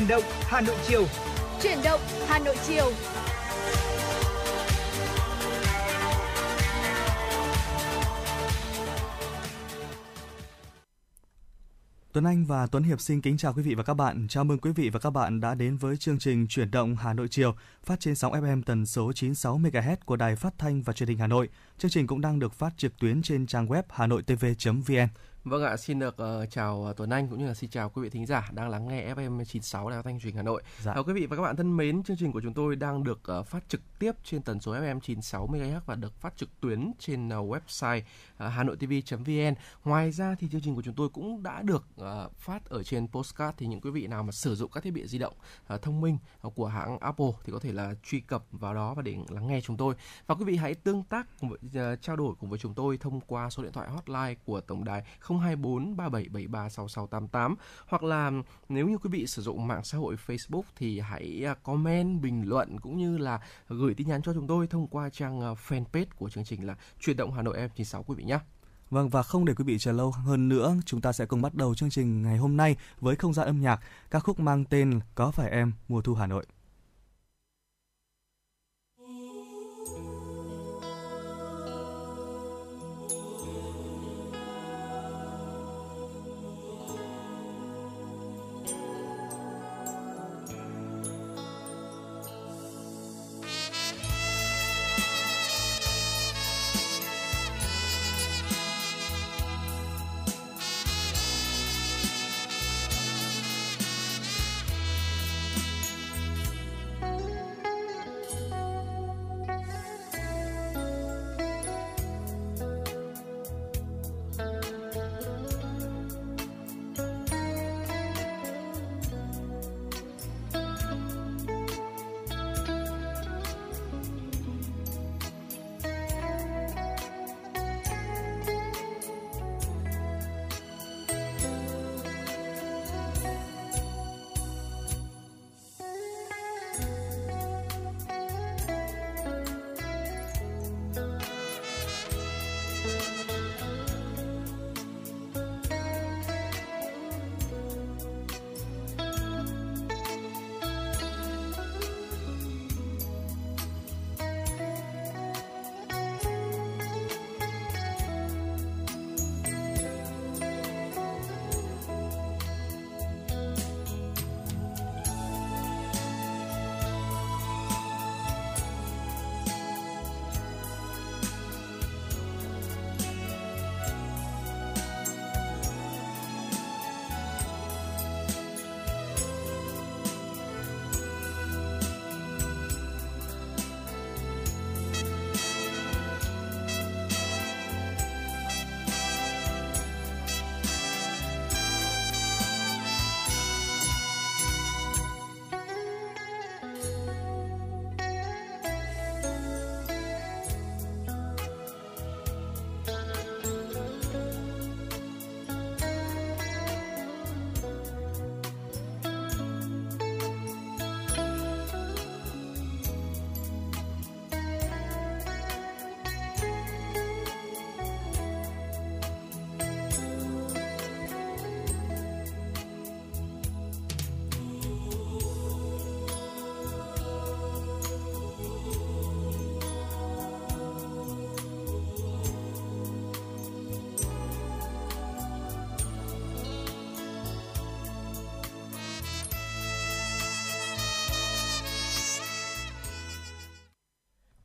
Chuyển động Hà Nội chiều. Chuyển động Hà Nội chiều. Tuấn Anh và Tuấn Hiệp xin kính chào quý vị và các bạn. Chào mừng quý vị và các bạn đã đến với chương trình Chuyển động Hà Nội chiều, phát trên sóng FM tần số 96 MHz của Đài Phát thanh và Truyền hình Hà Nội. Chương trình cũng đang được phát trực tuyến trên trang web hanoitv.vn. Vâng ạ, xin được uh, chào uh, Tuấn Anh cũng như là xin chào quý vị thính giả đang lắng nghe FM 96 Đài Thanh truyền Hà Nội. Dạ. Uh, quý vị và các bạn thân mến, chương trình của chúng tôi đang được uh, phát trực tiếp trên tần số FM 96 MHz và được phát trực tuyến trên uh, website uh, hanoitv.vn. Ngoài ra thì chương trình của chúng tôi cũng đã được uh, phát ở trên postcard thì những quý vị nào mà sử dụng các thiết bị di động uh, thông minh uh, của hãng Apple thì có thể là truy cập vào đó và để lắng nghe chúng tôi. Và quý vị hãy tương tác uh, trao đổi cùng với chúng tôi thông qua số điện thoại hotline của tổng đài 024 3773 6688 hoặc là nếu như quý vị sử dụng mạng xã hội Facebook thì hãy à, comment, bình luận cũng như là gửi tin nhắn cho chúng tôi thông qua trang à, fanpage của chương trình là Chuyển động Hà Nội F96 quý vị nhé. Vâng và không để quý vị chờ lâu hơn nữa, chúng ta sẽ cùng bắt đầu chương trình ngày hôm nay với không gian âm nhạc, ca khúc mang tên Có phải em mùa thu Hà Nội.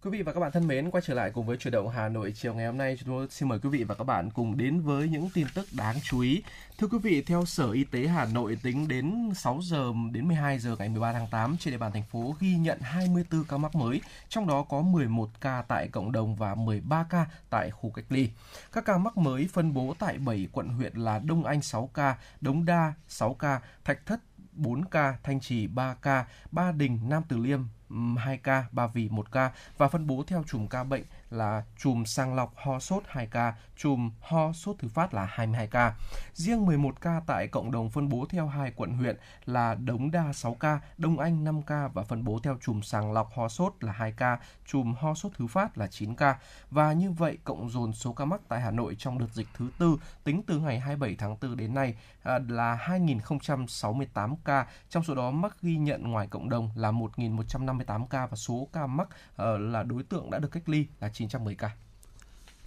Quý vị và các bạn thân mến, quay trở lại cùng với chuyển động Hà Nội chiều ngày hôm nay, chúng tôi xin mời quý vị và các bạn cùng đến với những tin tức đáng chú ý. Thưa quý vị, theo Sở Y tế Hà Nội tính đến 6 giờ đến 12 giờ ngày 13 tháng 8 trên địa bàn thành phố ghi nhận 24 ca mắc mới, trong đó có 11 ca tại cộng đồng và 13 ca tại khu cách ly. Các ca mắc mới phân bố tại 7 quận huyện là Đông Anh 6 ca, Đống Đa 6 ca, Thạch Thất 4 ca, Thanh Trì 3 ca, Ba Đình, Nam Từ Liêm 2 ca, Ba Vì 1 ca và phân bố theo chùm ca bệnh là chùm sàng lọc ho sốt 2 ca, chùm ho sốt thứ phát là 22 ca. Riêng 11 ca tại cộng đồng phân bố theo hai quận huyện là Đống Đa 6 ca, Đông Anh 5 ca và phân bố theo chùm sàng lọc ho sốt là 2 ca, chùm ho sốt thứ phát là 9 ca. Và như vậy cộng dồn số ca mắc tại Hà Nội trong đợt dịch thứ tư tính từ ngày 27 tháng 4 đến nay à, là 2.068 ca, trong số đó mắc ghi nhận ngoài cộng đồng là 1.158 ca và số ca mắc ờ, là đối tượng đã được cách ly là 910 ca.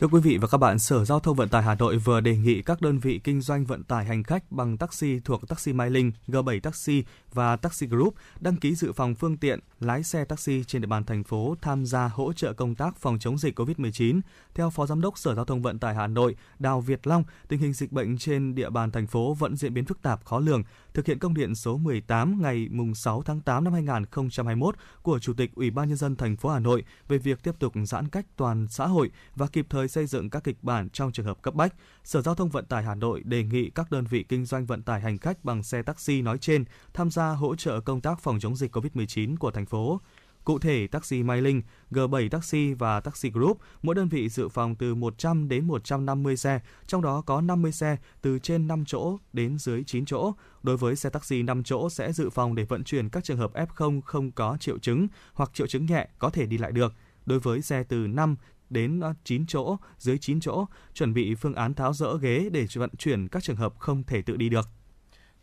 Thưa quý vị và các bạn, Sở Giao thông Vận tải Hà Nội vừa đề nghị các đơn vị kinh doanh vận tải hành khách bằng taxi thuộc Taxi Mai Linh, G7 Taxi và Taxi Group đăng ký dự phòng phương tiện, lái xe taxi trên địa bàn thành phố tham gia hỗ trợ công tác phòng chống dịch COVID-19. Theo Phó Giám đốc Sở Giao thông Vận tải Hà Nội Đào Việt Long, tình hình dịch bệnh trên địa bàn thành phố vẫn diễn biến phức tạp khó lường. Thực hiện công điện số 18 ngày 6 tháng 8 năm 2021 của Chủ tịch Ủy ban nhân dân thành phố Hà Nội về việc tiếp tục giãn cách toàn xã hội và kịp thời xây dựng các kịch bản trong trường hợp cấp bách. Sở Giao thông Vận tải Hà Nội đề nghị các đơn vị kinh doanh vận tải hành khách bằng xe taxi nói trên tham gia hỗ trợ công tác phòng chống dịch COVID-19 của thành phố. Cụ thể, taxi Mai Linh, G7 Taxi và Taxi Group, mỗi đơn vị dự phòng từ 100 đến 150 xe, trong đó có 50 xe từ trên 5 chỗ đến dưới 9 chỗ. Đối với xe taxi 5 chỗ sẽ dự phòng để vận chuyển các trường hợp F0 không có triệu chứng hoặc triệu chứng nhẹ có thể đi lại được. Đối với xe từ 5 đến ờ, 9 chỗ, dưới 9 chỗ, chuẩn bị phương án tháo rỡ ghế để vận chuyển các trường hợp không thể tự đi được.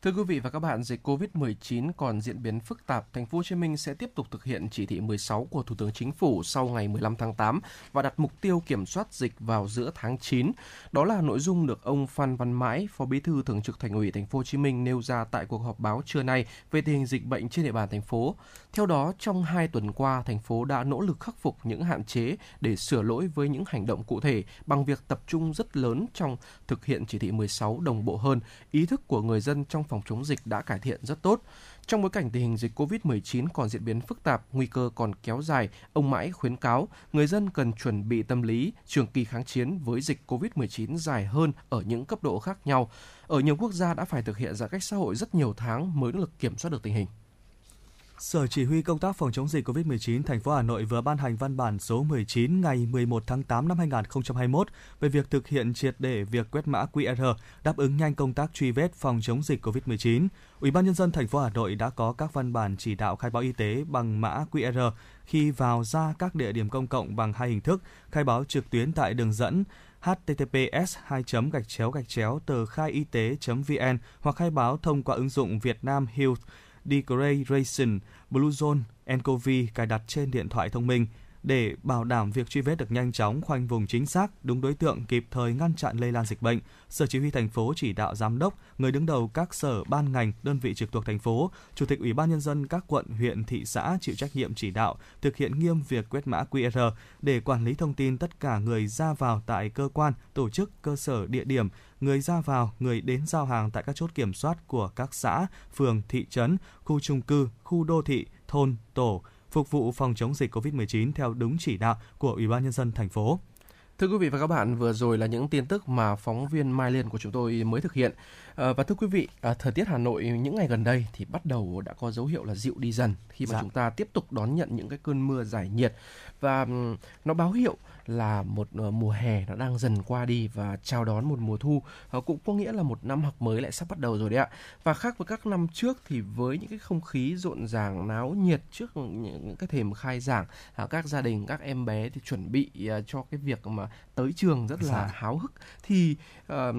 Thưa quý vị và các bạn, dịch COVID-19 còn diễn biến phức tạp, thành phố Hồ Chí Minh sẽ tiếp tục thực hiện chỉ thị 16 của Thủ tướng Chính phủ sau ngày 15 tháng 8 và đặt mục tiêu kiểm soát dịch vào giữa tháng 9. Đó là nội dung được ông Phan Văn Mãi, Phó Bí thư Thường trực Thành ủy Thành phố Hồ Chí Minh nêu ra tại cuộc họp báo trưa nay về tình hình dịch bệnh trên địa bàn thành phố. Theo đó, trong 2 tuần qua, thành phố đã nỗ lực khắc phục những hạn chế để sửa lỗi với những hành động cụ thể bằng việc tập trung rất lớn trong thực hiện chỉ thị 16 đồng bộ hơn, ý thức của người dân trong phòng chống dịch đã cải thiện rất tốt. Trong bối cảnh tình hình dịch COVID-19 còn diễn biến phức tạp, nguy cơ còn kéo dài, ông Mãi khuyến cáo người dân cần chuẩn bị tâm lý trường kỳ kháng chiến với dịch COVID-19 dài hơn ở những cấp độ khác nhau. Ở nhiều quốc gia đã phải thực hiện giãn cách xã hội rất nhiều tháng mới nỗ lực kiểm soát được tình hình. Sở Chỉ huy công tác phòng chống dịch COVID-19 thành phố Hà Nội vừa ban hành văn bản số 19 ngày 11 tháng 8 năm 2021 về việc thực hiện triệt để việc quét mã QR đáp ứng nhanh công tác truy vết phòng chống dịch COVID-19. Ủy ban nhân dân thành phố Hà Nội đã có các văn bản chỉ đạo khai báo y tế bằng mã QR khi vào ra các địa điểm công cộng bằng hai hình thức: khai báo trực tuyến tại đường dẫn https 2 gạch chéo gạch chéo tờ khai y tế vn hoặc khai báo thông qua ứng dụng Việt Nam Health degradation, Bluezone Encovi cài đặt trên điện thoại thông minh để bảo đảm việc truy vết được nhanh chóng, khoanh vùng chính xác, đúng đối tượng, kịp thời ngăn chặn lây lan dịch bệnh. Sở Chỉ huy thành phố chỉ đạo giám đốc, người đứng đầu các sở ban ngành, đơn vị trực thuộc thành phố, chủ tịch Ủy ban nhân dân các quận, huyện, thị xã chịu trách nhiệm chỉ đạo thực hiện nghiêm việc quét mã QR để quản lý thông tin tất cả người ra vào tại cơ quan, tổ chức, cơ sở, địa điểm, người ra vào, người đến giao hàng tại các chốt kiểm soát của các xã, phường, thị trấn, khu trung cư, khu đô thị, thôn, tổ, phục vụ phòng chống dịch COVID-19 theo đúng chỉ đạo của Ủy ban nhân dân thành phố. Thưa quý vị và các bạn, vừa rồi là những tin tức mà phóng viên Mai Liên của chúng tôi mới thực hiện. À, và thưa quý vị, à, thời tiết Hà Nội những ngày gần đây thì bắt đầu đã có dấu hiệu là dịu đi dần khi mà dạ. chúng ta tiếp tục đón nhận những cái cơn mưa giải nhiệt và nó báo hiệu là một ờ, mùa hè nó đang dần qua đi và chào đón một mùa thu. Ờ, cũng có nghĩa là một năm học mới lại sắp bắt đầu rồi đấy ạ. Và khác với các năm trước thì với những cái không khí rộn ràng náo nhiệt trước những cái thềm khai giảng à, các gia đình các em bé thì chuẩn bị ờ, cho cái việc mà tới trường rất là dạ. háo hức. Thì uh,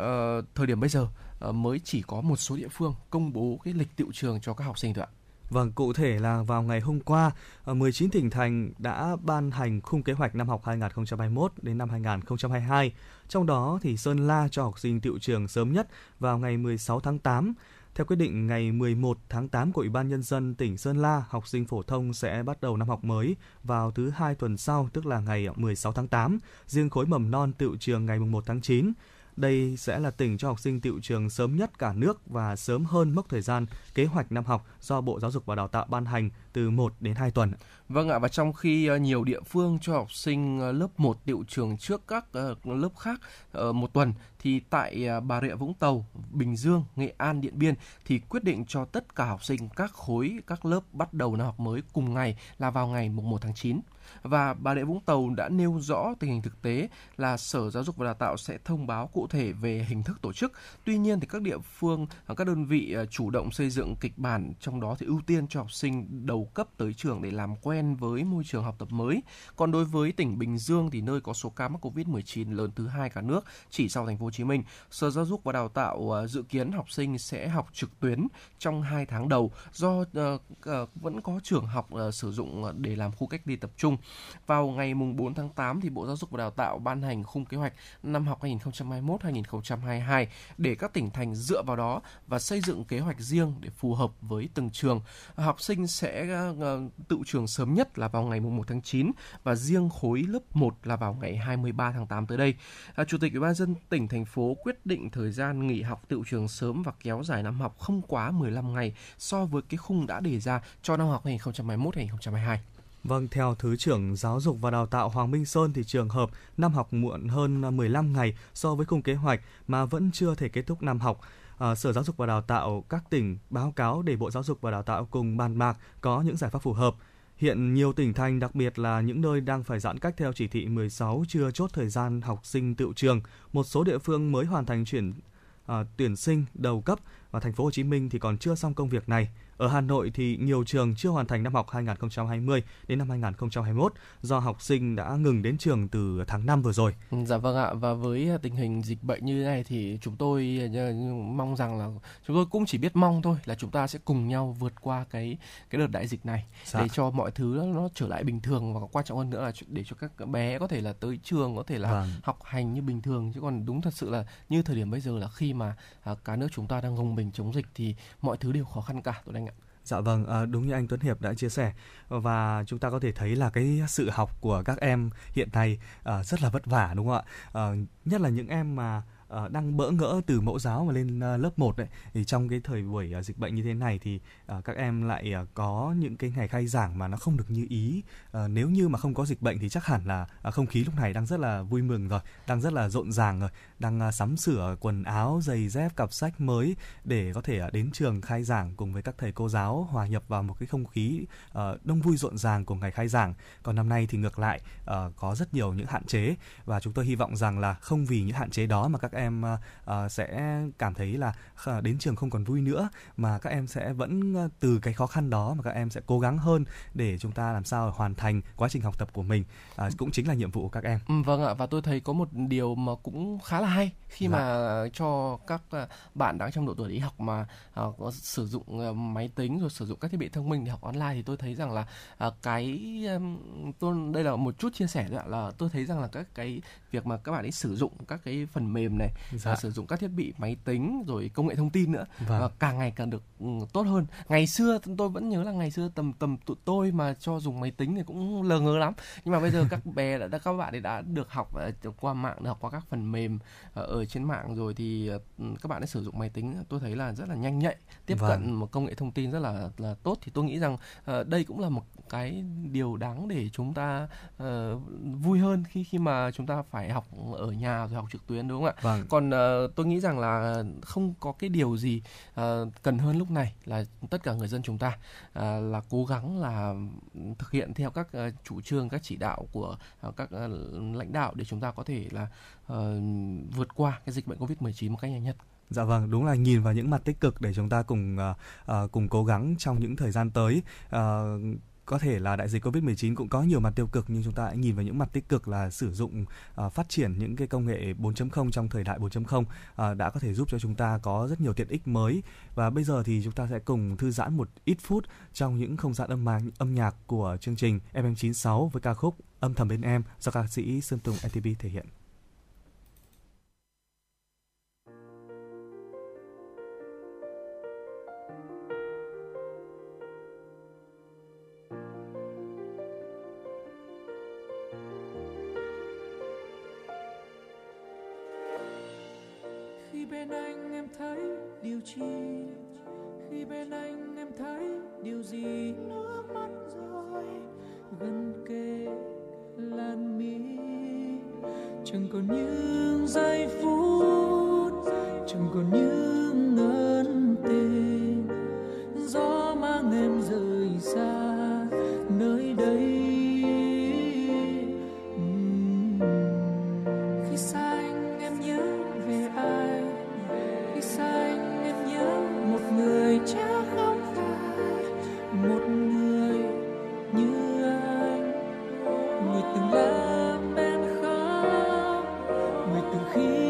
uh, thời điểm bây giờ uh, mới chỉ có một số địa phương công bố cái lịch tiệu trường cho các học sinh thôi ạ Vâng, cụ thể là vào ngày hôm qua, ờ, 19 tỉnh thành đã ban hành khung kế hoạch năm học 2021 đến năm 2022. Trong đó thì Sơn La cho học sinh tiệu trường sớm nhất vào ngày 16 tháng 8. Theo quyết định ngày 11 tháng 8 của Ủy ban Nhân dân tỉnh Sơn La, học sinh phổ thông sẽ bắt đầu năm học mới vào thứ hai tuần sau, tức là ngày 16 tháng 8. Riêng khối mầm non tự trường ngày 1 tháng 9. Đây sẽ là tỉnh cho học sinh tiệu trường sớm nhất cả nước và sớm hơn mốc thời gian kế hoạch năm học do Bộ Giáo dục và Đào tạo ban hành từ 1 đến 2 tuần. Vâng ạ, và trong khi ờ, nhiều địa phương cho học sinh ờ, lớp 1 tiệu trường trước các ờ, lớp khác một tuần, thì tại Bà Rịa Vũng Tàu, Bình Dương, Nghệ An, Điện Biên thì quyết định cho tất cả học sinh các khối, các lớp bắt đầu năm học mới cùng ngày là vào ngày 1 tháng 9 và Bà Rịa Vũng Tàu đã nêu rõ tình hình thực tế là Sở Giáo dục và Đào tạo sẽ thông báo cụ thể về hình thức tổ chức. Tuy nhiên thì các địa phương, các đơn vị à, chủ động xây dựng kịch bản trong đó thì ưu tiên cho học sinh đầu cấp tới trường để làm quen với môi trường học tập mới. Còn đối với tỉnh Bình Dương thì nơi có số ca mắc Covid-19 lớn thứ hai cả nước chỉ sau thành phố Hồ Chí Minh, Sở Giáo dục và Đào tạo à, dự kiến học sinh sẽ học trực tuyến trong 2 tháng đầu do uh, uh, vẫn có trường học uh, sử dụng để làm khu cách ly tập trung thông. Vào ngày 4 tháng 8 thì Bộ Giáo dục và Đào tạo ban hành khung kế hoạch năm học 2021-2022 để các tỉnh thành dựa vào đó và xây dựng kế hoạch riêng để phù hợp với từng trường. Học sinh sẽ ờ, tự trường sớm nhất là vào ngày 1 tháng 9 và riêng khối lớp 1 là vào ngày 23 tháng 8 tới đây. À, Chủ tịch Ủy ban dân tỉnh, thành phố quyết định thời gian nghỉ học tự trường sớm và kéo dài năm học không quá 15 ngày so với cái khung đã đề ra cho năm học 2021-2022. Vâng, theo Thứ trưởng Giáo dục và Đào tạo Hoàng Minh Sơn thì trường hợp năm học muộn hơn 15 ngày so với khung kế hoạch mà vẫn chưa thể kết thúc năm học. À, Sở Giáo dục và Đào tạo các tỉnh báo cáo để Bộ Giáo dục và Đào tạo cùng bàn bạc có những giải pháp phù hợp. Hiện nhiều tỉnh thành, đặc biệt là những nơi đang phải giãn cách theo chỉ thị 16 chưa chốt thời gian học sinh tự trường. Một số địa phương mới hoàn thành chuyển à, tuyển sinh đầu cấp và thành phố Hồ Chí Minh thì còn chưa xong công việc này. Ở Hà Nội thì nhiều trường chưa hoàn thành năm học 2020 đến năm 2021 do học sinh đã ngừng đến trường từ tháng 5 vừa rồi. Dạ vâng ạ và với tình hình dịch bệnh như thế này thì chúng tôi ờ, mong rằng là chúng tôi cũng chỉ biết mong thôi là chúng ta sẽ cùng nhau vượt qua cái cái đợt đại dịch này dạ. để cho mọi thứ nó trở lại bình thường và quan trọng hơn nữa là để cho các bé có thể là tới trường có thể là vâng. học hành như bình thường chứ còn đúng thật sự là như thời điểm bây giờ là khi mà à, cả nước chúng ta đang gồng mình chống dịch thì mọi thứ đều khó khăn cả tôi đang ạ. Dạ vâng, à, đúng như anh Tuấn Hiệp đã chia sẻ và chúng ta có thể thấy là cái sự học của các em hiện nay à, rất là vất vả đúng không ạ? À, nhất là những em mà uh, đang bỡ ngỡ từ mẫu giáo mà lên uh, lớp 1 đấy. Thì trong cái thời buổi uh, dịch bệnh như thế này thì uh, các em lại uh, có những cái ngày khai giảng mà nó không được như ý. Uh, nếu như mà không có dịch bệnh thì chắc hẳn là uh, không khí lúc này đang rất là vui mừng rồi đang rất là rộn ràng rồi đang uh, sắm sửa quần áo giày dép cặp sách mới để có thể uh, đến trường khai giảng cùng với các thầy cô giáo hòa nhập vào một cái không khí uh, đông vui rộn ràng của ngày khai giảng. Còn năm nay thì ngược lại uh, có rất nhiều những hạn chế và chúng tôi hy vọng rằng là không vì những hạn chế đó mà các em uh, sẽ cảm thấy là đến trường không còn vui nữa mà các em sẽ vẫn từ cái khó khăn đó mà các em sẽ cố gắng hơn để chúng ta làm sao hoàn thành quá trình học tập của mình uh, cũng chính là nhiệm vụ của các em. Ừ, vâng ạ và tôi thấy có một điều mà cũng khá là hay khi dạ. mà cho các bạn đang trong độ tuổi đi học mà uh, có sử dụng uh, máy tính rồi sử dụng các thiết bị thông minh để học online thì tôi thấy rằng là uh, cái um, tôi đây là một chút chia sẻ thôi ạ là tôi thấy rằng là các cái việc mà các bạn ấy sử dụng các cái phần mềm này dạ. và sử dụng các thiết bị máy tính rồi công nghệ thông tin nữa vâng. và càng ngày càng được ừ, tốt hơn ngày xưa tôi vẫn nhớ là ngày xưa tầm tầm tụi tôi mà cho dùng máy tính thì cũng lờ ngớ lắm nhưng mà bây giờ các bé đã, các bạn ấy đã được học qua mạng được học qua các phần mềm ờ, ở trên mạng rồi thì ừ, các bạn ấy sử dụng máy tính tôi thấy là rất là nhanh nhạy tiếp vâng. cận một công nghệ thông tin rất là là tốt thì tôi nghĩ rằng đây cũng là một cái điều đáng để chúng ta uh, vui hơn khi khi mà chúng ta phải học ở nhà rồi học trực tuyến đúng không ạ? Vâng. Còn uh, tôi nghĩ rằng là không có cái điều gì uh, cần hơn lúc này là tất cả người dân chúng ta uh, là cố gắng là thực hiện theo các uh, chủ trương các chỉ đạo của uh, các uh, lãnh đạo để chúng ta có thể là uh, vượt qua cái dịch bệnh Covid-19 một cách nhanh nhất. Dạ vâng, đúng là nhìn vào những mặt tích cực để chúng ta cùng uh, uh, cùng cố gắng trong những thời gian tới. Uh, có thể là đại dịch Covid-19 cũng có nhiều mặt tiêu cực nhưng chúng ta hãy nhìn vào những mặt tích cực là sử dụng uh, phát triển những cái công nghệ 4.0 trong thời đại 4.0 uh, à, đã có thể giúp cho chúng ta có rất nhiều tiện ích mới và bây giờ thì chúng ta sẽ cùng thư giãn một ít phút trong những không gian âm nhạc, âm nhạc của chương trình FM96 với ca khúc Âm thầm bên em do ca sĩ Sơn Tùng NTV thể hiện. Bên anh em thấy điều chi? Khi bên anh em thấy điều gì? Nước mắt rơi gần kề lan mi. Chẳng còn những giây phút chẳng còn những ân tình gió mang em rời xa here.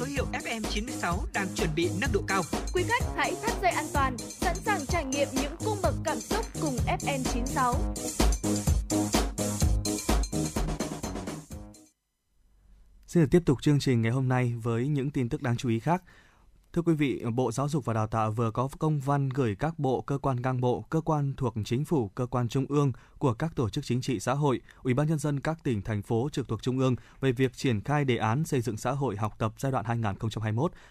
FM96 đang chuẩn bị nâng độ cao. Quý khách hãy thắt dây an toàn, sẵn sàng trải nghiệm những cung bậc cảm xúc cùng FN96. Xin được tiếp tục chương trình ngày hôm nay với những tin tức đáng chú ý khác. Thưa quý vị, Bộ Giáo dục và Đào tạo vừa có công văn gửi các bộ, cơ quan ngang bộ, cơ quan thuộc chính phủ, cơ quan trung ương của các tổ chức chính trị xã hội, Ủy ban nhân dân các tỉnh thành phố trực thuộc trung ương về việc triển khai đề án xây dựng xã hội học tập giai đoạn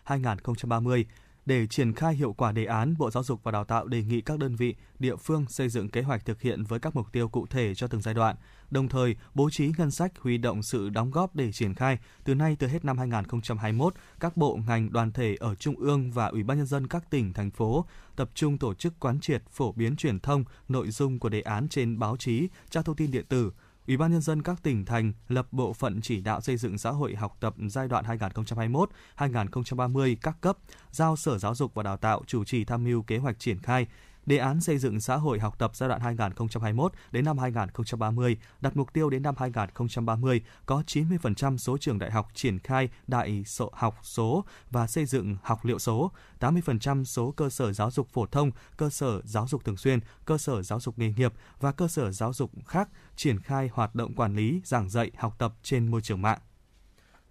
2021-2030 để triển khai hiệu quả đề án, Bộ Giáo dục và Đào tạo đề nghị các đơn vị, địa phương xây dựng kế hoạch thực hiện với các mục tiêu cụ thể cho từng giai đoạn, đồng thời bố trí ngân sách huy động sự đóng góp để triển khai từ nay tới hết năm 2021, các bộ ngành đoàn thể ở trung ương và Ủy ban nhân dân các tỉnh thành phố tập trung tổ chức quán triệt phổ biến truyền thông nội dung của đề án trên báo chí, trang thông tin điện tử, Ủy ban nhân dân các tỉnh thành lập bộ phận chỉ đạo xây dựng xã hội học tập giai đoạn 2021-2030 các cấp, giao Sở Giáo dục và Đào tạo chủ trì tham mưu kế hoạch triển khai Đề án xây dựng xã hội học tập giai đoạn 2021 đến năm 2030 đặt mục tiêu đến năm 2030 có 90% số trường đại học triển khai đại số học số và xây dựng học liệu số, 80% số cơ sở giáo dục phổ thông, cơ sở giáo dục thường xuyên, cơ sở giáo dục nghề nghiệp và cơ sở giáo dục khác triển khai hoạt động quản lý, giảng dạy, học tập trên môi trường mạng.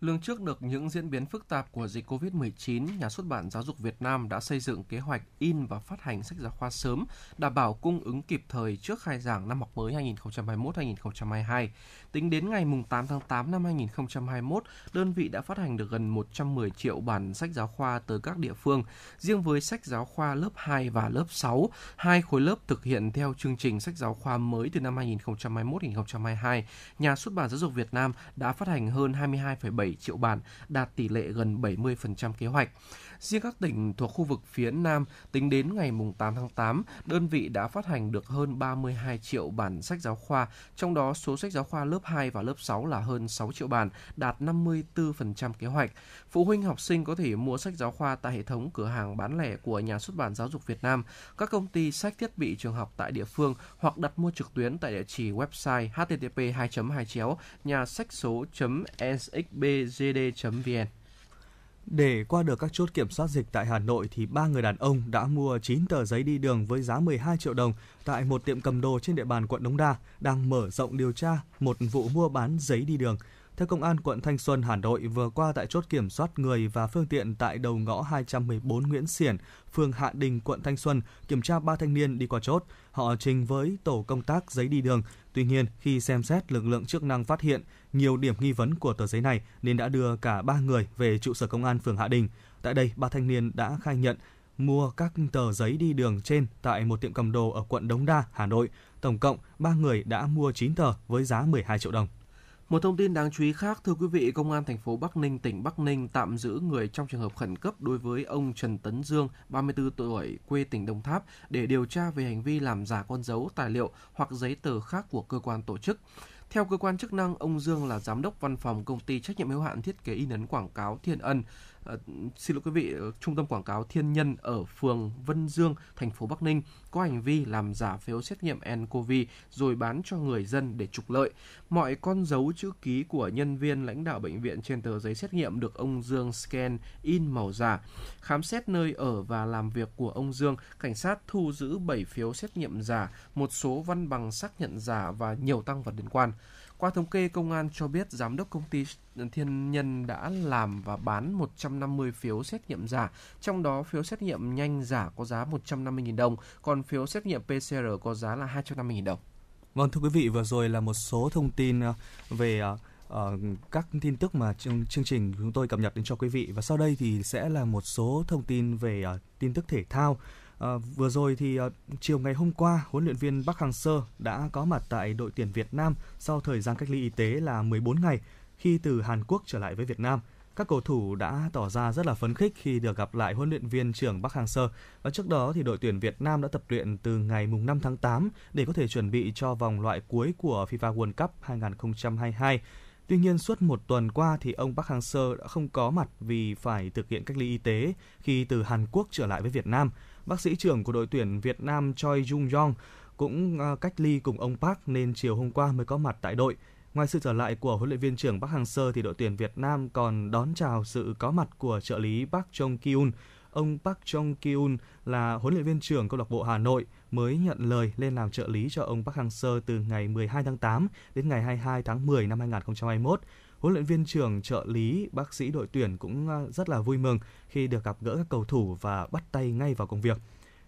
Lương trước được những diễn biến phức tạp của dịch COVID-19, Nhà xuất bản Giáo dục Việt Nam đã xây dựng kế hoạch in và phát hành sách giáo khoa sớm, đảm bảo cung ứng kịp thời trước khai giảng năm học mới 2021-2022. Tính đến ngày 8 tháng 8 năm 2021, đơn vị đã phát hành được gần 110 triệu bản sách giáo khoa tới các địa phương. Riêng với sách giáo khoa lớp 2 và lớp 6, hai khối lớp thực hiện theo chương trình sách giáo khoa mới từ năm 2021-2022, Nhà xuất bản Giáo dục Việt Nam đã phát hành hơn 22,7 triệu bản, đạt tỷ lệ gần 70% kế hoạch. Riêng các tỉnh thuộc khu vực phía Nam, tính đến ngày 8 tháng 8, đơn vị đã phát hành được hơn 32 triệu bản sách giáo khoa, trong đó số sách giáo khoa lớp 2 và lớp 6 là hơn 6 triệu bản, đạt 54% kế hoạch. Phụ huynh học sinh có thể mua sách giáo khoa tại hệ thống cửa hàng bán lẻ của Nhà xuất bản Giáo dục Việt Nam, các công ty sách thiết bị trường học tại địa phương hoặc đặt mua trực tuyến tại địa chỉ website http 2 2 chéo nhà sách số sxbgd.vn. Để qua được các chốt kiểm soát dịch tại Hà Nội thì ba người đàn ông đã mua 9 tờ giấy đi đường với giá 12 triệu đồng tại một tiệm cầm đồ trên địa bàn quận Đống Đa đang mở rộng điều tra một vụ mua bán giấy đi đường. Theo Công an quận Thanh Xuân, Hà Nội, vừa qua tại chốt kiểm soát người và phương tiện tại đầu ngõ 214 Nguyễn Xiển, phường Hạ Đình, quận Thanh Xuân, kiểm tra ba thanh niên đi qua chốt. Họ trình với tổ công tác giấy đi đường. Tuy nhiên, khi xem xét, lực lượng chức năng phát hiện nhiều điểm nghi vấn của tờ giấy này nên đã đưa cả ba người về trụ sở công an phường Hạ Đình. Tại đây, ba thanh niên đã khai nhận mua các tờ giấy đi đường trên tại một tiệm cầm đồ ở quận Đống Đa, Hà Nội. Tổng cộng, ba người đã mua 9 tờ với giá 12 triệu đồng. Một thông tin đáng chú ý khác, thưa quý vị, Công an thành phố Bắc Ninh, tỉnh Bắc Ninh tạm giữ người trong trường hợp khẩn cấp đối với ông Trần Tấn Dương, 34 tuổi, quê tỉnh Đồng Tháp, để điều tra về hành vi làm giả con dấu, tài liệu hoặc giấy tờ khác của cơ quan tổ chức. Theo cơ quan chức năng, ông Dương là giám đốc văn phòng công ty trách nhiệm hữu hạn thiết kế in ấn quảng cáo Thiên Ân, uh, xin lỗi quý vị, ờ, trung tâm quảng cáo Thiên Nhân ở phường Vân Dương, thành phố Bắc Ninh có hành vi làm giả phiếu xét nghiệm nCoV rồi bán cho người dân để trục lợi. Mọi con dấu chữ ký của nhân viên lãnh đạo bệnh viện trên tờ giấy xét nghiệm được ông Dương scan in màu giả. Khám xét nơi ở và làm việc của ông Dương, cảnh sát thu giữ 7 phiếu xét nghiệm giả, một số văn bằng xác nhận giả và nhiều tăng vật liên quan. Qua thống kê, công an cho biết giám đốc công ty Thiên Nhân đã làm và bán 150 phiếu xét nghiệm giả, trong đó phiếu xét nghiệm nhanh giả có giá 150.000 đồng, còn phiếu xét nghiệm PCR có giá là 250.000 đồng. Vâng thưa quý vị, vừa rồi là một số thông tin ờ, về uh, các tin tức mà trong chương trình chúng tôi cập nhật đến cho quý vị và sau đây thì sẽ là một số thông tin về uh, tin tức thể thao. À, vừa rồi thì ờ, chiều ngày hôm qua, huấn luyện viên Park Hang-seo đã có mặt tại đội tuyển Việt Nam sau thời gian cách ly y tế là 14 ngày khi từ Hàn Quốc trở lại với Việt Nam. Các cầu thủ đã tỏ ra rất là phấn khích khi được gặp lại huấn luyện viên trưởng Park Hang-seo. Và trước đó thì đội tuyển Việt Nam đã tập luyện từ ngày mùng 5 tháng 8 để có thể chuẩn bị cho vòng loại cuối của FIFA World Cup 2022. Tuy nhiên suốt một tuần qua thì ông Park Hang-seo đã không có mặt vì phải thực hiện cách ly y tế khi từ Hàn Quốc trở lại với Việt Nam. Bác sĩ trưởng của đội tuyển Việt Nam Choi Jung Yong cũng ờ, cách ly cùng ông Park nên chiều hôm qua mới có mặt tại đội. Ngoài sự trở lại của huấn luyện viên trưởng Park Hang-seo thì đội tuyển Việt Nam còn đón chào sự có mặt của trợ lý Park Jong Kyun. Ông Park Jong Kyun là huấn luyện viên trưởng câu lạc bộ Hà Nội mới nhận lời lên làm trợ lý cho ông Park Hang-seo từ ngày 12 tháng 8 đến ngày 22 tháng 10 năm 2021 huấn luyện viên trưởng trợ lý bác sĩ đội tuyển cũng ờ, rất là vui mừng khi được gặp gỡ các cầu thủ và bắt tay ngay vào công việc.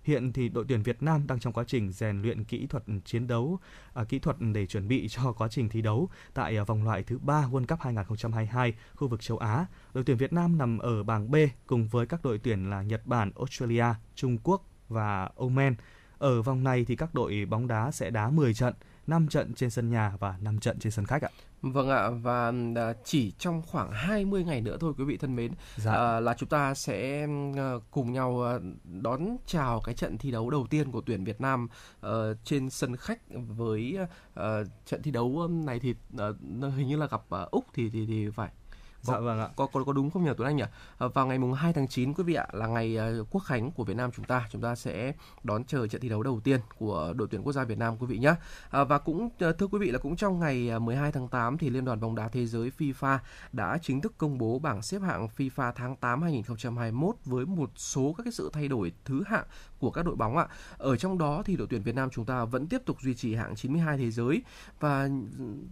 Hiện thì đội tuyển Việt Nam đang trong quá trình rèn luyện kỹ thuật chiến đấu, à, kỹ thuật để chuẩn bị cho quá trình thi đấu tại à, vòng loại thứ ba World Cup 2022 khu vực châu Á. Đội tuyển Việt Nam nằm ở bảng B cùng với các đội tuyển là Nhật Bản, Australia, Trung Quốc và Oman. Ở vòng này thì các đội bóng đá sẽ đá 10 trận 5 trận trên sân nhà và 5 trận trên sân khách ạ. Vâng ạ và à, chỉ trong khoảng 20 ngày nữa thôi quý vị thân mến dạ. à, là chúng ta sẽ à, cùng nhau đón chào cái trận thi đấu đầu tiên của tuyển Việt Nam uh, trên sân khách với uh, trận thi đấu này thì uh, hình như là gặp uh, Úc thì thì thì phải dạ vâng ạ. Có có có đúng không nhỉ Tuấn Anh nhỉ? À, vào ngày mùng 2 tháng 9 quý vị ạ là ngày uh, quốc khánh của Việt Nam chúng ta, chúng ta sẽ đón chờ trận thi đấu đầu tiên của đội tuyển quốc gia Việt Nam quý vị nhé. À, và cũng thưa quý vị là cũng trong ngày 12 tháng 8 thì Liên đoàn bóng đá thế giới FIFA đã chính thức công bố bảng xếp hạng FIFA tháng 8 2021 với một số các cái sự thay đổi thứ hạng của các đội bóng ạ. Ở trong đó thì đội tuyển Việt Nam chúng ta vẫn tiếp tục duy trì hạng 92 thế giới và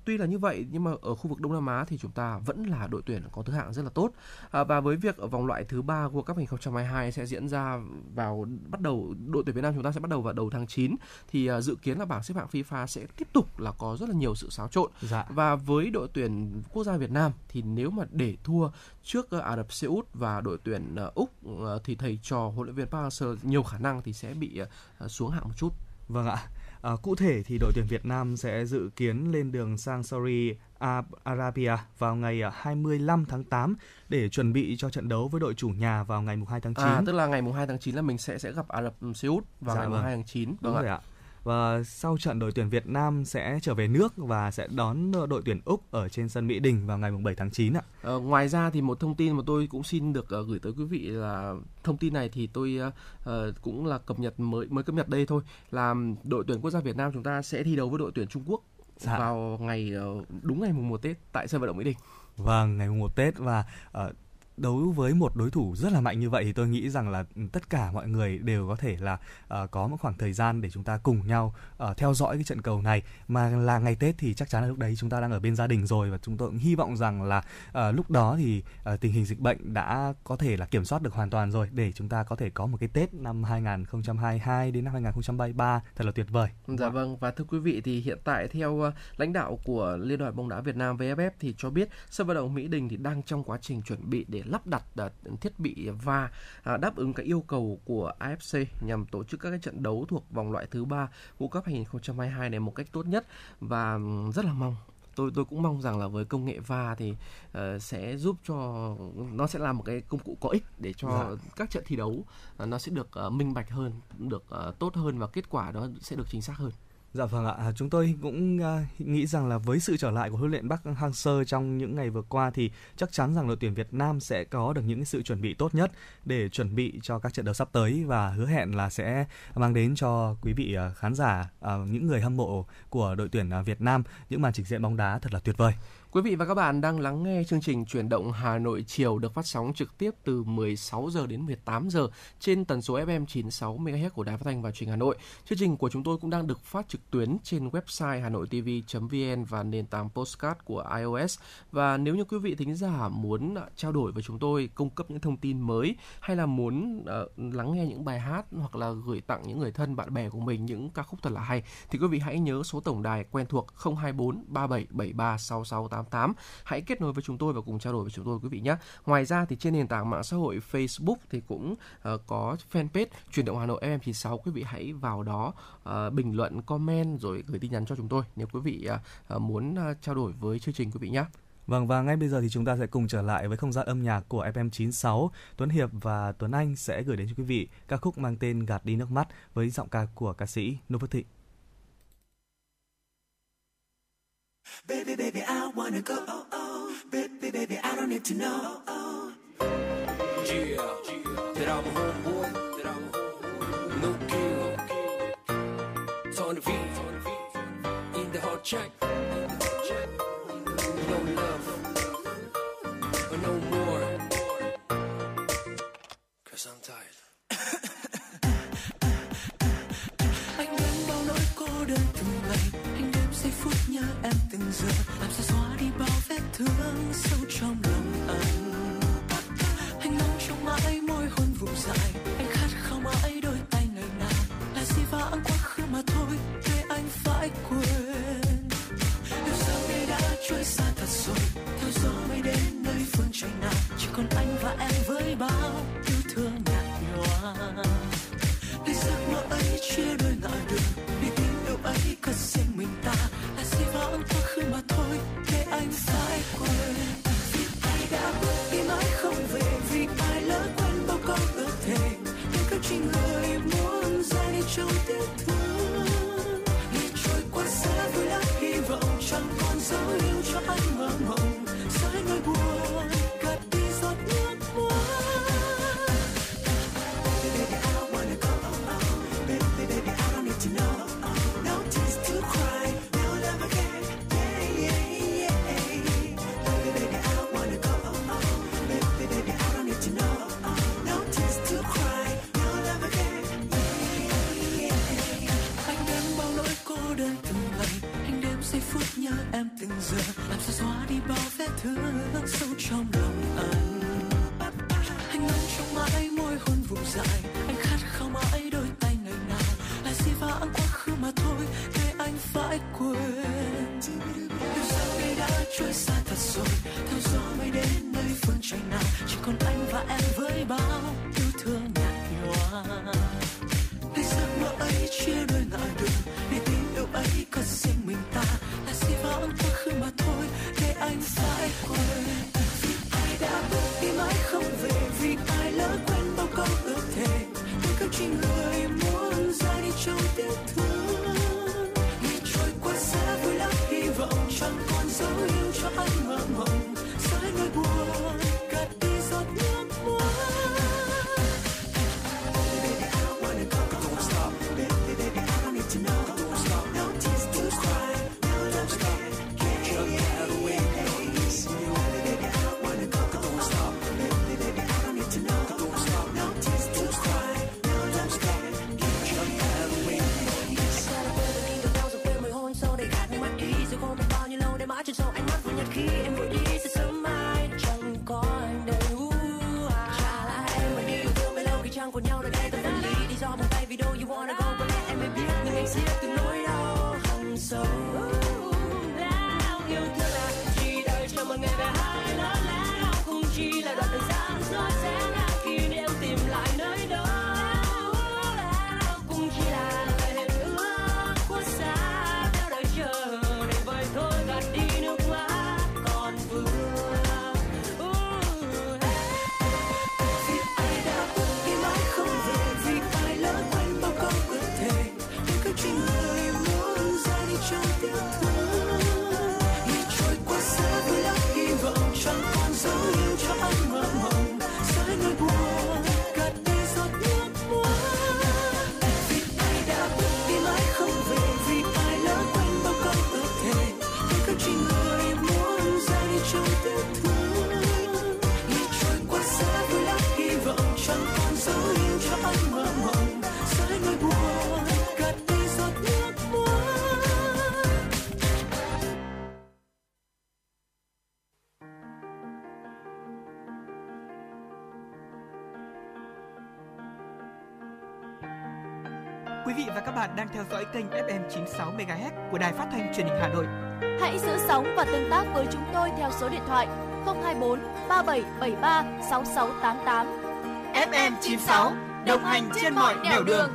tuy là như vậy nhưng mà ở khu vực Đông Nam Á thì chúng ta vẫn là đội tuyển có thứ hạng rất là tốt. À, và với việc ở vòng loại thứ ba World Cup 2022 sẽ diễn ra vào bắt đầu đội tuyển Việt Nam chúng ta sẽ bắt đầu vào đầu tháng 9 thì uh, dự kiến là bảng xếp hạng FIFA sẽ tiếp tục là có rất là nhiều sự xáo trộn. Dạ. Và với đội tuyển quốc gia Việt Nam thì nếu mà để thua trước uh, Ả Rập Xê Út và đội tuyển uh, Úc uh, thì thầy trò huấn luyện viên Park Hang-seo nhiều khả năng thì sẽ bị xuống hạng một chút. Vâng ạ. À, cụ thể thì đội tuyển Việt Nam sẽ dự kiến lên đường sang Saudi Arabia vào ngày 25 tháng 8 để chuẩn bị cho trận đấu với đội chủ nhà vào ngày 2 tháng 9. À, tức là ngày 2 tháng 9 là mình sẽ sẽ gặp Ả Rập Xê Út vào dạ, ngày vâng. 2 tháng 9. Đúng vâng rồi ạ. ạ và sau trận đội tuyển Việt Nam sẽ trở về nước và sẽ đón đội tuyển Úc ở trên sân Mỹ Đình vào ngày 7 tháng 9 ạ. Ờ, ngoài ra thì một thông tin mà tôi cũng xin được uh, gửi tới quý vị là thông tin này thì tôi uh, cũng là cập nhật mới mới cập nhật đây thôi là đội tuyển quốc gia Việt Nam chúng ta sẽ thi đấu với đội tuyển Trung Quốc dạ. vào ngày uh, đúng ngày mùng 1 Tết tại sân vận động Mỹ Đình. Vâng, ngày mùng 1 Tết và uh, đấu với một đối thủ rất là mạnh như vậy thì tôi nghĩ rằng là ừ, tất cả mọi người đều có thể là uh, có một khoảng thời gian để chúng ta cùng nhau uh, theo dõi cái trận cầu này mà là ngày Tết thì chắc chắn là lúc đấy chúng ta đang ở bên gia đình rồi và chúng tôi cũng hy vọng rằng là uh, lúc đó thì uh, tình hình dịch bệnh đã có thể là kiểm soát được hoàn toàn rồi để chúng ta có thể có một cái Tết năm 2022 đến năm 2023 thật là tuyệt vời. Dạ vâng và thưa quý vị thì hiện tại theo uh, lãnh đạo của Liên đoàn bóng đá Việt Nam VFF thì cho biết sân vận động Mỹ Đình thì đang trong quá trình chuẩn bị để lắp đặt uh, thiết bị va uh, đáp ứng các yêu cầu của AFC nhằm tổ chức các cái trận đấu thuộc vòng loại thứ ba World Cup 2022 này một cách tốt nhất và rất là mong tôi tôi cũng mong rằng là với công nghệ va thì uh, sẽ giúp cho nó sẽ là một cái công cụ có ích để cho dạ. các trận thi đấu uh, nó sẽ được uh, minh bạch hơn, được uh, tốt hơn và kết quả đó sẽ được chính xác hơn. Dạ vâng ạ, à, chúng tôi cũng à, nghĩ rằng là với sự trở lại của huấn luyện Bắc Hang-seo trong những ngày vừa qua thì chắc chắn rằng đội tuyển Việt Nam sẽ có được những sự chuẩn bị tốt nhất để chuẩn bị cho các trận đấu sắp tới và hứa hẹn là sẽ mang đến cho quý vị à, khán giả, những người hâm mộ của đội tuyển Việt Nam những màn trình diễn bóng đá thật là tuyệt vời. Quý vị và các bạn đang lắng nghe chương trình chuyển động Hà Nội chiều được phát sóng trực tiếp từ 16 giờ đến 18 giờ trên tần số FM 96 MHz của Đài Phát thanh và Truyền hình Hà Nội. Chương trình của chúng tôi cũng đang được phát trực tuyến trên website hanoitv.vn và nền tảng postcard của iOS. Và nếu như quý vị thính giả muốn à, trao đổi với chúng tôi, cung cấp những thông tin mới hay là muốn uh, lắng nghe những bài hát hoặc là gửi tặng những người thân bạn bè của mình những ca khúc thật là hay thì quý vị hãy nhớ số tổng đài quen thuộc 024 3773 6688. 88. Hãy kết nối với chúng tôi và cùng trao đổi với chúng tôi quý vị nhé. Ngoài ra thì trên nền tảng mạng xã hội Facebook thì cũng uh, có fanpage chuyển động Hà Nội FM96 quý vị hãy vào đó uh, bình luận, comment rồi gửi tin nhắn cho chúng tôi nếu quý vị uh, muốn uh, trao đổi với chương trình quý vị nhé. Vâng và ngay bây giờ thì chúng ta sẽ cùng trở lại với không gian âm nhạc của FM96. Tuấn Hiệp và Tuấn Anh sẽ gửi đến cho quý vị ca khúc mang tên Gạt đi nước mắt với giọng ca của ca sĩ Nô Phước Thịnh. Baby, baby, I wanna go. Oh, oh. Baby, baby, I don't need to know. Oh, oh. Yeah, yeah. that I'm a homeboy. That I'm a homeboy. No kill. Tony V. In the hot check. No love. No more. Cause I'm tired. Nhớ em từng giờ, làm sao xóa đi bao vết thương sâu trong lòng anh? Anh mong trong mãi môi hôn vùng dài, anh khát khao mãi đôi tay ngày nào? Là gì vãng quá khứ mà thôi, để anh phải quên. Yêu sao đây đã trôi xa thật rồi, theo gió mới đến nơi phương trời nào? Chỉ còn anh và em với bao ein Sideways. Bạn đang theo dõi kênh FM 96 MHz của đài phát thanh truyền hình Hà Nội. Hãy giữ sóng và tương tác với chúng tôi theo số điện thoại 024 3773 6688. FM 96 đồng hành trên mọi nẻo đường.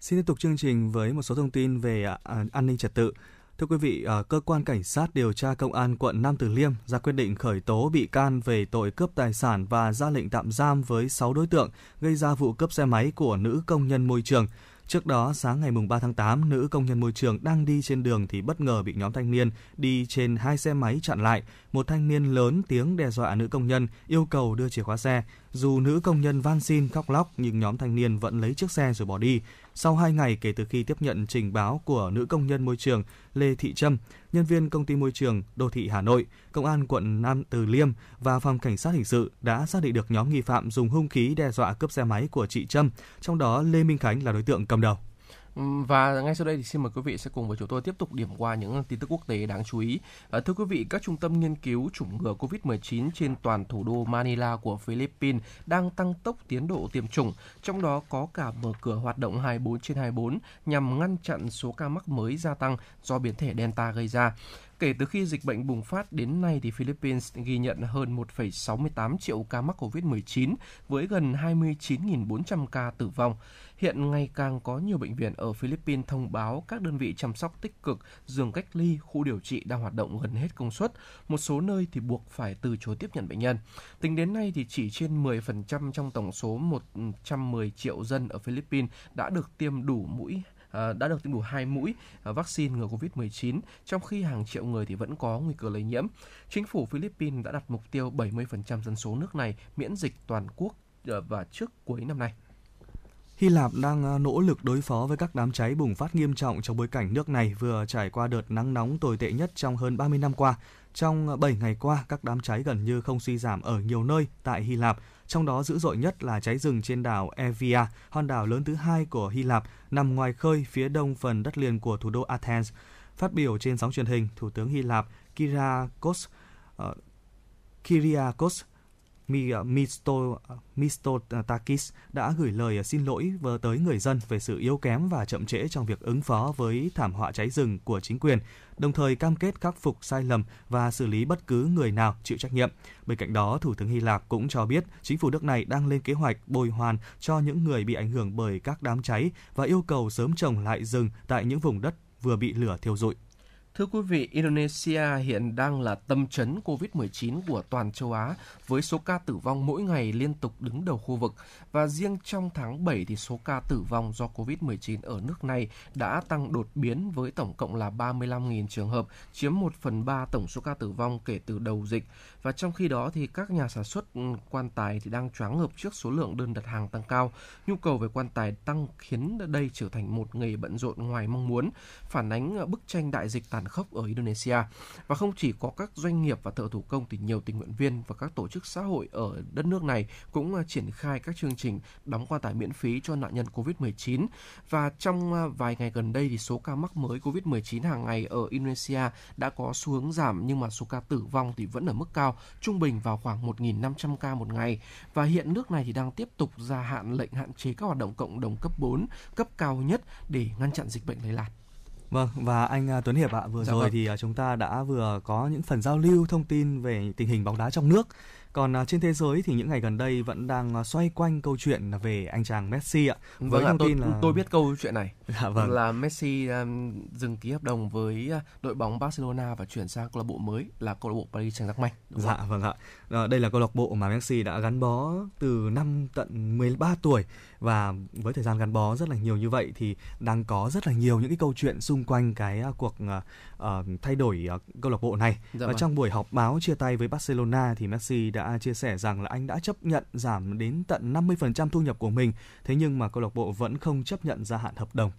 Xin tiếp tục chương trình với một số thông tin về à, an ninh trật tự. Thưa quý vị, ờ, cơ quan cảnh sát điều tra công an quận Nam Từ Liêm ra quyết định khởi tố bị can về tội cướp tài sản và ra lệnh tạm giam với 6 đối tượng gây ra vụ cướp xe máy của nữ công nhân môi trường. Trước đó, sáng ngày 3 tháng 8, nữ công nhân môi trường đang đi trên đường thì bất ngờ bị nhóm thanh niên đi trên hai xe máy chặn lại. Một thanh niên lớn tiếng đe dọa nữ công nhân, yêu cầu đưa chìa khóa xe. Dù nữ công nhân van xin khóc lóc nhưng nhóm thanh niên vẫn lấy chiếc xe rồi bỏ đi. Sau 2 ngày kể từ khi tiếp nhận trình báo của nữ công nhân môi trường Lê Thị Trâm, nhân viên công ty môi trường đô thị Hà Nội, công an quận Nam Từ Liêm và phòng cảnh sát hình sự đã xác định được nhóm nghi phạm dùng hung khí đe dọa cướp xe máy của chị Trâm, trong đó Lê Minh Khánh là đối tượng cầm đầu. Và ngay sau đây thì xin mời quý vị sẽ cùng với chúng tôi tiếp tục điểm qua những tin tức quốc tế đáng chú ý. Ờ, thưa quý vị, các trung tâm nghiên cứu chủng ngừa COVID-19 trên toàn thủ đô Manila của Philippines đang tăng tốc tiến độ tiêm chủng, trong đó có cả mở cửa hoạt động 24 trên 24 nhằm ngăn chặn số ca mắc mới gia tăng do biến thể Delta gây ra. Kể từ khi dịch bệnh bùng phát đến nay thì Philippines ghi nhận hơn 1,68 triệu ca mắc COVID-19 với gần 29.400 ca tử vong. Hiện ngày càng có nhiều bệnh viện ở Philippines thông báo các đơn vị chăm sóc tích cực, giường cách ly, khu điều trị đang hoạt động gần hết công suất. Một số nơi thì buộc phải từ chối tiếp nhận bệnh nhân. Tính đến nay thì chỉ trên 10% trong tổng số 110 triệu dân ở Philippines đã được tiêm đủ mũi à, đã được tiêm đủ hai mũi à, vaccine ngừa COVID-19, trong khi hàng triệu người thì vẫn có nguy cơ lây nhiễm. Chính phủ Philippines đã đặt mục tiêu 70% dân số nước này miễn dịch toàn quốc à, và trước cuối năm nay. Hy Lạp đang ờ, nỗ lực đối phó với các đám cháy bùng phát nghiêm trọng trong bối cảnh nước này vừa trải qua đợt nắng nóng tồi tệ nhất trong hơn 30 năm qua. Trong ờ, 7 ngày qua, các đám cháy gần như không suy giảm ở nhiều nơi tại Hy Lạp, trong đó dữ dội nhất là cháy rừng trên đảo Evia, hòn đảo lớn thứ hai của Hy Lạp, nằm ngoài khơi phía đông phần đất liền của thủ đô Athens. Phát biểu trên sóng truyền hình, Thủ tướng Hy Lạp Kyriakos uh, Kyriakos Ờ, Misto, ờ, Mistotakis ờ, đã gửi lời xin lỗi vừa tới người dân về sự yếu kém và chậm trễ trong việc ứng phó với thảm họa cháy rừng của chính quyền, đồng thời cam kết khắc phục sai lầm và xử lý bất cứ người nào chịu trách nhiệm. Bên cạnh đó, Thủ tướng Hy Lạp cũng cho biết chính phủ nước này đang lên kế hoạch bồi hoàn cho những người bị ảnh hưởng bởi các đám cháy và yêu cầu sớm trồng lại rừng tại những vùng đất vừa bị lửa thiêu rụi. Thưa quý vị, Indonesia hiện đang là tâm chấn COVID-19 của toàn châu Á với số ca tử vong mỗi ngày liên tục đứng đầu khu vực và riêng trong tháng 7 thì số ca tử vong do COVID-19 ở nước này đã tăng đột biến với tổng cộng là 35.000 trường hợp, chiếm 1 phần 3 tổng số ca tử vong kể từ đầu dịch. Và trong khi đó thì các nhà sản xuất ừ, quan tài thì đang choáng ngợp trước số lượng đơn đặt hàng tăng cao. Nhu cầu về quan tài tăng khiến đây trở thành một nghề bận rộn ngoài mong muốn, phản ánh bức tranh đại dịch tàn khốc ở Indonesia. Và không chỉ có các doanh nghiệp và thợ thủ công thì nhiều tình nguyện viên và các tổ chức xã hội ở đất nước này cũng à, triển khai các chương trình đóng quan tài miễn phí cho nạn nhân COVID-19. Và trong à, vài ngày gần đây thì số ca mắc mới COVID-19 hàng ngày ở Indonesia đã có xu hướng giảm nhưng mà số ca tử vong thì vẫn ở mức cao, trung bình vào khoảng 1.500 ca một ngày. Và hiện nước này thì đang tiếp tục gia hạn lệnh hạn chế các hoạt động cộng đồng cấp 4, cấp cao nhất để ngăn chặn dịch bệnh lây lan. Vâng và anh à, Tuấn Hiệp ạ, vừa dạ rồi vâng. thì à, chúng ta đã vừa có những phần giao lưu thông tin về tình hình bóng đá trong nước còn uh, trên thế giới thì những ngày gần đây vẫn đang xoay quanh câu chuyện về anh chàng Messi ạ. Với vâng thông tin tôi, là tôi biết câu chuyện này. Dạ vâng. Là Messi um, dừng ký hợp đồng với đội bóng Barcelona và chuyển sang câu lạc bộ mới là câu lạc bộ Paris Saint-Germain. Dạ không? vâng ạ. À, đây là câu lạc bộ mà Messi đã gắn bó từ năm tận 13 tuổi và với thời gian gắn bó rất là nhiều như vậy thì đang có rất là nhiều những cái câu chuyện xung quanh cái uh, cuộc uh, thay đổi uh, câu lạc bộ này. Dạ và vâng. trong buổi họp báo chia tay với Barcelona thì Messi đã chia sẻ rằng là anh đã chấp nhận giảm đến tận 50% thu nhập của mình, thế nhưng mà câu lạc bộ vẫn không chấp nhận gia hạn hợp đồng.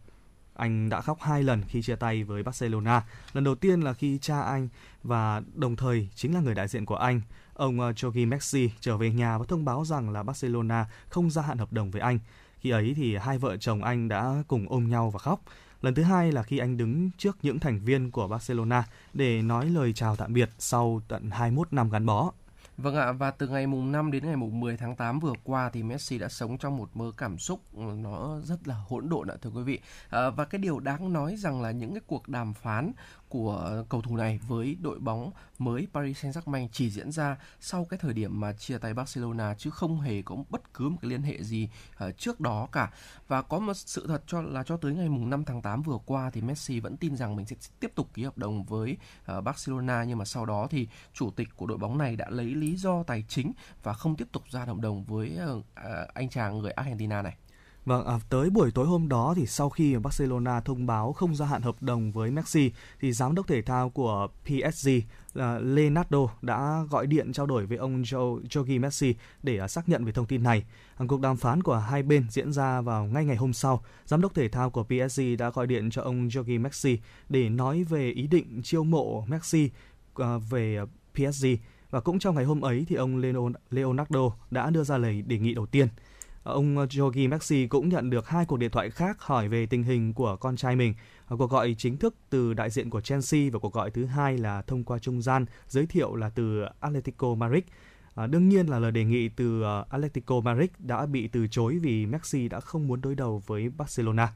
Anh đã khóc hai lần khi chia tay với Barcelona. Lần đầu tiên là khi cha anh và đồng thời chính là người đại diện của anh, ông ờ, Jogi Messi trở về nhà và thông báo rằng là Barcelona không gia hạn hợp đồng với anh. Khi ấy thì hai vợ chồng anh đã cùng ôm nhau và khóc. Lần thứ hai là khi anh đứng trước những thành viên của Barcelona để nói lời chào tạm biệt sau tận 21 năm gắn bó. Vâng ạ, và từ ngày mùng 5 đến ngày mùng 10 tháng 8 vừa qua thì Messi đã sống trong một mơ cảm xúc ừ, nó rất là hỗn độn ạ thưa quý vị. À, và cái điều đáng nói rằng là những cái cuộc đàm phán của ờ, cầu thủ này với đội bóng mới Paris Saint-Germain chỉ diễn ra sau cái thời điểm mà chia tay Barcelona chứ không hề có bất cứ một cái liên hệ gì uh, trước đó cả. Và có một sự thật cho là cho tới ngày mùng 5 tháng 8 vừa qua thì Messi vẫn tin rằng mình sẽ tiếp tục ký hợp đồng với uh, Barcelona nhưng mà sau đó thì chủ tịch của đội bóng này đã lấy lý do tài chính và không tiếp tục ra hợp đồng với uh, anh chàng người Argentina này. Vâng, à, tới buổi tối hôm đó thì sau khi Barcelona thông báo không gia hạn hợp đồng với Messi thì giám đốc thể thao của PSG là Leonardo đã gọi điện trao đổi với ông Jogi Messi để uh, xác nhận về thông tin này. À, cuộc đàm phán của hai bên diễn ra vào ngay ngày hôm sau. Giám đốc thể thao của PSG đã gọi điện cho ông Jogi Messi để nói về ý định chiêu mộ Messi uh, về PSG và cũng trong ngày hôm ấy thì ông Leonardo đã đưa ra lời đề nghị đầu tiên. Ông Jogi Maxi cũng nhận được hai cuộc điện thoại khác hỏi về tình hình của con trai mình. Cuộc gọi chính thức từ đại diện của Chelsea và cuộc gọi thứ hai là thông qua trung gian giới thiệu là từ Atletico Madrid. À, đương nhiên là lời đề nghị từ uh, Atletico Madrid đã bị từ chối vì Messi đã không muốn đối đầu với Barcelona.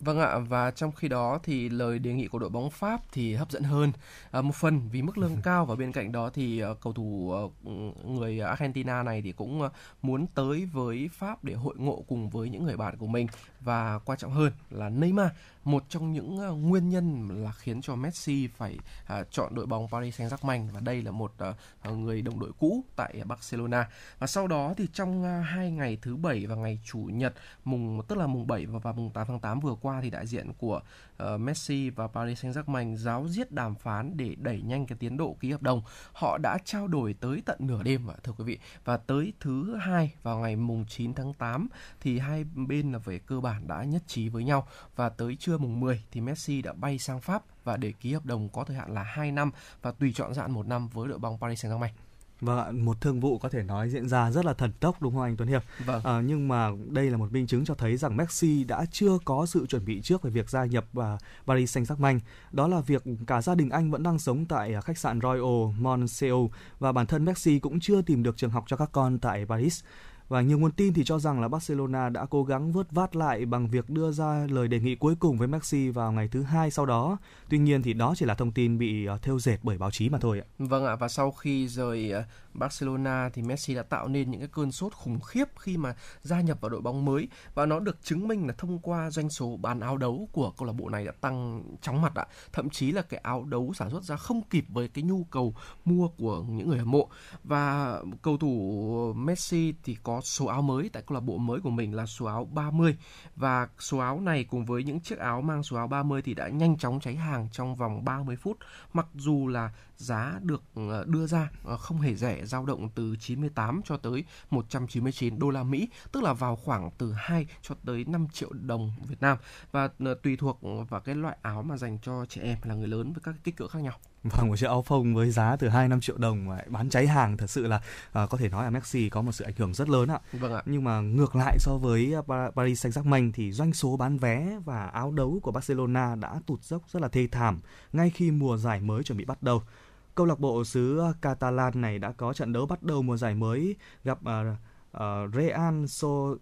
Vâng ạ, và trong khi đó thì lời đề nghị của đội bóng Pháp thì hấp dẫn hơn. À, một phần vì mức lương cao và bên cạnh đó thì uh, cầu thủ uh, người Argentina này thì cũng uh, muốn tới với Pháp để hội ngộ cùng với những người bạn của mình và quan trọng hơn là Neymar một trong những uh, nguyên nhân là khiến cho Messi phải uh, chọn đội bóng Paris Saint-Germain và đây là một uh, người đồng đội cũ tại Barcelona. Và sau đó thì trong uh, hai ngày thứ bảy và ngày chủ nhật mùng tức là mùng 7 và, và mùng 8 tháng 8 vừa qua thì đại diện của uh, Messi và Paris Saint-Germain giáo diết đàm phán để đẩy nhanh cái tiến độ ký hợp đồng. Họ đã trao đổi tới tận nửa đêm thưa quý vị. Và tới thứ hai vào ngày mùng 9 tháng 8 thì hai bên là về cơ bản đã nhất trí với nhau. Và tới trưa mùng 10 thì Messi đã bay sang Pháp và để ký hợp đồng có thời hạn là 2 năm và tùy chọn giãn một năm với đội bóng Paris Saint-Germain. Vâng một thương vụ có thể nói diễn ra rất là thần tốc đúng không anh Tuấn Hiệp? Vâng. À, nhưng mà đây là một minh chứng cho thấy rằng Messi đã chưa có sự chuẩn bị trước về việc gia nhập vào Paris Saint-Germain. Đó là việc cả gia đình anh vẫn đang sống tại khách sạn Royal Monceau và bản thân Messi cũng chưa tìm được trường học cho các con tại Paris. Và nhiều nguồn tin thì cho rằng là Barcelona đã cố gắng vớt vát lại bằng việc đưa ra lời đề nghị cuối cùng với Messi vào ngày thứ hai sau đó. Tuy nhiên thì đó chỉ là thông tin bị ờ, theo dệt bởi báo chí mà thôi ạ. Vâng ạ, và sau khi rời ờ, Barcelona thì Messi đã tạo nên những cái cơn sốt khủng khiếp khi mà gia nhập vào đội bóng mới và nó được chứng minh là thông qua doanh số bán áo đấu của câu lạc bộ này đã tăng chóng mặt ạ. Thậm chí là cái áo đấu sản xuất ra không kịp với cái nhu cầu mua của những người hâm mộ và cầu thủ Messi thì có số áo mới tại câu lạc bộ mới của mình là số áo 30 và số áo này cùng với những chiếc áo mang số áo 30 thì đã nhanh chóng cháy hàng trong vòng 30 phút. Mặc dù là giá được ờ, đưa ra ờ, không hề rẻ dao động từ 98 cho tới 199 đô la Mỹ tức là vào khoảng từ 2 cho tới 5 triệu đồng Việt Nam và ờ, tùy thuộc vào cái loại áo mà dành cho trẻ em là người lớn với các kích cỡ khác nhau. Vâng, một chiếc áo phông với giá từ 2 5 triệu đồng mà bán cháy hàng thật sự là uh, có thể nói là Messi có một sự ảnh hưởng rất lớn ạ. Vâng ạ. Nhưng mà ngược lại so với Paris Saint-Germain thì doanh số bán vé và áo đấu của Barcelona đã tụt dốc rất là thê thảm ngay khi mùa giải mới chuẩn bị bắt đầu. Câu lạc bộ xứ ờ, Catalan này đã có trận đấu bắt đầu mùa giải mới gặp uh, uh, Real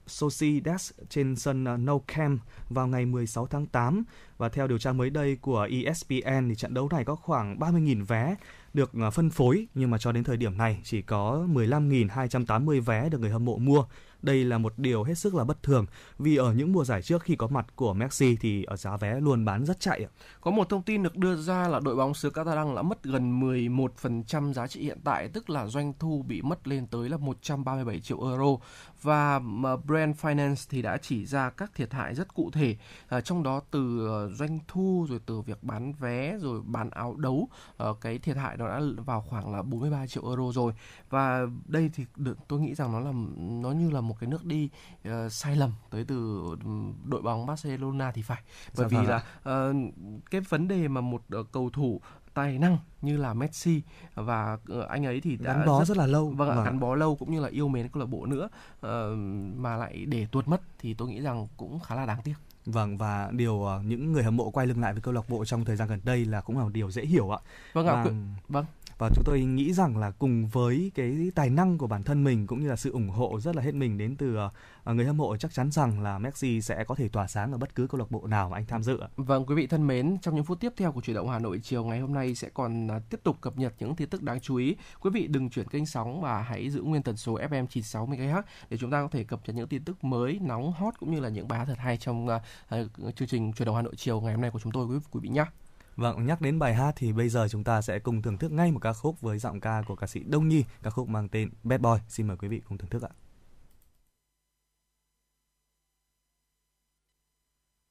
Sociedad trên sân uh, Nou Camp vào ngày 16 tháng 8 và theo điều tra mới đây của ESPN thì trận đấu này có khoảng 30.000 vé được uh, phân phối nhưng mà cho đến thời điểm này chỉ có 15.280 vé được người hâm mộ mua đây là một điều hết sức là bất thường vì ở những mùa giải trước khi có mặt của Messi thì ở giá vé luôn bán rất chạy. Có một thông tin được đưa ra là đội bóng xứ Catalan đã mất gần 11% giá trị hiện tại, tức là doanh thu bị mất lên tới là 137 triệu euro và Brand Finance thì đã chỉ ra các thiệt hại rất cụ thể, à, trong đó từ ờ, doanh thu rồi từ việc bán vé rồi bán áo đấu, à, cái thiệt hại nó đã vào khoảng là 43 triệu euro rồi. Và đây thì được tôi nghĩ rằng nó là nó như là một cái nước đi uh, sai lầm tới từ đội bóng Barcelona thì phải. Bởi dạ, vì vâng là uh, cái vấn đề mà một uh, cầu thủ tài năng như là Messi và uh, anh ấy thì đã gắn bó rất, rất là lâu vâng ạ, vâng. gắn bó lâu cũng như là yêu mến câu lạc bộ nữa uh, mà lại để tuột mất thì tôi nghĩ rằng cũng khá là đáng tiếc Vâng và điều uh, những người hâm mộ quay lưng lại với câu lạc bộ trong thời gian gần đây là cũng là một điều dễ hiểu ạ. Vâng ạ. Và... Vâng và chúng tôi nghĩ rằng là cùng với cái tài năng của bản thân mình cũng như là sự ủng hộ rất là hết mình đến từ à, người hâm mộ chắc chắn rằng là Messi sẽ có thể tỏa sáng ở bất cứ câu lạc bộ nào mà anh tham dự. Vâng quý vị thân mến, trong những phút tiếp theo của chuyển động Hà Nội chiều ngày hôm nay sẽ còn à, tiếp tục cập nhật những tin tức đáng chú ý. Quý vị đừng chuyển kênh sóng và hãy giữ nguyên tần số FM 96 MHz để chúng ta có thể cập nhật những tin tức mới nóng hot cũng như là những bài thật hay trong uh, chương trình chuyển động Hà Nội chiều ngày hôm nay của chúng tôi quý, quý vị nhé. Vâng, nhắc đến bài hát thì bây giờ chúng ta sẽ cùng thưởng thức ngay một ca khúc với giọng ca của ca sĩ Đông Nhi, ca khúc mang tên Bad Boy. Xin mời quý vị cùng thưởng thức ạ.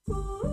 Ooh.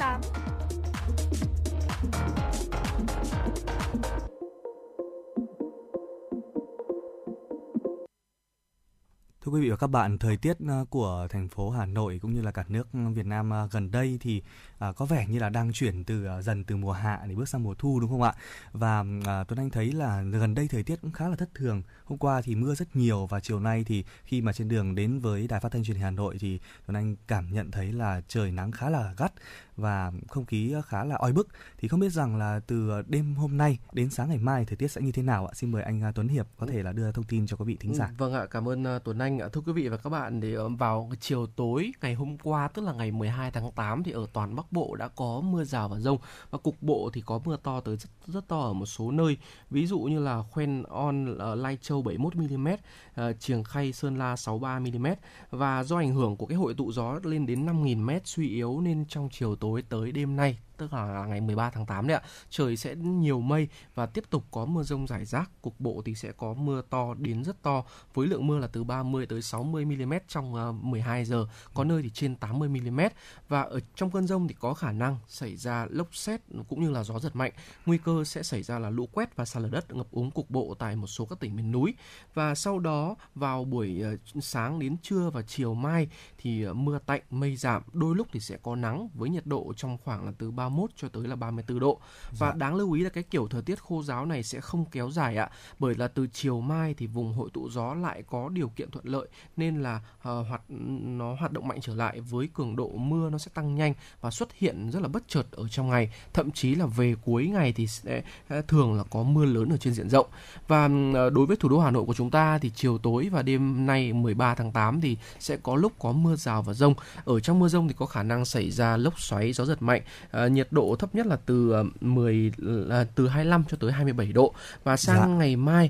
Thưa quý vị và các bạn, thời tiết ờ, của thành phố Hà Nội cũng như là cả nước Việt Nam ờ, gần đây thì à, có vẻ như là đang chuyển từ dần từ mùa hạ để bước sang mùa thu đúng không ạ? Và Tuấn Anh thấy là gần đây thời tiết cũng khá là thất thường. Hôm qua thì mưa rất nhiều và chiều nay thì khi mà trên đường đến với đài phát thanh truyền hình Hà Nội thì Tuấn Anh cảm nhận thấy là trời nắng khá là gắt và không khí khá là oi bức. Thì không biết rằng là từ đêm hôm nay đến sáng ngày mai thời tiết sẽ như thế nào ạ? Xin mời anh Tuấn Hiệp có thể là đưa thông tin cho quý vị thính giả. Ừ, vâng ạ, cảm ơn Tuấn Anh ạ. Thưa quý vị và các bạn, thì ờ, vào chiều tối ngày hôm qua tức là ngày 12 tháng 8 thì ở toàn Bắc Bộ đã có mưa rào và rông và cục bộ thì có mưa to tới rất rất to ở một số nơi. Ví dụ như là Khoen On ờ, Lai Châu 71 mm, ờ, Triềng Khay Sơn La 63 mm và do ảnh hưởng của cái hội tụ gió lên đến 5.000 m suy yếu nên trong chiều tối tới đêm nay tức là ngày 13 tháng 8 đấy ạ. Trời sẽ nhiều mây và tiếp tục có mưa rông rải rác, cục bộ thì sẽ có mưa to đến rất to với lượng mưa là từ 30 tới 60 mm trong ờ, 12 giờ, có nơi thì trên 80 mm và ở trong cơn rông thì có khả năng xảy ra lốc xét cũng như là gió giật mạnh. Nguy cơ sẽ xảy ra là lũ quét và sạt lở đất ngập úng cục bộ tại một số các tỉnh miền núi. Và sau đó vào buổi ờ, sáng đến trưa và chiều mai thì uh, mưa tạnh, mây giảm, đôi lúc thì sẽ có nắng với nhiệt độ trong khoảng là từ 31 cho tới là 34 độ. Và Dạ. đáng lưu ý là cái kiểu thời tiết khô giáo này sẽ không kéo dài ạ, bởi là từ chiều mai thì vùng hội tụ gió lại có điều kiện thuận lợi nên là ờ, hoạt nó hoạt động mạnh trở lại với cường độ mưa nó sẽ tăng nhanh và xuất hiện rất là bất chợt ở trong ngày, thậm chí là về cuối ngày thì sẽ thường là có mưa lớn ở trên diện rộng. Và ờ, đối với thủ đô Hà Nội của chúng ta thì chiều tối và đêm nay 13 tháng 8 thì sẽ có lúc có mưa rào và rông. Ở trong mưa rông thì có khả năng xảy ra lốc xoáy, gió giật mạnh. Ờ, nhiệt độ thấp nhất là từ ờ, 10 là từ 25 cho tới 27 độ và sang Dạ. ngày mai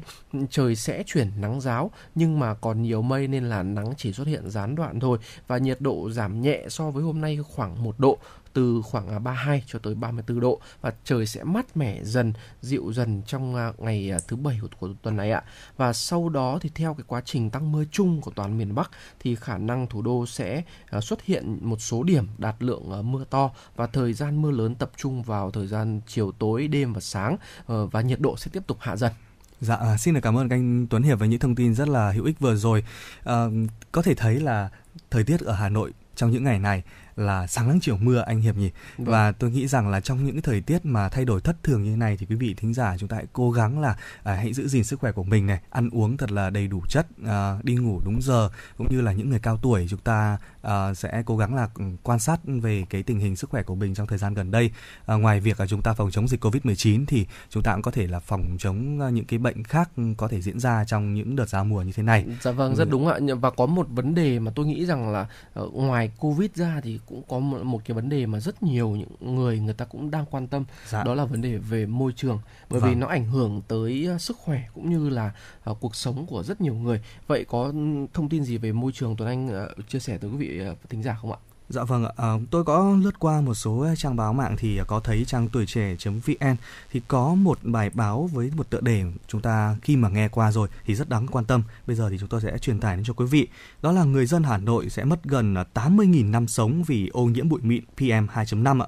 trời sẽ chuyển nắng giáo nhưng mà còn nhiều mây nên là nắng chỉ xuất hiện gián đoạn thôi và nhiệt độ giảm nhẹ so với hôm nay khoảng 1 độ từ khoảng à, 32 cho tới 34 độ và trời sẽ mát mẻ dần, dịu dần trong à, ngày à, thứ bảy của, tuần này ạ. Và sau đó thì theo cái quá trình tăng mưa chung của toàn miền Bắc thì khả năng thủ đô sẽ xuất hiện một số điểm đạt lượng mưa to và thời gian mưa lớn tập trung vào thời gian chiều tối, đêm và sáng ờ, và nhiệt độ sẽ tiếp tục hạ dần. Dạ, xin được cảm ơn anh Tuấn Hiệp với những thông tin rất là hữu ích vừa rồi. À, có thể thấy là thời tiết ở Hà Nội trong những ngày này là sáng nắng chiều mưa anh Hiệp nhỉ. Vâng. Và tôi nghĩ rằng là trong những cái thời tiết mà thay đổi thất thường như thế này thì quý vị thính giả chúng ta hãy cố gắng là à, hãy giữ gìn sức khỏe của mình này, ăn uống thật là đầy đủ chất, à, đi ngủ đúng giờ cũng như là những người cao tuổi chúng ta à, sẽ cố gắng là ừ, quan sát về cái tình hình sức khỏe của mình trong thời gian gần đây. À, ngoài việc là chúng ta phòng chống dịch Covid-19 thì chúng ta cũng có thể là phòng chống à, những cái bệnh khác có thể diễn ra trong những đợt giao mùa như thế này. Dạ vâng, rất Ừ. đúng ạ. Và có một vấn đề mà tôi nghĩ rằng là ờ, ngoài Covid ra thì cũng có một, cái vấn đề mà rất nhiều những người người ta cũng đang quan tâm. Dạ. Đó là vấn đề về môi trường. Bởi vì Vâng. nó ảnh hưởng tới ờ, sức khỏe cũng như là ờ, cuộc sống của rất nhiều người. Vậy có ừ, thông tin gì về môi trường Tuấn Anh ờ, chia sẻ tới quý vị Uh, thính giả không ạ? Dạ vâng ạ, à, tôi có lướt qua một số uh, trang báo mạng thì uh, có thấy trang tuổi trẻ.vn thì có một bài báo với một tựa đề chúng ta khi mà nghe qua rồi thì rất đáng quan tâm. Bây giờ thì chúng tôi sẽ truyền tải đến cho quý vị. Đó là người dân Hà Nội sẽ mất gần 80.000 năm sống vì ô nhiễm bụi mịn PM2.5 ạ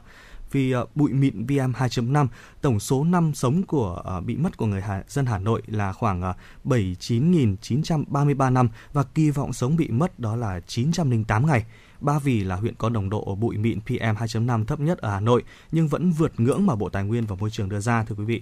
vì uh, bụi mịn PM 2.5. Tổng số năm sống của uh, bị mất của người Hà, dân Hà Nội là khoảng ờ, uh, 79.933 năm và kỳ vọng sống bị mất đó là 908 ngày. Ba Vì là huyện có nồng độ bụi mịn PM 2.5 thấp nhất ở Hà Nội nhưng vẫn vượt ngưỡng mà Bộ Tài nguyên và Môi trường đưa ra thưa quý vị.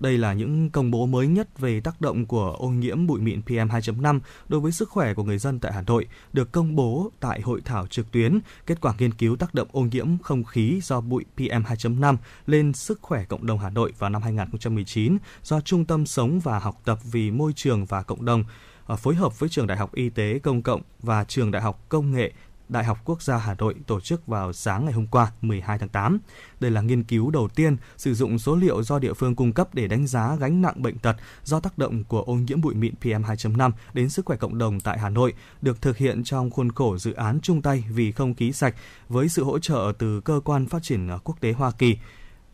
Đây là những công bố mới nhất về tác động của ô nhiễm bụi mịn PM 2.5 đối với sức khỏe của người dân tại Hà Nội, được công bố tại hội thảo trực tuyến. Kết quả nghiên cứu tác động ô nhiễm không khí do bụi PM 2.5 lên sức khỏe cộng đồng Hà Nội vào năm 2019 do Trung tâm Sống và Học tập vì Môi trường và Cộng đồng ờ, phối hợp với Trường Đại học Y tế Công cộng và Trường Đại học Công nghệ Đại học Quốc gia Hà Nội tổ chức vào sáng ngày hôm qua 12 tháng 8. Đây là nghiên cứu đầu tiên sử dụng số liệu do địa phương cung cấp để đánh giá gánh nặng bệnh tật do tác động của ô nhiễm bụi mịn PM2.5 đến sức khỏe cộng đồng tại Hà Nội, được thực hiện trong khuôn khổ dự án chung tay vì không khí sạch với sự hỗ trợ từ cơ quan phát triển quốc tế Hoa Kỳ.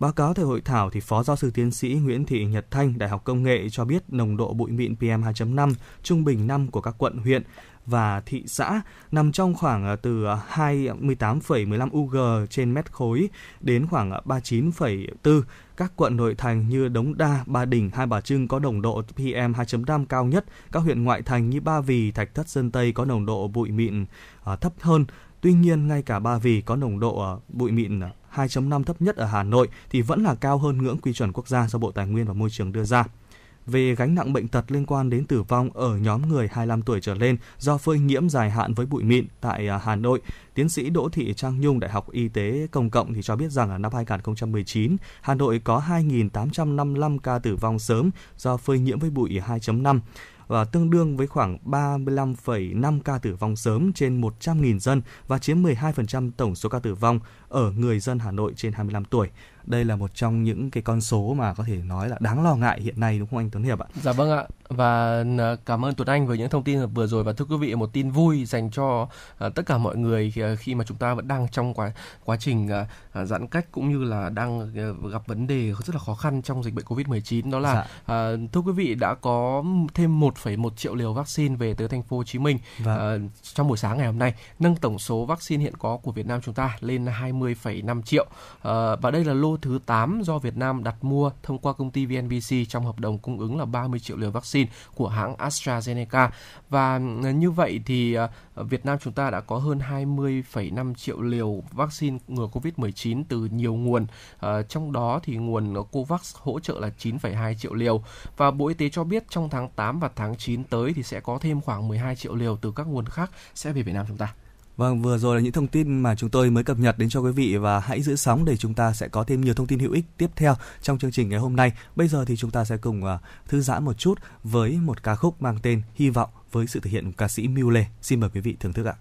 Báo cáo tại hội thảo thì Phó Giáo sư Tiến sĩ Nguyễn Thị Nhật Thanh, Đại học Công nghệ cho biết nồng độ bụi mịn PM2.5 trung bình năm của các quận huyện và thị xã nằm trong khoảng à, từ 28,15 UG trên mét khối đến khoảng à, 39,4 các quận nội thành như Đống Đa, Ba Đình, Hai Bà Trưng có nồng độ PM 2.5 cao nhất. Các huyện ngoại thành như Ba Vì, Thạch Thất Sơn Tây có nồng độ bụi mịn à, thấp hơn. Tuy nhiên, ngay cả Ba Vì có nồng độ bụi mịn 2.5 thấp nhất ở Hà Nội thì vẫn là cao hơn ngưỡng quy chuẩn quốc gia do Bộ Tài nguyên và Môi trường đưa ra về gánh nặng bệnh tật liên quan đến tử vong ở nhóm người 25 tuổi trở lên do phơi nhiễm dài hạn với bụi mịn tại à, Hà Nội. Tiến sĩ Đỗ Thị Trang Nhung, Đại học Y tế Công cộng thì cho biết rằng ở năm 2019, Hà Nội có 2.855 ca tử vong sớm do phơi nhiễm với bụi 2.5 và tương đương với khoảng 35,5 ca tử vong sớm trên 100.000 dân và chiếm 12% tổng số ca tử vong ở người dân Hà Nội trên 25 tuổi đây là một trong những cái con số mà có thể nói là đáng lo ngại hiện nay đúng không anh Tuấn Hiệp ạ? Dạ vâng ạ và ờ, cảm ơn Tuấn Anh với những thông tin vừa rồi và thưa quý vị một tin vui dành cho uh, tất cả mọi người uh, khi mà chúng ta vẫn đang trong quá quá trình giãn cách cũng như là đang gặp vấn đề rất là khó khăn trong dịch bệnh Covid-19 đó là dạ. thưa quý vị đã có thêm 1,1 triệu liều vaccine về tới thành phố Hồ Chí Minh vâng. uh, trong buổi sáng ngày hôm nay nâng tổng số vaccine hiện có của Việt Nam chúng ta lên 20,5 triệu và đây là lô thứ 8 do Việt Nam đặt mua thông qua công ty VNVC trong hợp đồng cung ứng là 30 triệu liều vaccine của hãng AstraZeneca. Và à, như vậy thì à, Việt Nam chúng ta đã có hơn 20,5 triệu liều vaccine ngừa COVID-19 từ nhiều nguồn. À, trong đó thì nguồn COVAX hỗ trợ là 9,2 triệu liều. Và Bộ Y tế cho biết trong tháng 8 và tháng 9 tới thì sẽ có thêm khoảng 12 triệu liều từ các nguồn khác sẽ về Việt Nam chúng ta. Vâng, vừa rồi là những thông tin mà chúng tôi mới cập nhật đến cho quý vị và hãy giữ sóng để chúng ta sẽ có thêm nhiều thông tin hữu ích tiếp theo trong chương trình ngày hôm nay. Bây giờ thì chúng ta sẽ cùng à, thư giãn một chút với một ca khúc mang tên Hy vọng với sự thể hiện của ca sĩ Miu Lê. Xin mời quý vị thưởng thức ạ.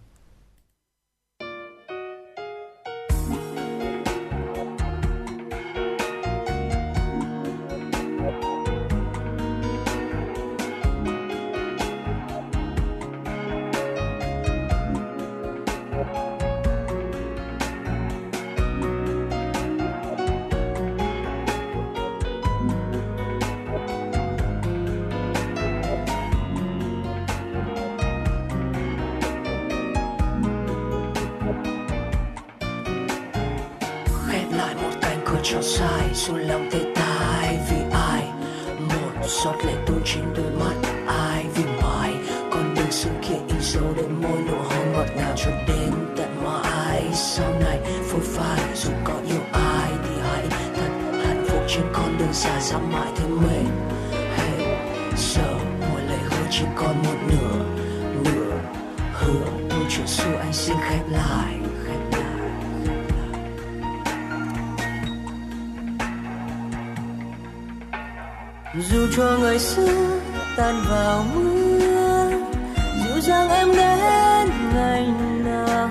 Chùa người xưa tan vào mưa. Dịu dàng em đến ngày nào,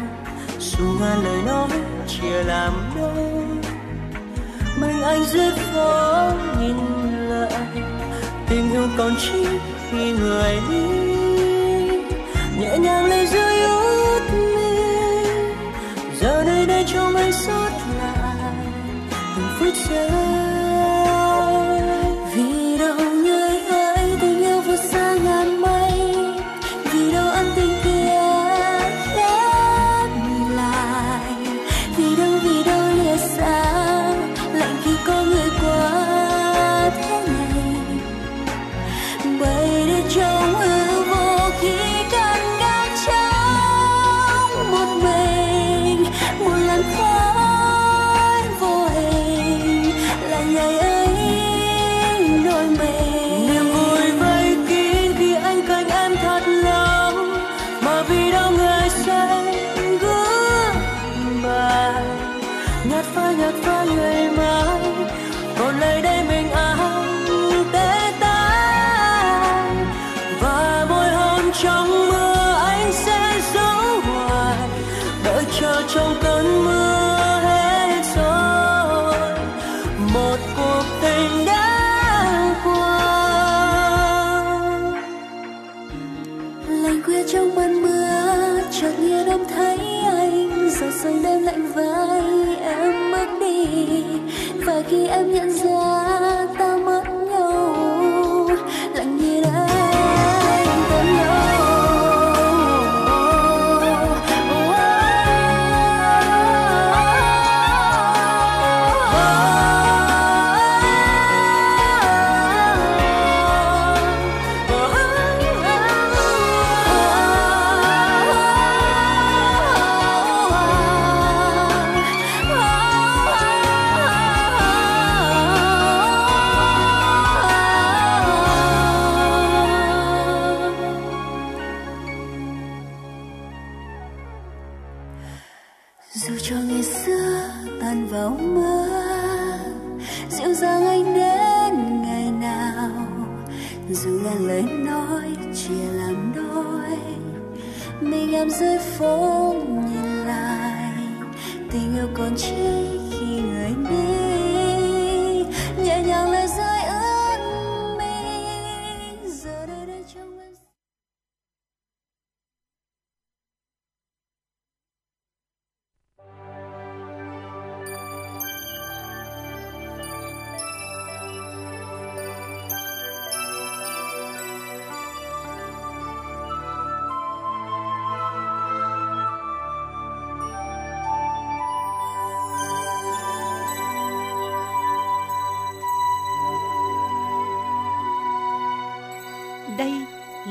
dù ngàn lời nói chia làm đôi. Mình anh dưới phố nhìn lại, tình yêu còn chi khi người đi. Nhẹ nhàng lấy rơi út mi giờ đây đây trong anh sót lại từng phút giây.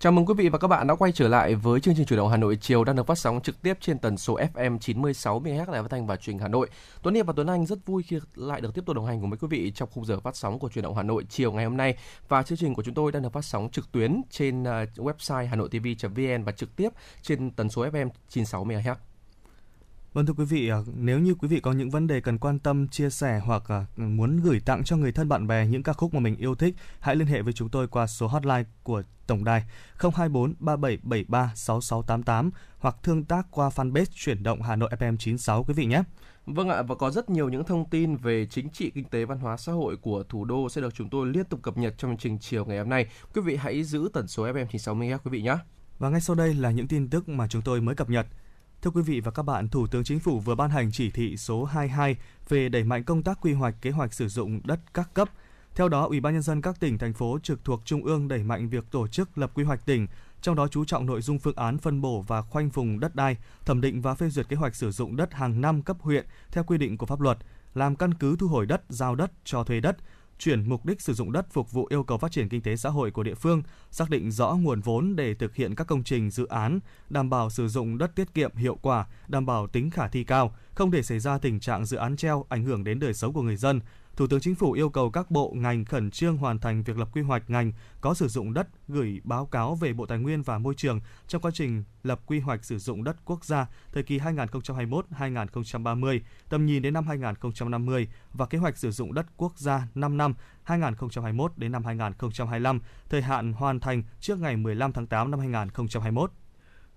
Chào mừng quý vị và các bạn đã quay trở lại với chương trình chủ động Hà Nội chiều đang được phát sóng trực tiếp trên tần số FM 96 MHz Đài Phát thanh và Truyền hình Hà Nội. Tuấn Hiệp và Tuấn Anh rất vui khi lại được tiếp tục đồng hành cùng với quý vị trong khung giờ phát sóng của Truyền động Hà Nội chiều ngày hôm nay và chương trình của chúng tôi đang được phát sóng trực tuyến trên à, website hanoitv.vn và trực tiếp trên tần số FM 96 MHz. Vâng thưa quý vị, à, nếu như quý vị có những vấn đề cần quan tâm, chia sẻ hoặc à, muốn gửi tặng cho người thân bạn bè những ca khúc mà mình yêu thích, hãy liên hệ với chúng tôi qua số hotline của tổng đài 024 3773 6688 hoặc tương tác qua fanpage chuyển động Hà Nội FM 96 quý vị nhé. Vâng ạ, và có rất nhiều những thông tin về chính trị, kinh tế, văn hóa, xã hội của thủ đô sẽ được chúng tôi liên tục cập nhật trong chương trình chiều ngày hôm nay. Quý vị hãy giữ tần số FM 96 MHz quý vị nhé. Và ngay sau đây là những tin tức mà chúng tôi mới cập nhật. Thưa quý vị và các bạn, Thủ tướng Chính phủ vừa ban hành chỉ thị số 22 về đẩy mạnh công tác quy hoạch kế hoạch sử dụng đất các cấp. Theo đó, Ủy ban nhân dân các tỉnh thành phố trực thuộc trung ương đẩy mạnh việc tổ chức lập quy hoạch tỉnh, trong đó chú trọng nội dung phương án phân bổ và khoanh vùng đất đai, thẩm định và phê duyệt kế hoạch sử dụng đất hàng năm cấp huyện theo quy định của pháp luật, làm căn cứ thu hồi đất, giao đất, cho thuê đất, chuyển mục đích sử dụng đất phục vụ yêu cầu phát triển kinh tế xã hội của địa phương, xác định rõ nguồn vốn để thực hiện các công trình dự án, đảm bảo sử dụng đất tiết kiệm hiệu quả, đảm bảo tính khả thi cao, không để xảy ra tình trạng dự án treo ảnh hưởng đến đời sống của người dân. Thủ tướng Chính phủ yêu cầu các bộ ngành khẩn trương hoàn thành việc lập quy hoạch ngành có sử dụng đất gửi báo cáo về Bộ Tài nguyên và Môi trường trong quá trình lập quy hoạch sử dụng đất quốc gia thời kỳ 2021-2030, tầm nhìn đến năm 2050 và kế hoạch sử dụng đất quốc gia 5 năm 2021 đến năm 2025, thời hạn hoàn thành trước ngày 15 tháng 8 năm 2021.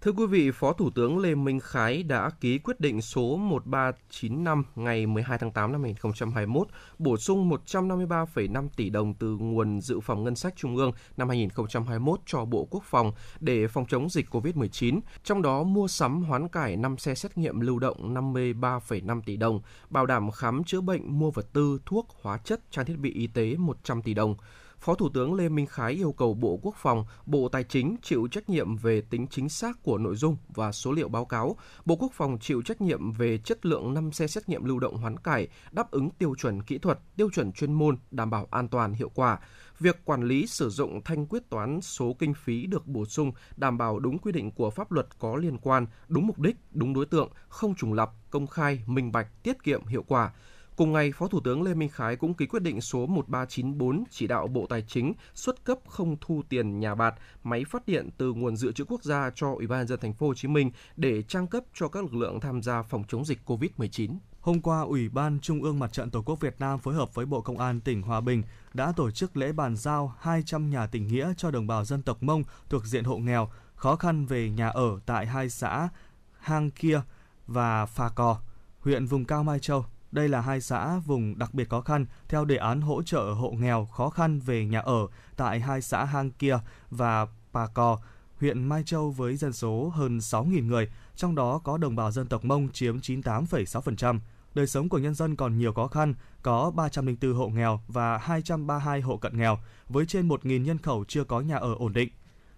Thưa quý vị, Phó Thủ tướng Lê Minh Khái đã ký quyết định số 1395 ngày 12 tháng 8 năm 2021 bổ sung 153,5 tỷ đồng từ nguồn dự phòng ngân sách trung ương năm 2021 cho Bộ Quốc phòng để phòng chống dịch COVID-19, trong đó mua sắm hoán cải 5 xe xét nghiệm lưu động 53,5 tỷ đồng, bảo đảm khám chữa bệnh, mua vật tư, thuốc, hóa chất, trang thiết bị y tế 100 tỷ đồng. Phó Thủ tướng Lê Minh Khái yêu cầu Bộ Quốc phòng, Bộ Tài chính chịu trách nhiệm về tính chính xác của nội dung và số liệu báo cáo. Bộ Quốc phòng chịu trách nhiệm về chất lượng 5 xe xét nghiệm lưu động hoán cải, đáp ứng tiêu chuẩn kỹ thuật, tiêu chuẩn chuyên môn, đảm bảo an toàn, hiệu quả. Việc quản lý sử dụng thanh quyết toán số kinh phí được bổ sung đảm bảo đúng quy định của pháp luật có liên quan, đúng mục đích, đúng đối tượng, không trùng lập, công khai, minh bạch, tiết kiệm, hiệu quả. Cùng ngày, Phó Thủ tướng Lê Minh Khái cũng ký quyết định số 1394 chỉ đạo Bộ Tài chính xuất cấp không thu tiền nhà bạt, máy phát điện từ nguồn dự trữ quốc gia cho Ủy ban nhân dân thành phố Hồ Chí Minh để trang cấp cho các lực lượng tham gia phòng chống dịch COVID-19. Hôm qua, Ủy ban Trung ương Mặt trận Tổ quốc Việt Nam phối hợp với Bộ Công an tỉnh Hòa Bình đã tổ chức lễ bàn giao 200 nhà tình nghĩa cho đồng bào dân tộc Mông thuộc diện hộ nghèo, khó khăn về nhà ở tại hai xã Hang Kia và Phà Cò, huyện vùng cao Mai Châu. Đây là hai xã vùng đặc biệt khó khăn theo đề án hỗ trợ hộ nghèo khó khăn về nhà ở tại hai xã Hang Kia và Pà Cò, huyện Mai Châu với dân số hơn 6.000 người, trong đó có đồng bào dân tộc Mông chiếm 98,6%. Đời sống của nhân dân còn nhiều khó khăn, có 304 hộ nghèo và 232 hộ cận nghèo, với trên 1.000 nhân khẩu chưa có nhà ở ổn định.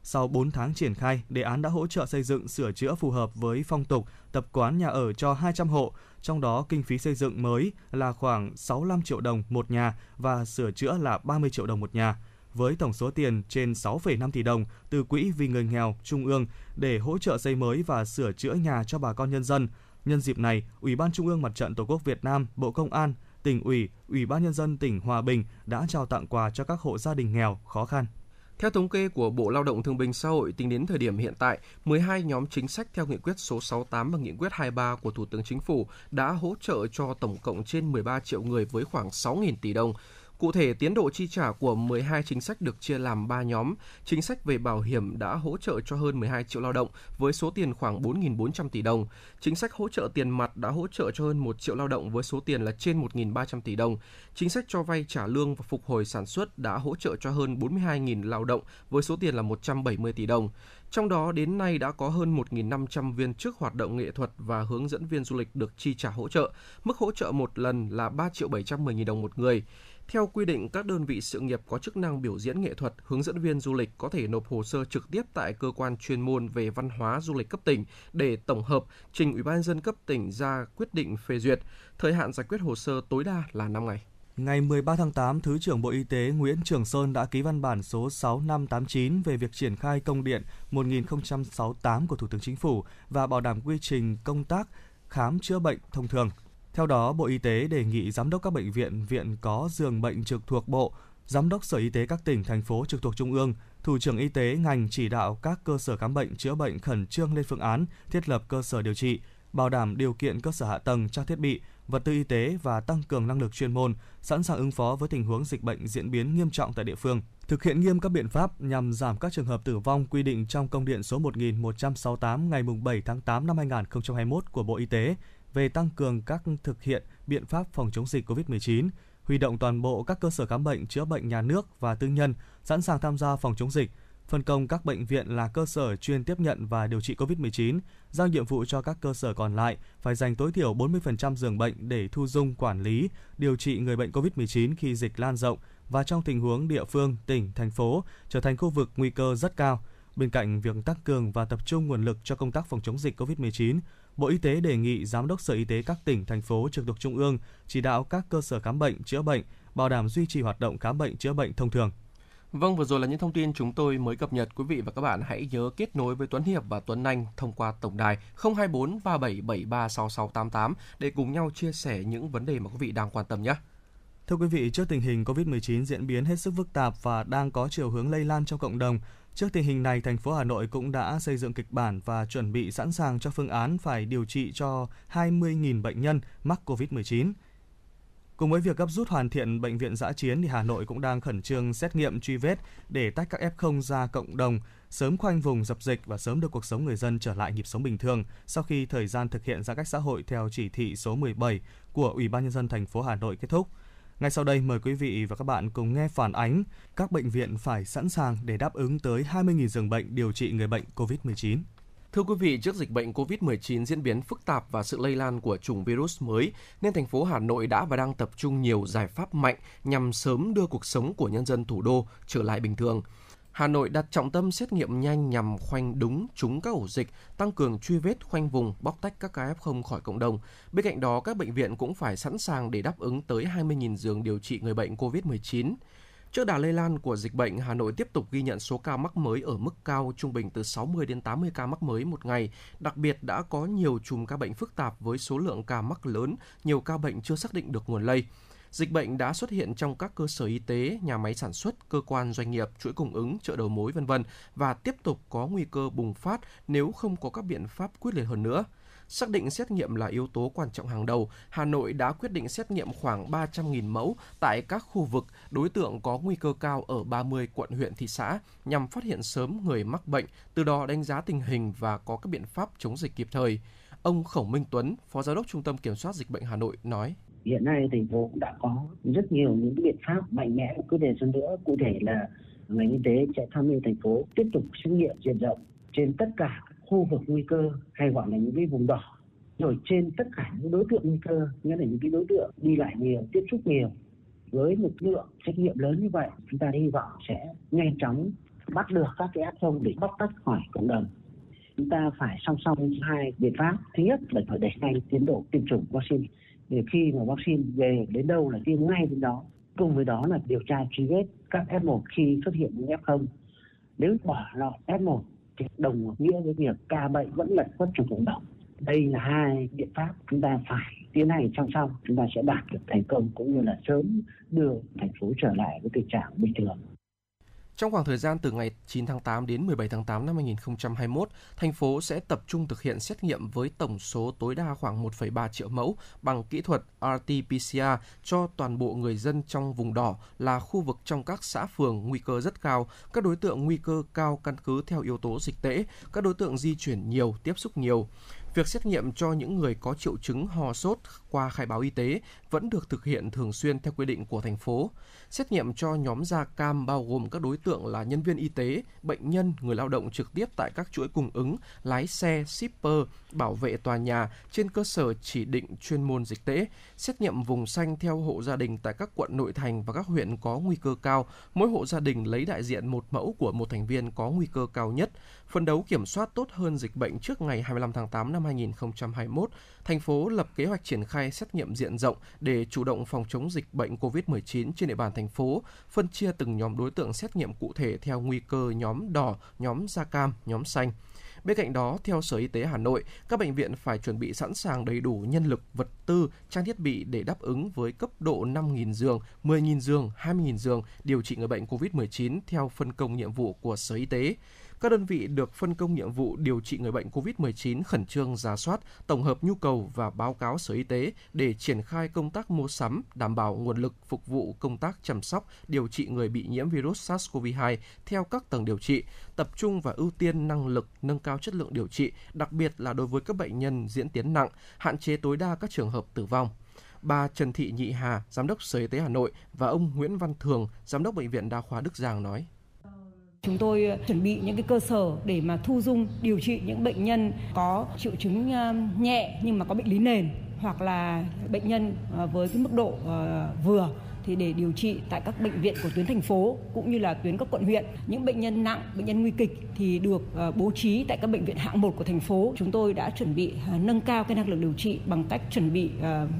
Sau 4 tháng triển khai, đề án đã hỗ trợ xây dựng sửa chữa phù hợp với phong tục, tập quán nhà ở cho 200 hộ, trong đó kinh phí xây dựng mới là khoảng 65 triệu đồng một nhà và sửa chữa là 30 triệu đồng một nhà với tổng số tiền trên 6,5 tỷ đồng từ Quỹ vì người nghèo Trung ương để hỗ trợ xây mới và sửa chữa nhà cho bà con nhân dân. Nhân dịp này, Ủy ban Trung ương Mặt trận Tổ quốc Việt Nam, Bộ Công an, tỉnh ủy, Ủy ban nhân dân tỉnh Hòa Bình đã trao tặng quà cho các hộ gia đình nghèo khó khăn. Theo thống kê của Bộ Lao động Thương binh Xã hội, tính đến thời điểm hiện tại, 12 nhóm chính sách theo nghị quyết số 68 và nghị quyết 23 của Thủ tướng Chính phủ đã hỗ trợ cho tổng cộng trên 13 triệu người với khoảng 6.000 tỷ đồng. Cụ thể, tiến độ chi trả của 12 chính sách được chia làm 3 nhóm. Chính sách về bảo hiểm đã hỗ trợ cho hơn 12 triệu lao động với số tiền khoảng 4.400 tỷ đồng. Chính sách hỗ trợ tiền mặt đã hỗ trợ cho hơn 1 triệu lao động với số tiền là trên 1.300 tỷ đồng. Chính sách cho vay trả lương và phục hồi sản xuất đã hỗ trợ cho hơn 42.000 lao động với số tiền là 170 tỷ đồng. Trong đó đến nay đã có hơn 1.500 viên chức hoạt động nghệ thuật và hướng dẫn viên du lịch được chi trả hỗ trợ. Mức hỗ trợ một lần là 3 triệu 710 000 đồng một người. Theo quy định, các đơn vị sự nghiệp có chức năng biểu diễn nghệ thuật, hướng dẫn viên du lịch có thể nộp hồ sơ trực tiếp tại cơ quan chuyên môn về văn hóa du lịch cấp tỉnh để tổng hợp trình Ủy ban dân cấp tỉnh ra quyết định phê duyệt. Thời hạn giải quyết hồ sơ tối đa là 5 ngày. Ngày 13 tháng 8, Thứ trưởng Bộ Y tế Nguyễn Trường Sơn đã ký văn bản số 6589 về việc triển khai công điện 1068 của Thủ tướng Chính phủ và bảo đảm quy trình công tác khám chữa bệnh thông thường. Theo đó, Bộ Y tế đề nghị giám đốc các bệnh viện, viện có giường bệnh trực thuộc Bộ, giám đốc Sở Y tế các tỉnh, thành phố trực thuộc Trung ương, thủ trưởng y tế ngành chỉ đạo các cơ sở khám bệnh chữa bệnh khẩn trương lên phương án thiết lập cơ sở điều trị, bảo đảm điều kiện cơ sở hạ tầng, trang thiết bị, vật tư y tế và tăng cường năng lực chuyên môn, sẵn sàng ứng phó với tình huống dịch bệnh diễn biến nghiêm trọng tại địa phương. Thực hiện nghiêm các biện pháp nhằm giảm các trường hợp tử vong quy định trong công điện số 1168 ngày 7 tháng 8 năm 2021 của Bộ Y tế về tăng cường các thực hiện biện pháp phòng chống dịch COVID-19, huy động toàn bộ các cơ sở khám bệnh chữa bệnh nhà nước và tư nhân sẵn sàng tham gia phòng chống dịch, phân công các bệnh viện là cơ sở chuyên tiếp nhận và điều trị COVID-19, giao nhiệm vụ cho các cơ sở còn lại phải dành tối thiểu 40% giường bệnh để thu dung quản lý, điều trị người bệnh COVID-19 khi dịch lan rộng và trong tình huống địa phương, tỉnh, thành phố trở thành khu vực nguy cơ rất cao. Bên cạnh việc tăng cường và tập trung nguồn lực cho công tác phòng chống dịch COVID-19, Bộ Y tế đề nghị Giám đốc Sở Y tế các tỉnh, thành phố trực thuộc Trung ương chỉ đạo các cơ sở khám bệnh, chữa bệnh, bảo đảm duy trì hoạt động khám bệnh, chữa bệnh thông thường. Vâng, vừa rồi là những thông tin chúng tôi mới cập nhật. Quý vị và các bạn hãy nhớ kết nối với Tuấn Hiệp và Tuấn Anh thông qua tổng đài 024 3773 6688 để cùng nhau chia sẻ những vấn đề mà quý vị đang quan tâm nhé. Thưa quý vị, trước tình hình COVID-19 diễn biến hết sức phức tạp và đang có chiều hướng lây lan trong cộng đồng, Trước tình hình này, thành phố Hà Nội cũng đã xây dựng kịch bản và chuẩn bị sẵn sàng cho phương án phải điều trị cho 20.000 bệnh nhân mắc COVID-19. Cùng với việc gấp rút hoàn thiện bệnh viện giã chiến thì Hà Nội cũng đang khẩn trương xét nghiệm truy vết để tách các F0 ra cộng đồng, sớm khoanh vùng dập dịch và sớm đưa cuộc sống người dân trở lại nhịp sống bình thường sau khi thời gian thực hiện giãn cách xã hội theo chỉ thị số 17 của Ủy ban nhân dân thành phố Hà Nội kết thúc. Ngay sau đây mời quý vị và các bạn cùng nghe phản ánh các bệnh viện phải sẵn sàng để đáp ứng tới 20.000 giường bệnh điều trị người bệnh COVID-19. Thưa quý vị, trước dịch bệnh COVID-19 diễn biến phức tạp và sự lây lan của chủng virus mới, nên thành phố Hà Nội đã và đang tập trung nhiều giải pháp mạnh nhằm sớm đưa cuộc sống của nhân dân thủ đô trở lại bình thường. Hà Nội đặt trọng tâm xét nghiệm nhanh nhằm khoanh đúng trúng các ổ dịch, tăng cường truy vết khoanh vùng, bóc tách các ca F0 khỏi cộng đồng. Bên cạnh đó, các bệnh viện cũng phải sẵn sàng để đáp ứng tới 20.000 giường điều trị người bệnh COVID-19. Trước đà lây lan của dịch bệnh, Hà Nội tiếp tục ghi nhận số ca mắc mới ở mức cao trung bình từ 60 đến 80 ca mắc mới một ngày. Đặc biệt đã có nhiều chùm ca bệnh phức tạp với số lượng ca mắc lớn, nhiều ca bệnh chưa xác định được nguồn lây. Dịch bệnh đã xuất hiện trong các cơ sở y tế, nhà máy sản xuất, cơ quan doanh nghiệp, chuỗi cung ứng, chợ đầu mối vân vân và tiếp tục có nguy cơ bùng phát nếu không có các biện pháp quyết liệt hơn nữa. xác định xét nghiệm là yếu tố quan trọng hàng đầu, Hà Nội đã quyết định xét nghiệm khoảng 300.000 mẫu tại các khu vực đối tượng có nguy cơ cao ở 30 quận huyện thị xã nhằm phát hiện sớm người mắc bệnh, từ đó đánh giá tình hình và có các biện pháp chống dịch kịp thời. Ông Khổng Minh Tuấn, Phó Giám đốc Trung tâm Kiểm soát Dịch bệnh Hà Nội nói. Hiện nay thành phố cũng đã có rất nhiều những biện pháp mạnh mẽ quyết liệt hơn nữa. Cụ thể là ngành y tế sẽ tham mưu thành phố tiếp tục xét nghiệm diện rộng trên tất cả khu vực nguy cơ hay gọi là những cái vùng đỏ. Rồi trên tất cả những đối tượng nguy cơ, nghĩa là những cái đối tượng đi lại nhiều, tiếp xúc nhiều. Với một lượng xét nghiệm lớn như vậy, chúng ta hy vọng sẽ nhanh chóng bắt được các cái f để bóc tách khỏi cộng đồng. Chúng ta phải song song hai biện pháp. Thứ nhất là phải đẩy nhanh tiến độ tiêm chủng vaccine để khi mà vaccine về đến đâu là tiêm ngay đến đó, cùng với đó là điều tra truy vết các F1 khi xuất hiện những F0 nếu bỏ lọt F1 thì đồng nghĩa với việc ca bệnh vẫn lẩn khuất trong cộng đồng. Đây là hai biện pháp chúng ta phải tiến hành song song. Chúng ta sẽ đạt được thành công cũng như là sớm đưa thành phố trở lại với tình trạng bình thường trong khoảng thời gian từ ngày 9 tháng 8 đến 17 tháng 8 năm 2021, thành phố sẽ tập trung thực hiện xét nghiệm với tổng số tối đa khoảng 1,3 triệu mẫu bằng kỹ thuật RT-PCR cho toàn bộ người dân trong vùng đỏ là khu vực trong các xã phường nguy cơ rất cao, các đối tượng nguy cơ cao căn cứ theo yếu tố dịch tễ, các đối tượng di chuyển nhiều, tiếp xúc nhiều. Việc xét nghiệm cho những người có triệu chứng ho sốt qua khai báo y tế vẫn được thực hiện thường xuyên theo quy định của thành phố. Xét nghiệm cho nhóm da cam bao gồm các đối tượng là nhân viên y tế, bệnh nhân, người lao động trực tiếp tại các chuỗi cung ứng, lái xe, shipper, bảo vệ tòa nhà trên cơ sở chỉ định chuyên môn dịch tễ. Xét nghiệm vùng xanh theo hộ gia đình tại các quận nội thành và các huyện có nguy cơ cao. Mỗi hộ gia đình lấy đại diện một mẫu của một thành viên có nguy cơ cao nhất. Phân đấu kiểm soát tốt hơn dịch bệnh trước ngày 25 tháng 8 năm 2021, thành phố lập kế hoạch triển khai xét nghiệm diện rộng để chủ động phòng chống dịch bệnh COVID-19 trên địa bàn thành phố, phân chia từng nhóm đối tượng xét nghiệm cụ thể theo nguy cơ nhóm đỏ, nhóm da cam, nhóm xanh. Bên cạnh đó, theo Sở Y tế Hà Nội, các bệnh viện phải chuẩn bị sẵn sàng đầy đủ nhân lực, vật tư, trang thiết bị để đáp ứng với cấp độ 5.000 giường, 10.000 giường, 20.000 giường điều trị người bệnh COVID-19 theo phân công nhiệm vụ của Sở Y tế. Các đơn vị được phân công nhiệm vụ điều trị người bệnh COVID-19 khẩn trương ra soát, tổng hợp nhu cầu và báo cáo Sở Y tế để triển khai công tác mua sắm, đảm bảo nguồn lực phục vụ công tác chăm sóc, điều trị người bị nhiễm virus SARS-CoV-2 theo các tầng điều trị, tập trung và ưu tiên năng lực nâng cao chất lượng điều trị, đặc biệt là đối với các bệnh nhân diễn tiến nặng, hạn chế tối đa các trường hợp tử vong bà Trần Thị Nhị Hà, Giám đốc Sở Y tế Hà Nội và ông Nguyễn Văn Thường, Giám đốc Bệnh viện Đa khoa Đức Giang nói. Chúng tôi ờ, chuẩn bị những cái cơ sở để mà thu dung điều trị những bệnh nhân có triệu chứng ờ, nhẹ nhưng mà có bệnh lý nền hoặc là bệnh nhân ờ, với cái mức độ vừa thì để điều trị tại các bệnh viện của tuyến thành phố cũng như là tuyến các quận huyện. Những bệnh nhân nặng, bệnh nhân nguy kịch thì được bố trí tại các bệnh viện hạng 1 của thành phố. Chúng tôi đã chuẩn bị nâng cao cái năng lực điều trị bằng cách chuẩn bị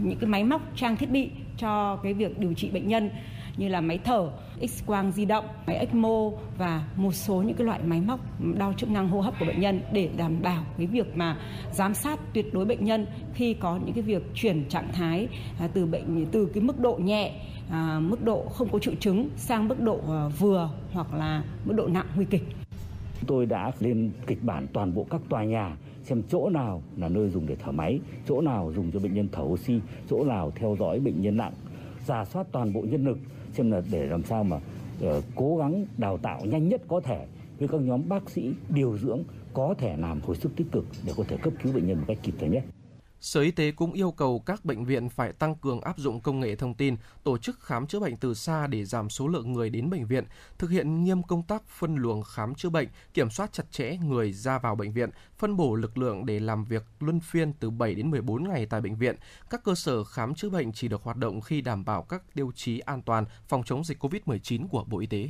những cái máy móc, trang thiết bị cho cái việc điều trị bệnh nhân như là máy thở, X quang di động, máy ECMO và một số những cái loại máy móc đo chức năng hô hấp của bệnh nhân để đảm bảo cái việc mà giám sát tuyệt đối bệnh nhân khi có những cái việc chuyển trạng thái à, từ bệnh từ cái mức độ nhẹ à, mức độ không có triệu chứng sang mức độ à, vừa hoặc là mức độ nặng nguy kịch. Tôi đã lên kịch bản toàn bộ các tòa nhà xem chỗ nào là nơi dùng để thở máy, chỗ nào dùng cho bệnh nhân thở oxy, chỗ nào theo dõi bệnh nhân nặng, giả soát toàn bộ nhân lực xem là để làm sao mà uh, cố gắng đào tạo nhanh nhất có thể với các nhóm bác sĩ điều dưỡng có thể làm hồi sức tích cực để có thể cấp cứu bệnh nhân một cách kịp thời nhất. Sở Y tế cũng yêu cầu các bệnh viện phải tăng cường áp dụng công nghệ thông tin, tổ chức khám chữa bệnh từ xa để giảm số lượng người đến bệnh viện, thực hiện nghiêm công tác phân luồng khám chữa bệnh, kiểm soát chặt chẽ người ra vào bệnh viện, phân bổ lực lượng để làm việc luân phiên từ 7 đến 14 ngày tại bệnh viện. Các cơ sở khám chữa bệnh chỉ được hoạt động khi đảm bảo các tiêu chí an toàn phòng chống dịch COVID-19 của Bộ Y tế.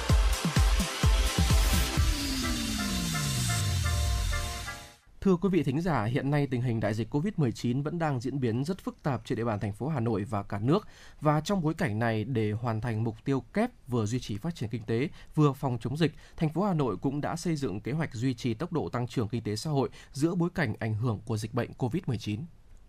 Thưa quý vị thính giả, hiện nay tình hình đại dịch COVID-19 vẫn đang diễn biến rất phức tạp trên địa bàn thành phố Hà Nội và cả nước. Và trong bối cảnh này, để hoàn thành mục tiêu kép vừa duy trì phát triển kinh tế, vừa phòng chống dịch, thành phố Hà Nội cũng đã xây dựng kế hoạch duy trì tốc độ tăng trưởng kinh tế xã hội giữa bối cảnh ảnh hưởng của dịch bệnh COVID-19.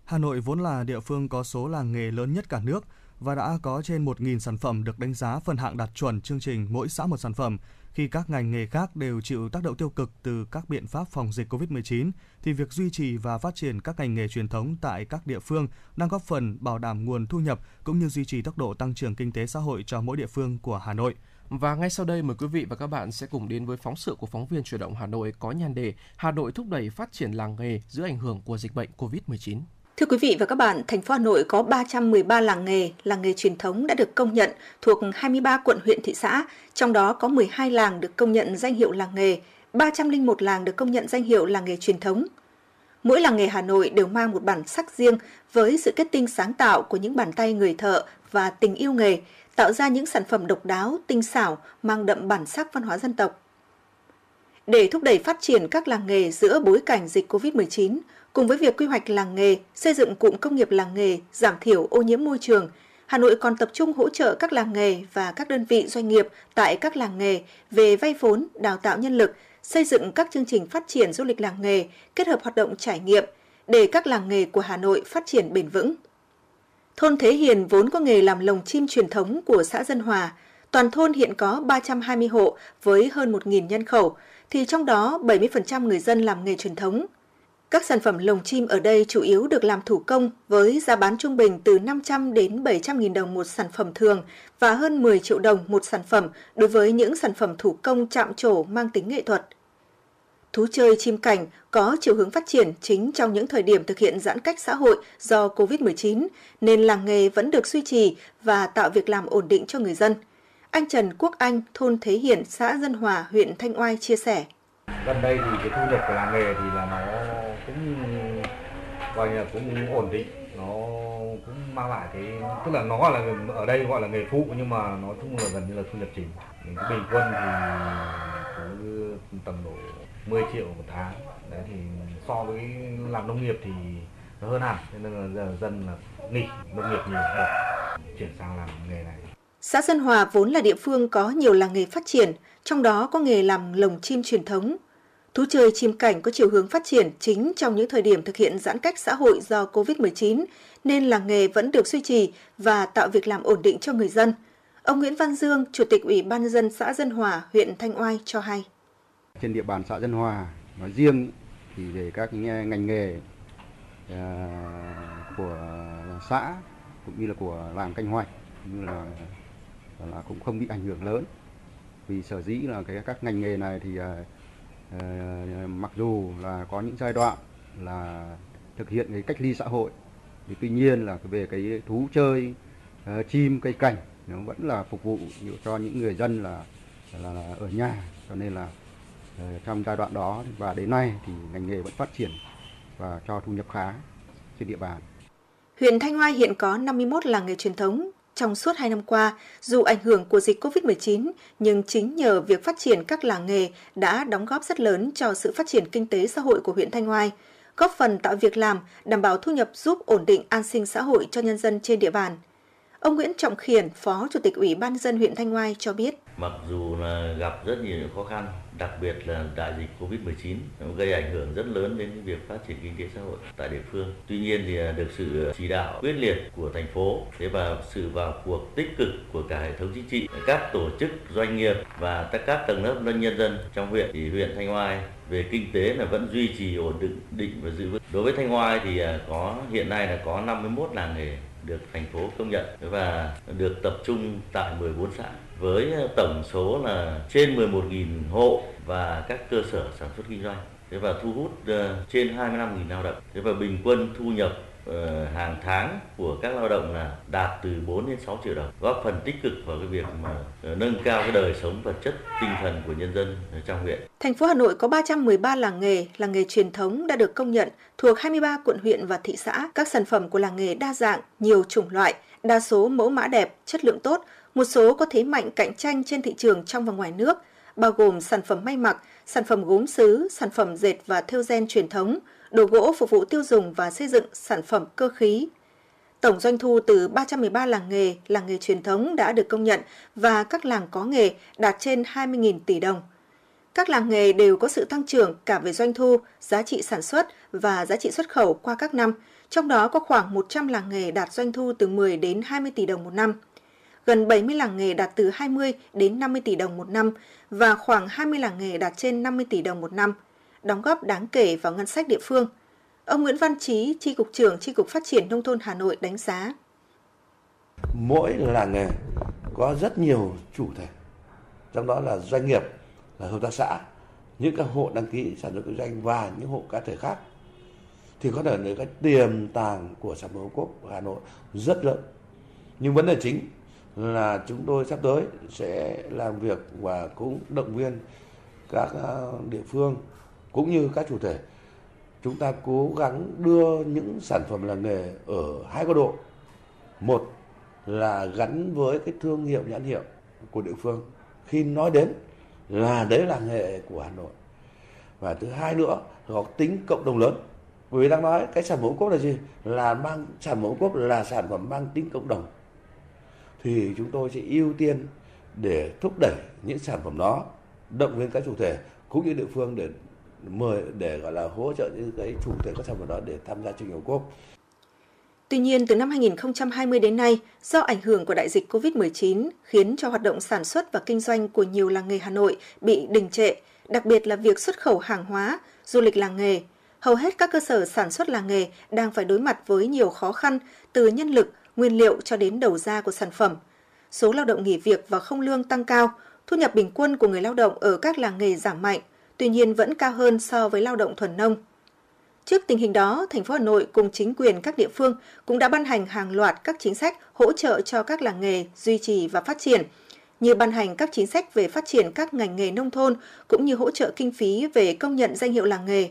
Hà Nội vốn là địa phương có số làng nghề lớn nhất cả nước và đã có trên 1.000 sản phẩm được đánh giá phân hạng đạt chuẩn chương trình mỗi xã một sản phẩm. Khi các ngành nghề khác đều chịu tác động tiêu cực từ các biện pháp phòng dịch COVID-19, thì việc duy trì và phát triển các ngành nghề truyền thống tại các địa phương đang góp phần bảo đảm nguồn thu nhập cũng như duy trì tốc độ tăng trưởng kinh tế xã hội cho mỗi địa phương của Hà Nội. Và ngay sau đây mời quý vị và các bạn sẽ cùng đến với phóng sự của phóng viên chuyển động Hà Nội có nhan đề Hà Nội thúc đẩy phát triển làng nghề giữa ảnh hưởng của dịch bệnh COVID-19. Thưa quý vị và các bạn, thành phố Hà Nội có 313 làng nghề, làng nghề truyền thống đã được công nhận thuộc 23 quận huyện thị xã, trong đó có 12 làng được công nhận danh hiệu làng nghề, 301 làng được công nhận danh hiệu làng nghề truyền thống. Mỗi làng nghề Hà Nội đều mang một bản sắc riêng với sự kết tinh sáng tạo của những bàn tay người thợ và tình yêu nghề, tạo ra những sản phẩm độc đáo, tinh xảo, mang đậm bản sắc văn hóa dân tộc. Để thúc đẩy phát triển các làng nghề giữa bối cảnh dịch COVID-19, cùng với việc quy hoạch làng nghề, xây dựng cụm công nghiệp làng nghề, giảm thiểu ô nhiễm môi trường, Hà Nội còn tập trung hỗ trợ các làng nghề và các đơn vị doanh nghiệp tại các làng nghề về vay vốn, đào tạo nhân lực, xây dựng các chương trình phát triển du lịch làng nghề, kết hợp hoạt động trải nghiệm để các làng nghề của Hà Nội phát triển bền vững. Thôn Thế Hiền vốn có nghề làm lồng chim truyền thống của xã Dân Hòa. Toàn thôn hiện có 320 hộ với hơn 1.000 nhân khẩu, thì trong đó 70% người dân làm nghề truyền thống. Các sản phẩm lồng chim ở đây chủ yếu được làm thủ công với giá bán trung bình từ 500 đến 700 nghìn đồng một sản phẩm thường và hơn 10 triệu đồng một sản phẩm đối với những sản phẩm thủ công chạm trổ mang tính nghệ thuật. Thú chơi chim cảnh có chiều hướng phát triển chính trong những thời điểm thực hiện giãn cách xã hội do COVID-19, nên làng nghề vẫn được duy trì và tạo việc làm ổn định cho người dân. Anh Trần Quốc Anh, thôn Thế Hiển, xã Dân Hòa, huyện Thanh Oai chia sẻ. Gần đây thì cái thu nhập của làng nghề thì là nó coi như là cũng ổn định, nó cũng mang lại cái tức là nó là ở đây gọi là nghề phụ nhưng mà nó cũng là gần như là thu nhập chính. Cái bình quân thì cứ tầm độ 10 triệu một tháng. Đấy thì so với làm nông nghiệp thì nó hơn hẳn. Nên là giờ dân là nghỉ nông nghiệp nhiều. Bỏ chuyển sang làm nghề này. Xã Dân Hòa vốn là địa phương có nhiều làng nghề phát triển, trong đó có nghề làm lồng chim truyền thống. Thú chơi chim cảnh có chiều hướng phát triển chính trong những thời điểm thực hiện giãn cách xã hội do COVID-19, nên làng nghề vẫn được duy trì và tạo việc làm ổn định cho người dân. Ông Nguyễn Văn Dương, Chủ tịch Ủy ban dân xã Dân Hòa, huyện Thanh Oai cho hay trên địa bàn xã Dân Hòa nói riêng thì về các ngành nghề ờ, của xã cũng như là của làng canh hoạch như là là cũng không bị ảnh hưởng lớn vì sở dĩ là cái các ngành nghề này thì ờ, Ờ, mặc dù là có những giai đoạn là thực hiện cái cách ly xã hội thì tuy nhiên là về cái thú chơi uh, chim cây cảnh nó vẫn là phục vụ cho những người dân là là, là ở nhà cho nên là uh, trong giai đoạn đó và đến nay thì ngành nghề vẫn phát triển và cho thu nhập khá trên địa bàn. Huyện Thanh Oai hiện có 51 làng nghề truyền thống. Trong suốt 2 năm qua, dù ảnh hưởng của dịch COVID-19, nhưng chính nhờ việc phát triển các làng nghề đã đóng góp rất lớn cho sự phát triển kinh tế xã hội của huyện Thanh Oai, góp phần tạo việc làm, đảm bảo thu nhập giúp ổn định an sinh xã hội cho nhân dân trên địa bàn – Ông Nguyễn Trọng Khiển, Phó Chủ tịch Ủy ban dân huyện Thanh Oai cho biết. Mặc dù là gặp rất nhiều khó khăn, đặc biệt là đại dịch Covid-19 gây ảnh hưởng rất lớn đến việc phát triển kinh tế xã hội tại địa phương. Tuy nhiên thì à, được sự chỉ đạo quyết liệt của thành phố thế và sự vào cuộc tích cực của cả hệ thống chính trị, các tổ chức doanh nghiệp và tất các tầng lớp nhân dân trong huyện thì huyện Thanh Oai về kinh tế là vẫn duy trì ổn định định và giữ vững. Đối với Thanh Oai thì à, có hiện nay là có 51 làng nghề được thành phố công nhận và được tập trung tại 14 xã với tổng số là trên 11.000 hộ và các cơ sở sản xuất kinh doanh. Thế và thu hút ờ, trên 25.000 lao động. Thế và bình quân thu nhập Ờ, hàng tháng của các lao động là đạt từ 4 đến 6 triệu đồng góp phần tích cực vào cái việc mà ờ, nâng cao cái đời sống vật chất tinh thần của nhân dân trong huyện. Thành phố Hà Nội có 313 làng nghề, làng nghề truyền thống đã được công nhận thuộc 23 quận huyện và thị xã. Các sản phẩm của làng nghề đa dạng, nhiều chủng loại, đa số mẫu mã đẹp, chất lượng tốt, một số có thế mạnh cạnh tranh trên thị trường trong và ngoài nước, bao gồm sản phẩm may mặc, sản phẩm gốm sứ, sản phẩm dệt và thêu gen truyền thống, đồ gỗ phục vụ tiêu dùng và xây dựng sản phẩm cơ khí. Tổng doanh thu từ 313 làng nghề, làng nghề truyền thống đã được công nhận và các làng có nghề đạt trên 20.000 tỷ đồng. Các làng nghề đều có sự tăng trưởng cả về doanh thu, giá trị sản xuất và giá trị xuất khẩu qua các năm, trong đó có khoảng 100 làng nghề đạt doanh thu từ 10 đến 20 tỷ đồng một năm. Gần 70 làng nghề đạt từ 20 đến 50 tỷ đồng một năm và khoảng 20 làng nghề đạt trên 50 tỷ đồng một năm, đóng góp đáng kể vào ngân sách địa phương. Ông Nguyễn Văn Chí, Tri Cục trưởng Tri Cục Phát triển Nông thôn Hà Nội đánh giá. Mỗi làng nghề có rất nhiều chủ thể, trong đó là doanh nghiệp, là hợp tác xã, những các hộ đăng ký sản xuất kinh doanh và những hộ cá thể khác thì có thể nói cái tiềm tàng của sản phẩm ô cốp của Hà Nội rất lớn. Nhưng vấn đề chính là chúng tôi sắp tới sẽ làm việc và cũng động viên các ờ, địa phương cũng như các chủ thể, chúng ta cố gắng đưa những sản phẩm làng nghề ở hai góc độ. Một là gắn với cái thương hiệu, nhãn hiệu của địa phương. Khi nói đến là đấy là nghề của Hà Nội. Và thứ hai nữa có tính cộng đồng lớn. Bởi vì đang nói cái sản phẩm ô cốp là gì? Là mang, sản phẩm ô cốp là sản phẩm mang tính cộng đồng. Thì chúng tôi sẽ ưu tiên để thúc đẩy những sản phẩm đó động viên các chủ thể cũng như địa phương để mời để gọi là hỗ trợ những cái chủ thể các sản phẩm đó để tham gia chương trình ô cốp. Tuy nhiên, từ năm 2020 đến nay, do ảnh hưởng của đại dịch COVID-19 khiến cho hoạt động sản xuất và kinh doanh của nhiều làng nghề Hà Nội bị đình trệ, đặc biệt là việc xuất khẩu hàng hóa, du lịch làng nghề. Hầu hết các cơ sở sản xuất làng nghề đang phải đối mặt với nhiều khó khăn từ nhân lực, nguyên liệu cho đến đầu ra của sản phẩm. Số lao động nghỉ việc và không lương tăng cao, thu nhập bình quân của người lao động ở các làng nghề giảm mạnh, tuy nhiên vẫn cao hơn so với lao động thuần nông. Trước tình hình đó, thành phố Hà Nội cùng chính quyền các địa phương cũng đã ban hành hàng loạt các chính sách hỗ trợ cho các làng nghề duy trì và phát triển, như ban hành các chính sách về phát triển các ngành nghề nông thôn cũng như hỗ trợ kinh phí về công nhận danh hiệu làng nghề,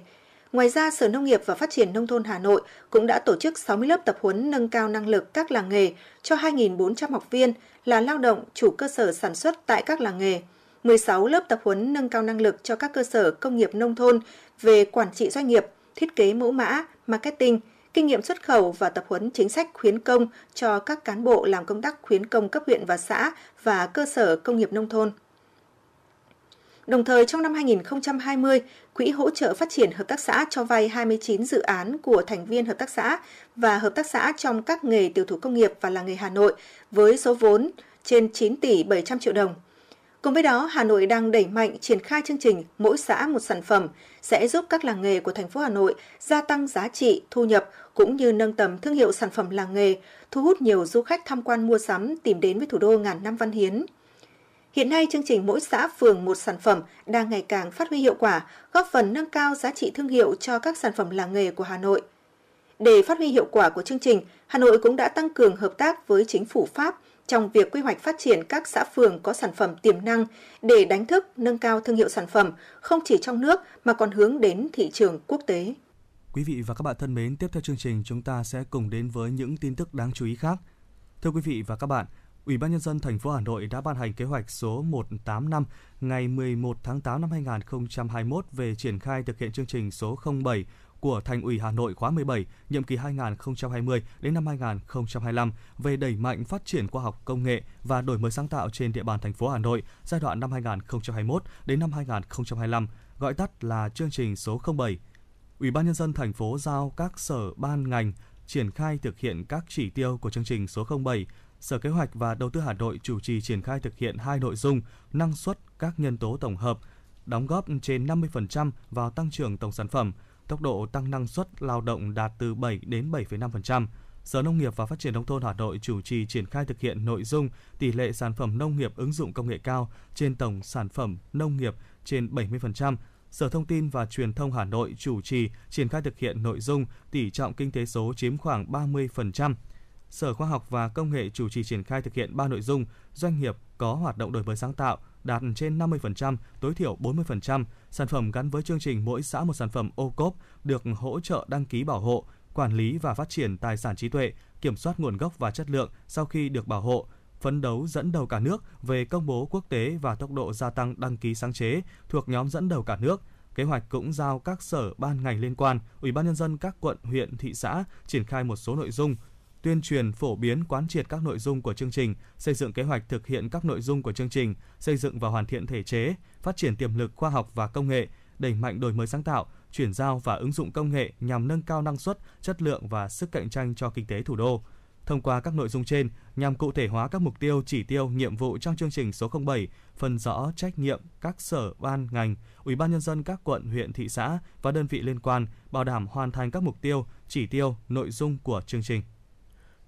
Ngoài ra, Sở Nông nghiệp và Phát triển Nông thôn Hà Nội cũng đã tổ chức 60 lớp tập huấn nâng cao năng lực các làng nghề cho 2.400 học viên là lao động chủ cơ sở sản xuất tại các làng nghề. 16 lớp tập huấn nâng cao năng lực cho các cơ sở công nghiệp nông thôn về quản trị doanh nghiệp, thiết kế mẫu mã, marketing, kinh nghiệm xuất khẩu và tập huấn chính sách khuyến công cho các cán bộ làm công tác khuyến công cấp huyện và xã và cơ sở công nghiệp nông thôn. Đồng thời, trong năm 2020, Quỹ hỗ trợ phát triển hợp tác xã cho vay 29 dự án của thành viên hợp tác xã và hợp tác xã trong các nghề tiểu thủ công nghiệp và làng nghề Hà Nội với số vốn trên 9 tỷ 700 triệu đồng. Cùng với đó, Hà Nội đang đẩy mạnh triển khai chương trình mỗi xã một sản phẩm sẽ giúp các làng nghề của thành phố Hà Nội gia tăng giá trị, thu nhập cũng như nâng tầm thương hiệu sản phẩm làng nghề, thu hút nhiều du khách tham quan mua sắm tìm đến với thủ đô ngàn năm văn hiến. Hiện nay, chương trình mỗi xã phường một sản phẩm đang ngày càng phát huy hiệu quả, góp phần nâng cao giá trị thương hiệu cho các sản phẩm làng nghề của Hà Nội. Để phát huy hiệu quả của chương trình, Hà Nội cũng đã tăng cường hợp tác với chính phủ Pháp trong việc quy hoạch phát triển các xã phường có sản phẩm tiềm năng để đánh thức nâng cao thương hiệu sản phẩm không chỉ trong nước mà còn hướng đến thị trường quốc tế. Quý vị và các bạn thân mến, tiếp theo chương trình chúng ta sẽ cùng đến với những tin tức đáng chú ý khác. Thưa quý vị và các bạn, Ủy ban nhân dân thành phố Hà Nội đã ban hành kế hoạch số 185 ngày 11 tháng 8 năm 2021 về triển khai thực hiện chương trình số 07 của Thành ủy Hà Nội khóa 17, nhiệm kỳ 2020 đến năm 2025 về đẩy mạnh phát triển khoa học công nghệ và đổi mới sáng tạo trên địa bàn thành phố Hà Nội giai đoạn năm 2021 đến năm 2025, gọi tắt là chương trình số 07. Ủy ban nhân dân thành phố giao các sở ban ngành triển khai thực hiện các chỉ tiêu của chương trình số 07 Sở Kế hoạch và Đầu tư Hà Nội chủ trì triển khai thực hiện hai nội dung năng suất các nhân tố tổng hợp, đóng góp trên 50% vào tăng trưởng tổng sản phẩm, tốc độ tăng năng suất lao động đạt từ 7 đến 7,5%. Sở Nông nghiệp và Phát triển Nông thôn Hà Nội chủ trì triển khai thực hiện nội dung tỷ lệ sản phẩm nông nghiệp ứng dụng công nghệ cao trên tổng sản phẩm nông nghiệp trên 70%. Sở Thông tin và Truyền thông Hà Nội chủ trì triển khai thực hiện nội dung tỷ trọng kinh tế số chiếm khoảng 30%. Sở Khoa học và Công nghệ chủ trì triển khai thực hiện ba nội dung doanh nghiệp có hoạt động đổi mới sáng tạo đạt trên 50%, tối thiểu 40%, sản phẩm gắn với chương trình mỗi xã một sản phẩm ô cốp được hỗ trợ đăng ký bảo hộ, quản lý và phát triển tài sản trí tuệ, kiểm soát nguồn gốc và chất lượng sau khi được bảo hộ, phấn đấu dẫn đầu cả nước về công bố quốc tế và tốc độ gia tăng đăng ký sáng chế thuộc nhóm dẫn đầu cả nước. Kế hoạch cũng giao các sở ban ngành liên quan, Ủy ban nhân dân các quận, huyện, thị xã triển khai một số nội dung tuyên truyền phổ biến quán triệt các nội dung của chương trình, xây dựng kế hoạch thực hiện các nội dung của chương trình, xây dựng và hoàn thiện thể chế, phát triển tiềm lực khoa học và công nghệ, đẩy mạnh đổi mới sáng tạo, chuyển giao và ứng dụng công nghệ nhằm nâng cao năng suất, chất lượng và sức cạnh tranh cho kinh tế thủ đô. Thông qua các nội dung trên, nhằm cụ thể hóa các mục tiêu, chỉ tiêu, nhiệm vụ trong chương trình số 07, phân rõ trách nhiệm các sở ban ngành, ủy ban nhân dân các quận, huyện, thị xã và đơn vị liên quan, bảo đảm hoàn thành các mục tiêu, chỉ tiêu, nội dung của chương trình.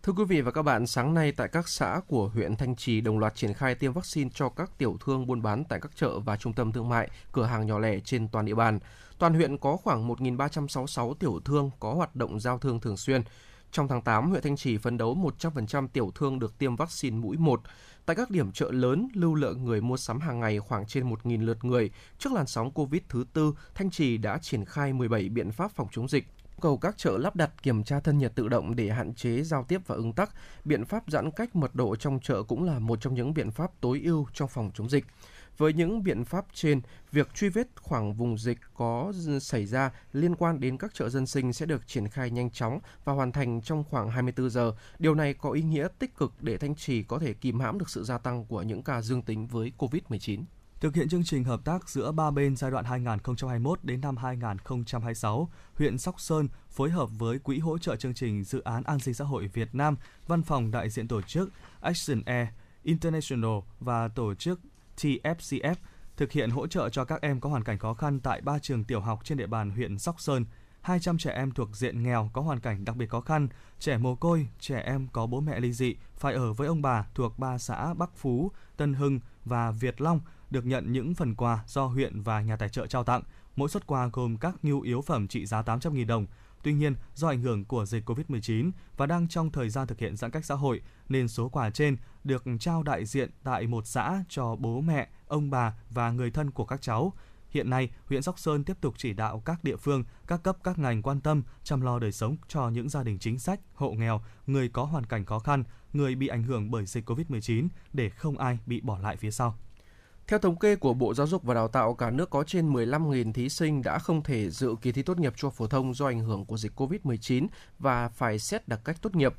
Thưa quý vị và các bạn, sáng nay tại các xã của huyện Thanh Trì đồng loạt triển khai tiêm vaccine cho các tiểu thương buôn bán tại các chợ và trung tâm thương mại, cửa hàng nhỏ lẻ trên toàn địa bàn. Toàn huyện có khoảng 1.366 tiểu thương có hoạt động giao thương thường xuyên. Trong tháng 8, huyện Thanh Trì phấn đấu 100% tiểu thương được tiêm vaccine mũi 1. Tại các điểm chợ lớn, lưu lượng người mua sắm hàng ngày khoảng trên 1.000 lượt người. Trước làn sóng Covid thứ tư, Thanh Trì đã triển khai 17 biện pháp phòng chống dịch, cầu các chợ lắp đặt kiểm tra thân nhiệt tự động để hạn chế giao tiếp và ứng tắc. Biện pháp giãn cách mật độ trong chợ cũng là một trong những biện pháp tối ưu trong phòng chống dịch. Với những biện pháp trên, việc truy vết khoảng vùng dịch có xảy ra liên quan đến các chợ dân sinh sẽ được triển khai nhanh chóng và hoàn thành trong khoảng 24 giờ. Điều này có ý nghĩa tích cực để Thanh Trì có thể kìm hãm được sự gia tăng của những ca dương tính với COVID-19. Thực hiện chương trình hợp tác giữa ba bên giai đoạn 2021 đến năm 2026, huyện Sóc Sơn phối hợp với Quỹ hỗ trợ chương trình dự án an sinh xã hội Việt Nam, Văn phòng đại diện tổ chức Action Air International và tổ chức TFCF thực hiện hỗ trợ cho các em có hoàn cảnh khó khăn tại ba trường tiểu học trên địa bàn huyện Sóc Sơn. 200 trẻ em thuộc diện nghèo có hoàn cảnh đặc biệt khó khăn, trẻ mồ côi, trẻ em có bố mẹ ly dị phải ở với ông bà thuộc ba xã Bắc Phú, Tân Hưng và Việt Long được nhận những phần quà do huyện và nhà tài trợ trao tặng. Mỗi suất quà gồm các nhu yếu phẩm trị giá 800.000 đồng. Tuy nhiên, do ảnh hưởng của dịch COVID-19 và đang trong thời gian thực hiện giãn cách xã hội, nên số quà trên được trao đại diện tại một xã cho bố mẹ, ông bà và người thân của các cháu. Hiện nay, huyện Sóc Sơn tiếp tục chỉ đạo các địa phương, các cấp các ngành quan tâm chăm lo đời sống cho những gia đình chính sách, hộ nghèo, người có hoàn cảnh khó khăn, người bị ảnh hưởng bởi dịch COVID-19 để không ai bị bỏ lại phía sau. Theo thống kê của Bộ Giáo dục và Đào tạo, cả nước có trên 15.000 thí sinh đã không thể dự kỳ thi tốt nghiệp trung học phổ thông do ảnh hưởng của dịch COVID-19 và phải xét đặc cách tốt nghiệp.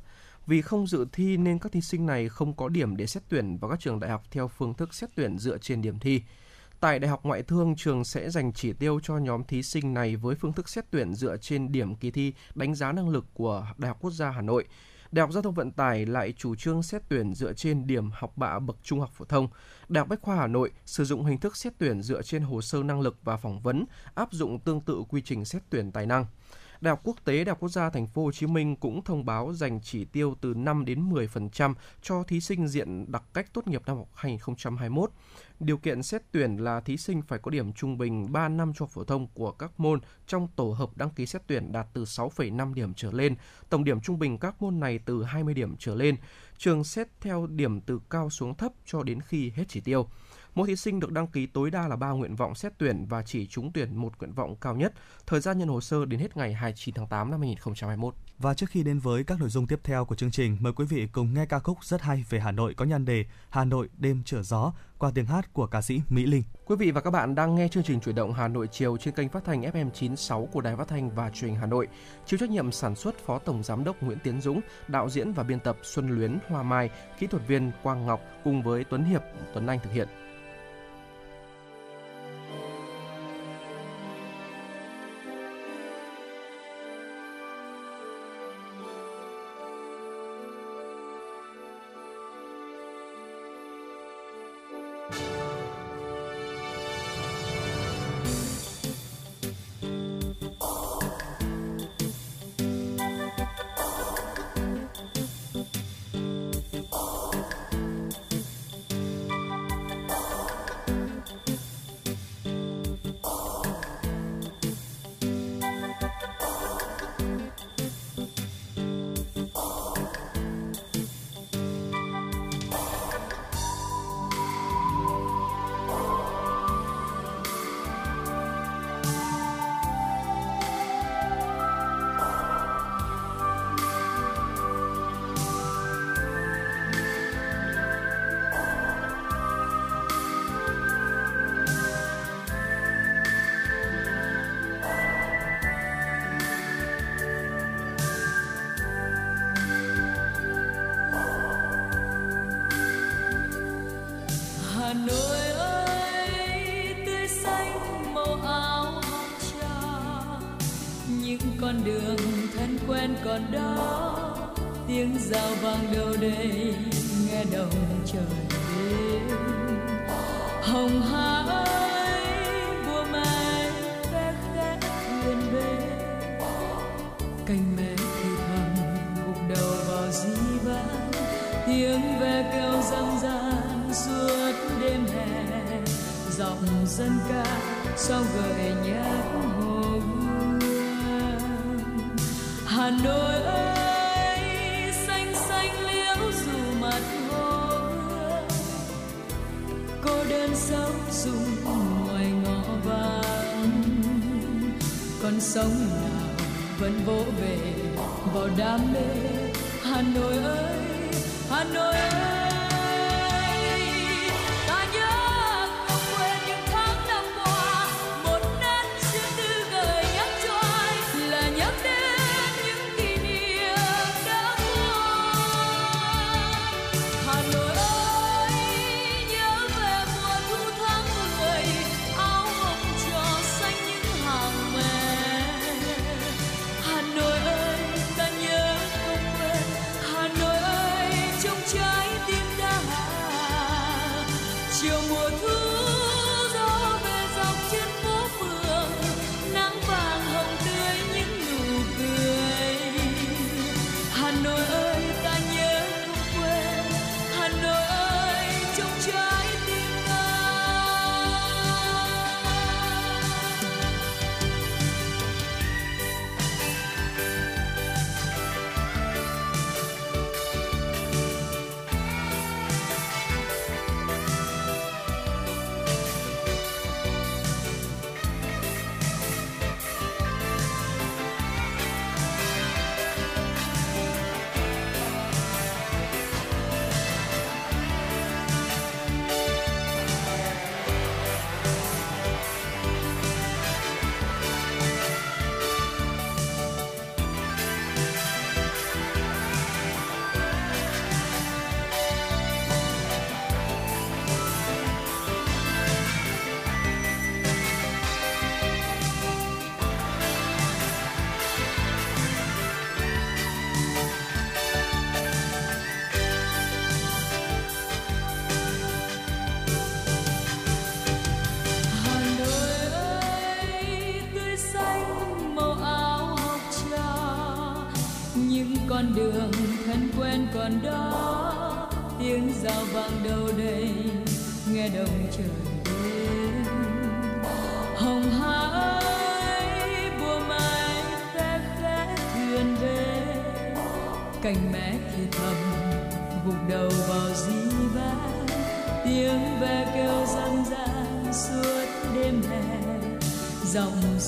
Vì không dự thi nên các thí sinh này không có điểm để xét tuyển vào các trường đại học theo phương thức xét tuyển dựa trên điểm thi. Tại Đại học Ngoại thương, trường sẽ dành chỉ tiêu cho nhóm thí sinh này với phương thức xét tuyển dựa trên điểm kỳ thi đánh giá năng lực của Đại học Quốc gia Hà Nội. Đại học Giao thông Vận tải lại chủ trương xét tuyển dựa trên điểm học bạ bậc trung học phổ thông. Đại học Bách khoa Hà Nội sử dụng hình thức xét tuyển dựa trên hồ sơ năng lực và phỏng vấn, áp dụng tương tự quy trình xét tuyển tài năng. Đại học Quốc tế Đại học Quốc gia Thành phố Hồ Chí Minh cũng thông báo dành chỉ tiêu từ 5 đến 10% cho thí sinh diện đặc cách tốt nghiệp năm học 2021. Điều kiện xét tuyển là thí sinh phải có điểm trung bình 3 năm cho phổ thông của các môn trong tổ hợp đăng ký xét tuyển đạt từ 6,5 điểm trở lên, tổng điểm trung bình các môn này từ 20 điểm trở lên. Trường xét theo điểm từ cao xuống thấp cho đến khi hết chỉ tiêu. Mỗi thí sinh được đăng ký tối đa là 3 nguyện vọng xét tuyển và chỉ trúng tuyển một nguyện vọng cao nhất. Thời gian nhận hồ sơ đến hết ngày 29 tháng 8 năm 2021. Và trước khi đến với các nội dung tiếp theo của chương trình, mời quý vị cùng nghe ca khúc rất hay về Hà Nội có nhan đề Hà Nội đêm trở gió qua tiếng hát của ca sĩ Mỹ Linh. Quý vị và các bạn đang nghe chương trình chuyển động Hà Nội chiều trên kênh phát thanh FM 96 của Đài Phát thanh và Truyền hình Hà Nội. Chịu trách nhiệm sản xuất Phó Tổng giám đốc Nguyễn Tiến Dũng, đạo diễn và biên tập Xuân Luyến, Hoa Mai, kỹ thuật viên Quang Ngọc cùng với Tuấn Hiệp, Tuấn Anh thực hiện.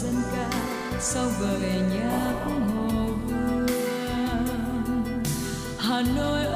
Dân ca sau gợi nhắc hồ vương hà nội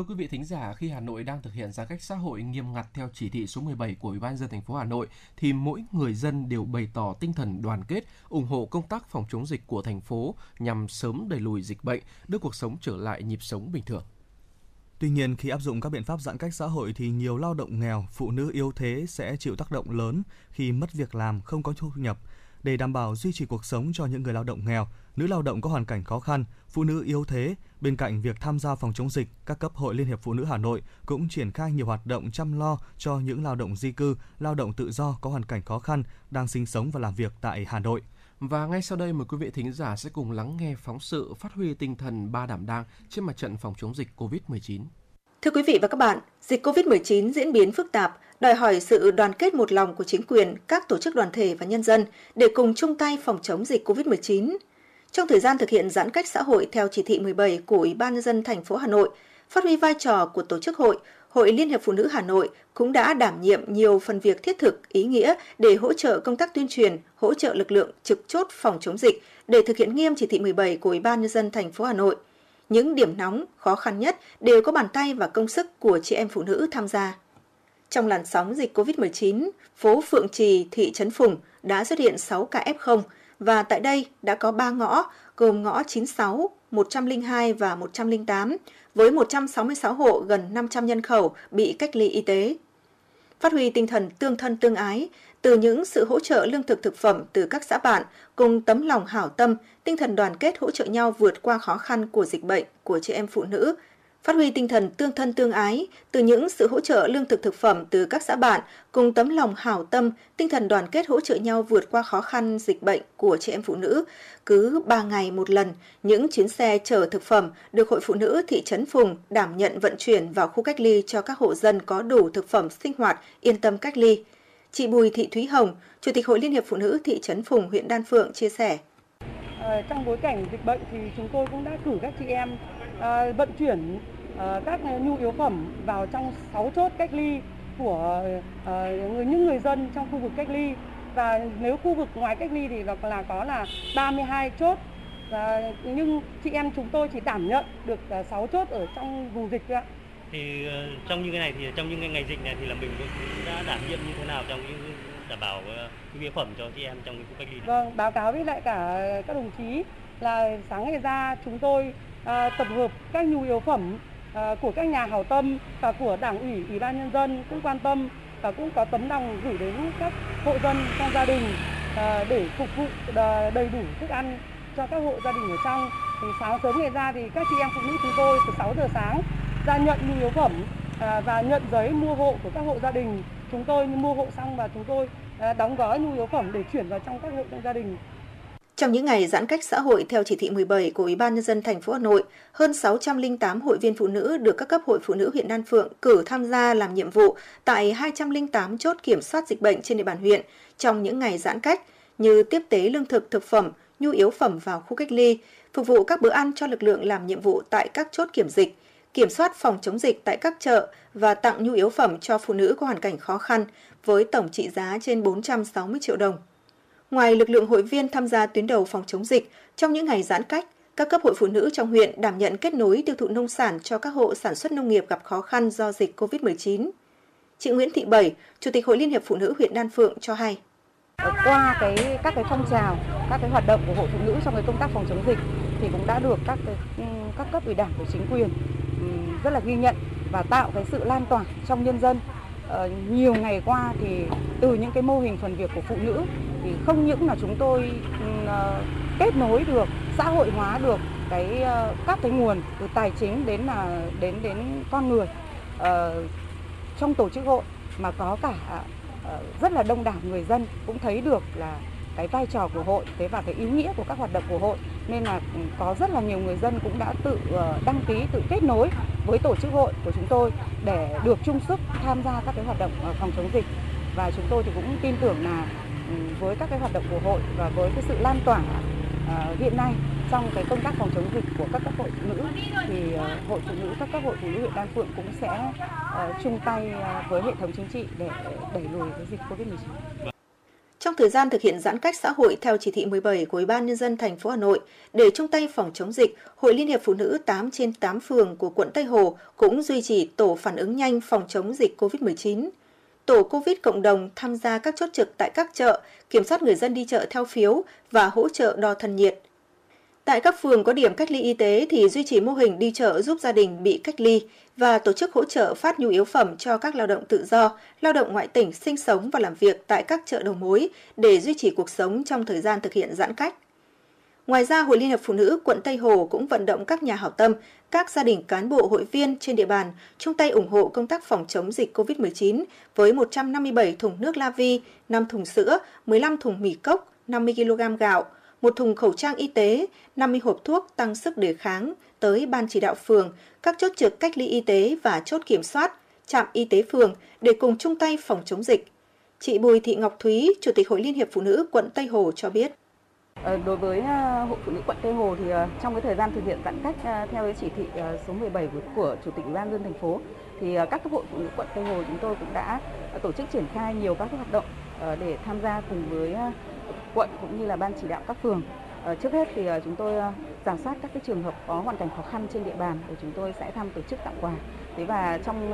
Thưa quý vị thính giả, khi Hà Nội đang thực hiện giãn cách xã hội nghiêm ngặt theo chỉ thị số 17 của Ủy ban dân thành phố Hà Nội thì mỗi người dân đều bày tỏ tinh thần đoàn kết, ủng hộ công tác phòng chống dịch của thành phố nhằm sớm đẩy lùi dịch bệnh, đưa cuộc sống trở lại nhịp sống bình thường. Tuy nhiên, khi áp dụng các biện pháp giãn cách xã hội thì nhiều lao động nghèo, phụ nữ yếu thế sẽ chịu tác động lớn khi mất việc làm, không có thu nhập. Để đảm bảo duy trì cuộc sống cho những người lao động nghèo, nữ lao động có hoàn cảnh khó khăn, phụ nữ yếu thế, bên cạnh việc tham gia phòng chống dịch, các cấp hội Liên hiệp Phụ nữ Hà Nội cũng triển khai nhiều hoạt động chăm lo cho những lao động di cư, lao động tự do có hoàn cảnh khó khăn đang sinh sống và làm việc tại Hà Nội. Và ngay sau đây mời quý vị thính giả sẽ cùng lắng nghe phóng sự phát huy tinh thần ba đảm đang trên mặt trận phòng chống dịch COVID-19. Thưa quý vị và các bạn, dịch COVID-19 diễn biến phức tạp, đòi hỏi sự đoàn kết một lòng của chính quyền, các tổ chức đoàn thể và nhân dân để cùng chung tay phòng chống dịch COVID-19. Trong thời gian thực hiện giãn cách xã hội theo chỉ thị 17 của Ủy ban nhân dân thành phố Hà Nội, phát huy vai trò của tổ chức hội, Hội Liên hiệp Phụ nữ Hà Nội cũng đã đảm nhiệm nhiều phần việc thiết thực, ý nghĩa để hỗ trợ công tác tuyên truyền, hỗ trợ lực lượng trực chốt phòng chống dịch để thực hiện nghiêm chỉ thị 17 của Ủy ban nhân dân thành phố Hà Nội. Những điểm nóng, khó khăn nhất đều có bàn tay và công sức của chị em phụ nữ tham gia. Trong làn sóng dịch COVID-19, phố Phượng Trì, thị trấn Phùng đã xuất hiện 6 ca F0 và tại đây đã có 3 ngõ gồm ngõ 96, 102 và 108 với 166 hộ gần 500 nhân khẩu bị cách ly y tế. Phát huy tinh thần tương thân tương ái, từ những sự hỗ trợ lương thực thực phẩm từ các xã bạn cùng tấm lòng hảo tâm, tinh thần đoàn kết hỗ trợ nhau vượt qua khó khăn của dịch bệnh của chị em phụ nữ, phát huy tinh thần tương thân tương ái từ những sự hỗ trợ lương thực thực phẩm từ các xã bạn cùng tấm lòng hảo tâm, tinh thần đoàn kết hỗ trợ nhau vượt qua khó khăn dịch bệnh của chị em phụ nữ. Cứ 3 ngày một lần, những chuyến xe chở thực phẩm được Hội Phụ nữ thị trấn Phùng đảm nhận vận chuyển vào khu cách ly cho các hộ dân có đủ thực phẩm sinh hoạt yên tâm cách ly. Chị Bùi Thị Thúy Hồng, Chủ tịch Hội Liên hiệp Phụ nữ thị trấn Phùng, huyện Đan Phượng chia sẻ. Ờ, trong bối cảnh dịch bệnh thì chúng tôi cũng đã cử các chị em vận chuyển à, các nhu yếu phẩm vào trong 6 chốt cách ly của người những người dân trong khu vực cách ly. Và nếu khu vực ngoài cách ly thì là có là 32 chốt. Và nhưng chị em chúng tôi chỉ đảm nhận được 6 chốt ở trong vùng dịch thôi ạ. Thì trong những cái này thì trong những cái ngày dịch này thì là mình cũng đã đảm nhiệm như thế nào trong những đảm bảo nhu yếu phẩm cho chị em trong khu cách ly này? Vâng, báo cáo với lại cả các đồng chí là sáng ngày ra chúng tôi à, tập hợp các nhu yếu phẩm à, của các nhà hảo tâm và của đảng ủy ủy ban nhân dân cũng quan tâm và cũng có tấm lòng gửi đến các hộ dân trong gia đình à, để phục vụ đầy đủ thức ăn cho các hộ gia đình ở trong. Thì sáng sớm ngày ra thì các chị em phụ nữ chúng tôi từ 6 giờ sáng ra nhận nhu yếu phẩm à, và nhận giấy mua hộ của các hộ gia đình. Chúng tôi mua hộ xong và chúng tôi à, đóng gói nhu yếu phẩm để chuyển vào trong các hộ trong gia đình trong những ngày giãn cách xã hội theo chỉ thị 17 của Ủy ban nhân dân thành phố Hà Nội, hơn 608 hội viên phụ nữ được các cấp hội phụ nữ huyện Đan Phượng cử tham gia làm nhiệm vụ tại 208 chốt kiểm soát dịch bệnh trên địa bàn huyện trong những ngày giãn cách như tiếp tế lương thực, thực phẩm, nhu yếu phẩm vào khu cách ly, phục vụ các bữa ăn cho lực lượng làm nhiệm vụ tại các chốt kiểm dịch, kiểm soát phòng chống dịch tại các chợ và tặng nhu yếu phẩm cho phụ nữ có hoàn cảnh khó khăn với tổng trị giá trên 460 triệu đồng. Ngoài lực lượng hội viên tham gia tuyến đầu phòng chống dịch, trong những ngày giãn cách, các cấp hội phụ nữ trong huyện đảm nhận kết nối tiêu thụ nông sản cho các hộ sản xuất nông nghiệp gặp khó khăn do dịch COVID-19. Chị Nguyễn Thị Bảy, Chủ tịch Hội Liên hiệp Phụ nữ huyện Đan Phượng cho hay. Qua cái các cái phong trào, các cái hoạt động của hội phụ nữ trong cái công tác phòng chống dịch thì cũng đã được các cái, các cấp ủy đảng của chính quyền rất là ghi nhận và tạo cái sự lan tỏa trong nhân dân Ờ, nhiều ngày qua thì từ những cái mô hình phần việc của phụ nữ thì không những là chúng tôi ừ, ờ, kết nối được, xã hội hóa được cái ờ, các cái nguồn từ tài chính đến là, đến đến con người trong tổ chức hội, mà có cả rất là đông đảo người dân cũng thấy được là cái vai trò của hội, thế và cái ý nghĩa của các hoạt động của hội nên là ừ, có rất là nhiều người dân cũng đã tự ờ, đăng ký, tự kết nối với tổ chức hội của chúng tôi để được chung sức tham gia các cái hoạt động ờ, phòng chống dịch và chúng tôi thì cũng tin tưởng là ừ, với các cái hoạt động của hội và với cái sự lan tỏa ờ, hiện nay trong cái công tác phòng chống dịch của các cấp hội phụ nữ, thì hội phụ nữ, các cấp hội phụ nữ huyện Đan Phượng cũng sẽ chung tay với hệ thống chính trị để đẩy lùi cái dịch Covid-19 trong thời gian thực hiện giãn cách xã hội theo chỉ thị 17 của Ủy ban nhân dân thành phố Hà Nội để chung tay phòng chống dịch, Hội Liên hiệp Phụ nữ 8 trên 8 phường của quận Tây Hồ cũng duy trì tổ phản ứng nhanh phòng chống dịch COVID-19. Tổ COVID cộng đồng tham gia các chốt trực tại các chợ, kiểm soát người dân đi chợ theo phiếu và hỗ trợ đo thân nhiệt. Tại các phường có điểm cách ly y tế thì duy trì mô hình đi chợ giúp gia đình bị cách ly và tổ chức hỗ trợ phát nhu yếu phẩm cho các lao động tự do, lao động ngoại tỉnh sinh sống và làm việc tại các chợ đầu mối để duy trì cuộc sống trong thời gian thực hiện giãn cách. Ngoài ra, Hội Liên hiệp Phụ nữ quận Tây Hồ cũng vận động các nhà hảo tâm, các gia đình cán bộ hội viên trên địa bàn chung tay ủng hộ công tác phòng chống dịch COVID-19 với 157 thùng nước la vi, 5 thùng sữa, 15 thùng mì cốc, 50 kg gạo, một thùng khẩu trang y tế, 50 hộp thuốc tăng sức đề kháng tới Ban chỉ đạo phường, các chốt trực cách ly y tế và chốt kiểm soát, trạm y tế phường để cùng chung tay phòng chống dịch. Chị Bùi Thị Ngọc Thúy, Chủ tịch Hội Liên hiệp Phụ nữ quận Tây Hồ cho biết. Ờ, đối với ờ, Hội Phụ nữ quận Tây Hồ thì ờ, trong cái thời gian thực hiện giãn cách theo cái chỉ thị số 17 của Chủ tịch Ủy ban dân thành phố thì các cấp hội phụ nữ quận Tây Hồ chúng tôi cũng đã tổ chức triển khai nhiều các hoạt động để tham gia cùng với quận cũng như là ban chỉ đạo các phường. Ờ, trước hết thì ờ, chúng tôi ờ, giả soát các cái trường hợp có hoàn cảnh khó khăn trên địa bàn để chúng tôi sẽ thăm tổ chức tặng quà. Thế và trong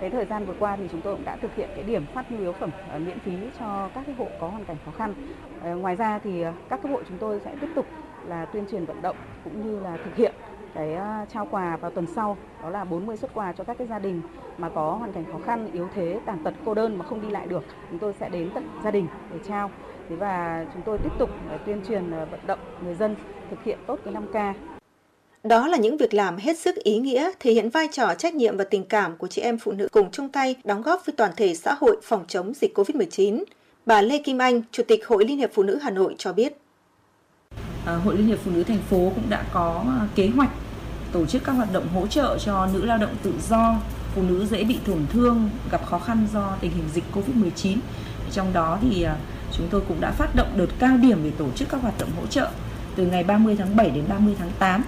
cái thời gian vừa qua thì chúng tôi cũng đã thực hiện cái điểm phát nhu yếu phẩm miễn phí cho các cái hộ có hoàn cảnh khó khăn. Ngoài ra thì các cái hộ chúng tôi sẽ tiếp tục là tuyên truyền vận động cũng như là thực hiện cái trao quà vào tuần sau đó là 40 xuất quà cho các cái gia đình mà có hoàn cảnh khó khăn, yếu thế, tàn tật, cô đơn mà không đi lại được. Chúng tôi sẽ đến tận gia đình để trao. Thế và chúng tôi tiếp tục uh, tuyên truyền uh, vận động người dân thực hiện tốt cái 5K đó là những việc làm hết sức ý nghĩa, thể hiện vai trò trách nhiệm và tình cảm của chị em phụ nữ cùng chung tay đóng góp với toàn thể xã hội phòng chống dịch COVID-19. Bà Lê Kim Anh, Chủ tịch Hội Liên hiệp Phụ nữ Hà Nội cho biết. À, Hội Liên hiệp Phụ nữ thành phố cũng đã có à, kế hoạch tổ chức các hoạt động hỗ trợ cho nữ lao động tự do, phụ nữ dễ bị tổn thương, gặp khó khăn do tình hình dịch Covid-19. Trong đó thì à, chúng tôi cũng đã phát động đợt cao điểm để tổ chức các hoạt động hỗ trợ từ ngày 30 tháng 7 đến 30 tháng 8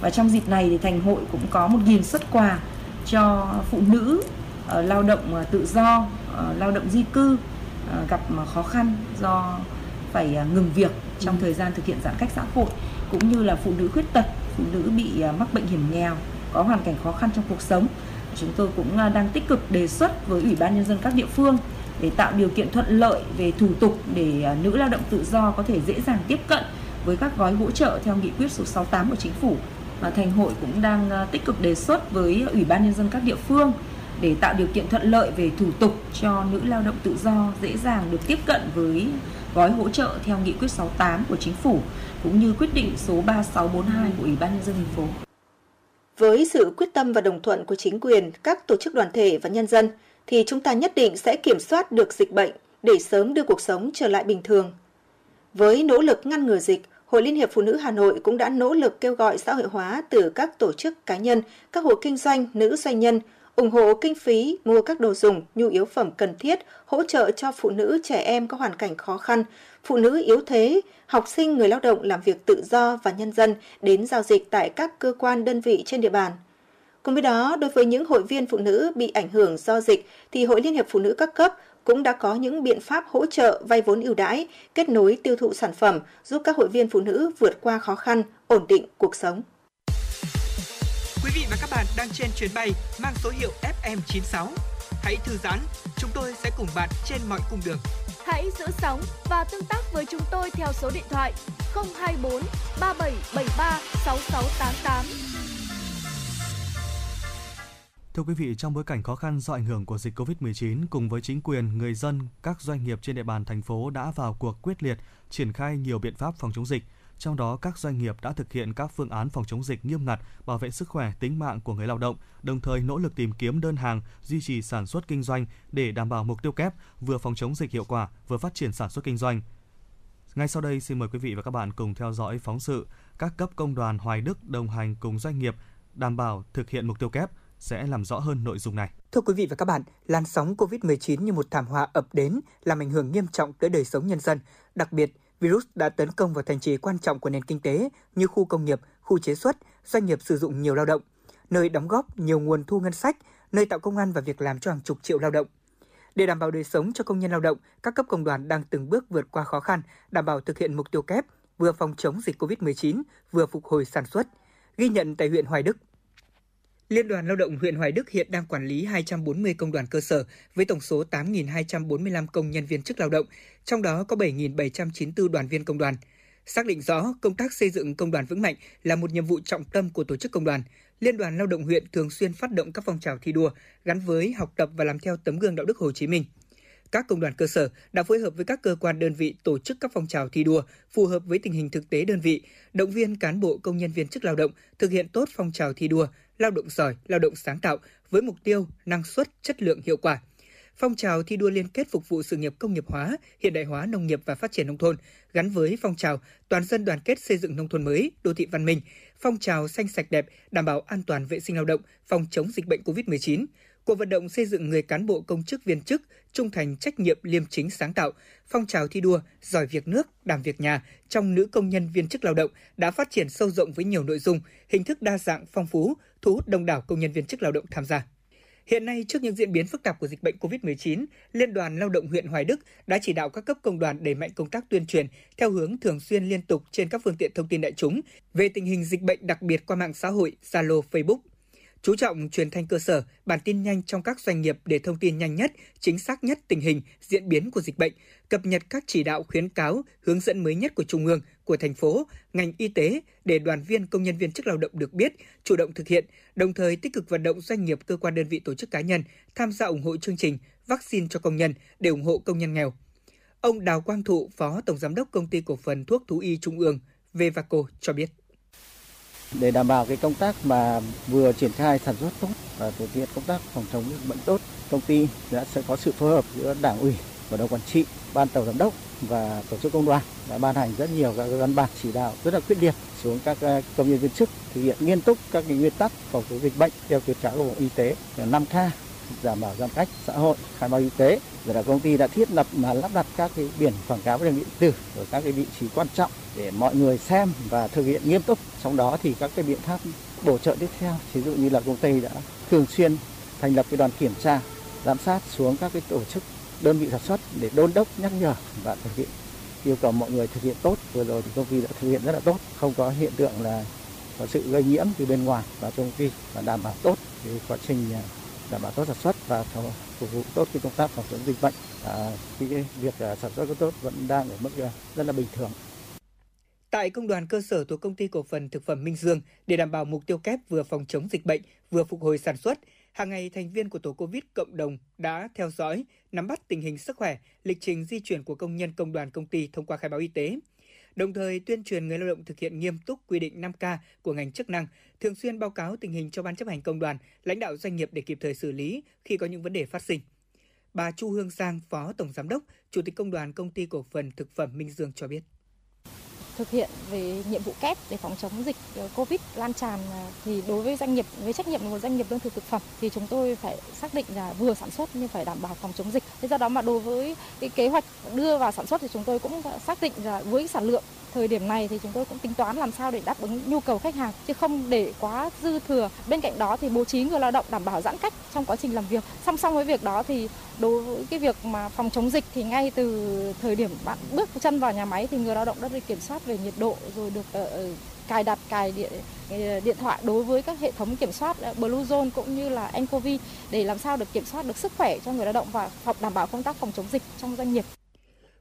và trong dịp này thì thành hội cũng có 1.000 xuất quà cho phụ nữ uh, lao động uh, tự do, uh, lao động di cư gặp khó khăn do phải ngừng việc trong ừ. thời gian thực hiện giãn cách xã hội cũng như là phụ nữ khuyết tật, phụ nữ bị mắc bệnh hiểm nghèo, có hoàn cảnh khó khăn trong cuộc sống. Chúng tôi cũng đang tích cực đề xuất với Ủy ban nhân dân các địa phương để tạo điều kiện thuận lợi về thủ tục để à, nữ lao động tự do có thể dễ dàng tiếp cận với các gói hỗ trợ theo nghị quyết số 68 của chính phủ thành hội cũng đang à, tích cực đề xuất với ủy ban nhân dân các địa phương để tạo điều kiện thuận lợi về thủ tục cho nữ lao động tự do dễ dàng được tiếp cận với gói hỗ trợ theo nghị quyết 68 của chính phủ cũng như quyết định số 3642 của Ủy ban nhân dân thành phố. Với sự quyết tâm và đồng thuận của chính quyền, các tổ chức đoàn thể và nhân dân thì chúng ta nhất định sẽ kiểm soát được dịch bệnh để sớm đưa cuộc sống trở lại bình thường. Với nỗ lực ngăn ngừa dịch, Hội Liên hiệp Phụ nữ Hà Nội cũng đã nỗ lực kêu gọi xã hội hóa từ các tổ chức cá nhân, các hộ kinh doanh, nữ doanh nhân, ủng hộ kinh phí mua các đồ dùng, nhu yếu phẩm cần thiết, hỗ trợ cho phụ nữ trẻ em có hoàn cảnh khó khăn, phụ nữ yếu thế, học sinh người lao động làm việc tự do và nhân dân đến giao dịch tại các cơ quan đơn vị trên địa bàn. Cùng với đó, đối với những hội viên phụ nữ bị ảnh hưởng do dịch thì Hội Liên hiệp Phụ nữ các cấp cũng đã có những biện pháp hỗ trợ vay vốn ưu đãi, kết nối tiêu thụ sản phẩm, giúp các hội viên phụ nữ vượt qua khó khăn, ổn định cuộc sống. Quý vị và các bạn đang trên chuyến bay mang số hiệu FM96. Hãy thư giãn, chúng tôi sẽ cùng bạn trên mọi cung đường. Hãy giữ sóng và tương tác với chúng tôi theo số điện thoại 024 3773 6688. Thưa quý vị, trong bối cảnh khó khăn do ảnh hưởng của dịch COVID-19 cùng với chính quyền, người dân, các doanh nghiệp trên địa bàn thành phố đã vào cuộc quyết liệt triển khai nhiều biện pháp phòng chống dịch. Trong đó, các doanh nghiệp đã thực hiện các phương án phòng chống dịch nghiêm ngặt, bảo vệ sức khỏe, tính mạng của người lao động, đồng thời nỗ lực tìm kiếm đơn hàng, duy trì sản xuất kinh doanh để đảm bảo mục tiêu kép vừa phòng chống dịch hiệu quả, vừa phát triển sản xuất kinh doanh. Ngay sau đây, xin mời quý vị và các bạn cùng theo dõi phóng sự các cấp công đoàn Hoài Đức đồng hành cùng doanh nghiệp đảm bảo thực hiện mục tiêu kép – sẽ làm rõ hơn nội dung này. Thưa quý vị và các bạn, làn sóng COVID-19 như một thảm họa ập đến làm ảnh hưởng nghiêm trọng tới đời sống nhân dân. Đặc biệt, virus đã tấn công vào thành trì quan trọng của nền kinh tế như khu công nghiệp, khu chế xuất, doanh nghiệp sử dụng nhiều lao động, nơi đóng góp nhiều nguồn thu ngân sách, nơi tạo công an và việc làm cho hàng chục triệu lao động. Để đảm bảo đời sống cho công nhân lao động, các cấp công đoàn đang từng bước vượt qua khó khăn, đảm bảo thực hiện mục tiêu kép vừa phòng chống dịch COVID-19, vừa phục hồi sản xuất. Ghi nhận tại huyện Hoài Đức. Liên đoàn Lao động huyện Hoài Đức hiện đang quản lý 240 công đoàn cơ sở với tổng số 8.245 công nhân viên chức lao động, trong đó có 7.794 đoàn viên công đoàn. Xác định rõ công tác xây dựng công đoàn vững mạnh là một nhiệm vụ trọng tâm của tổ chức công đoàn. Liên đoàn Lao động huyện thường xuyên phát động các phong trào thi đua gắn với học tập và làm theo tấm gương đạo đức Hồ Chí Minh. Các công đoàn cơ sở đã phối hợp với các cơ quan đơn vị tổ chức các phong trào thi đua phù hợp với tình hình thực tế đơn vị, động viên cán bộ công nhân viên chức lao động thực hiện tốt phong trào thi đua, lao động giỏi, lao động sáng tạo với mục tiêu năng suất, chất lượng hiệu quả. Phong trào thi đua liên kết phục vụ sự nghiệp công nghiệp hóa, hiện đại hóa nông nghiệp và phát triển nông thôn, gắn với phong trào toàn dân đoàn kết xây dựng nông thôn mới, đô thị văn minh, phong trào xanh sạch đẹp, đảm bảo an toàn vệ sinh lao động, phòng chống dịch bệnh COVID-19, cuộc vận động xây dựng người cán bộ công chức viên chức trung thành trách nhiệm liêm chính sáng tạo, phong trào thi đua giỏi việc nước, đảm việc nhà trong nữ công nhân viên chức lao động đã phát triển sâu rộng với nhiều nội dung, hình thức đa dạng phong phú, thu hút đông đảo công nhân viên chức lao động tham gia. Hiện nay, trước những diễn biến phức tạp của dịch bệnh COVID-19, Liên đoàn Lao động huyện Hoài Đức đã chỉ đạo các cấp công đoàn đẩy mạnh công tác tuyên truyền theo hướng thường xuyên liên tục trên các phương tiện thông tin đại chúng về tình hình dịch bệnh đặc biệt qua mạng xã hội, Zalo, Facebook. Chú trọng truyền thanh cơ sở, bản tin nhanh trong các doanh nghiệp để thông tin nhanh nhất, chính xác nhất tình hình, diễn biến của dịch bệnh, cập nhật các chỉ đạo khuyến cáo, hướng dẫn mới nhất của Trung ương, của thành phố, ngành y tế để đoàn viên công nhân viên chức lao động được biết, chủ động thực hiện, đồng thời tích cực vận động doanh nghiệp, cơ quan đơn vị tổ chức cá nhân tham gia ủng hộ chương trình vaccine cho công nhân để ủng hộ công nhân nghèo. Ông Đào Quang Thụ, Phó Tổng Giám đốc Công ty Cổ phần Thuốc Thú Y Trung ương, Vevaco cho biết để đảm bảo cái công tác mà vừa triển khai sản xuất tốt và thực hiện công tác phòng chống bệnh tốt, công ty đã sẽ có sự phối hợp giữa đảng ủy và đồng quản trị, ban tổng giám đốc và tổ chức công đoàn đã ban hành rất nhiều các văn bản chỉ đạo rất là quyết liệt xuống các ờ, công nhân viên chức thực hiện nghiêm túc các nguyên tắc phòng chống dịch bệnh theo khuyến cáo của bộ y tế. Là 5K đảm bảo giãn cách xã hội, khai báo y tế rồi là công ty đã thiết lập mà lắp đặt các cái biển quảng cáo điện tử ở các cái vị trí quan trọng để mọi người xem và thực hiện nghiêm túc. Trong đó thì các cái biện pháp bổ trợ tiếp theo ví dụ như là công ty đã thường xuyên thành lập cái đoàn kiểm tra, giám sát xuống các cái tổ chức, đơn vị sản xuất để đôn đốc, nhắc nhở và thực hiện, yêu cầu mọi người thực hiện tốt. Vừa rồi thì công ty đã thực hiện rất là tốt, không có hiện tượng là có sự gây nhiễm từ bên ngoài và công ty và đảm bảo tốt cái quá trình à, đảm bảo tốt sản xuất và phục vụ tốt cái công tác phòng chống dịch bệnh à, cái việc à, sản xuất tốt vẫn đang ở mức à, rất là bình thường Tại công đoàn cơ sở thuộc công ty cổ phần thực phẩm Minh Dương để đảm bảo mục tiêu kép vừa phòng chống dịch bệnh, vừa phục hồi sản xuất, hàng ngày thành viên của tổ Covid cộng đồng đã theo dõi, nắm bắt tình hình sức khỏe, lịch trình di chuyển của công nhân công đoàn công ty thông qua khai báo y tế. Đồng thời tuyên truyền người lao động thực hiện nghiêm túc quy định 5K của ngành chức năng, thường xuyên báo cáo tình hình cho ban chấp hành công đoàn, lãnh đạo doanh nghiệp để kịp thời xử lý khi có những vấn đề phát sinh. Bà Chu Hương Giang, Phó Tổng Giám đốc, Chủ tịch Công đoàn Công ty Cổ phần Thực phẩm Minh Dương cho biết thực hiện về nhiệm vụ kép để phòng chống dịch ờ, Covid lan tràn à, thì đối với doanh nghiệp, với trách nhiệm của một doanh nghiệp lương thực thực phẩm thì chúng tôi phải xác định là vừa sản xuất nhưng phải đảm bảo phòng chống dịch. Thế do đó mà đối với cái kế hoạch đưa vào sản xuất thì chúng tôi cũng xác định là với sản lượng thời điểm này thì chúng tôi cũng tính toán làm sao để đáp ứng nhu cầu khách hàng chứ không để quá dư thừa. Bên cạnh đó thì bố trí người lao động đảm bảo giãn cách trong quá trình làm việc. Song song với việc đó thì đối với cái việc mà phòng chống dịch thì ngay từ thời điểm bạn bước chân vào nhà máy thì người lao động đã được kiểm soát về nhiệt độ rồi được uh, cài đặt cài điện ờ, điện thoại đối với các hệ thống kiểm soát Bluezone cũng như là nCoV để làm sao được kiểm soát được sức khỏe cho người lao động và đảm bảo công tác phòng chống dịch trong doanh nghiệp.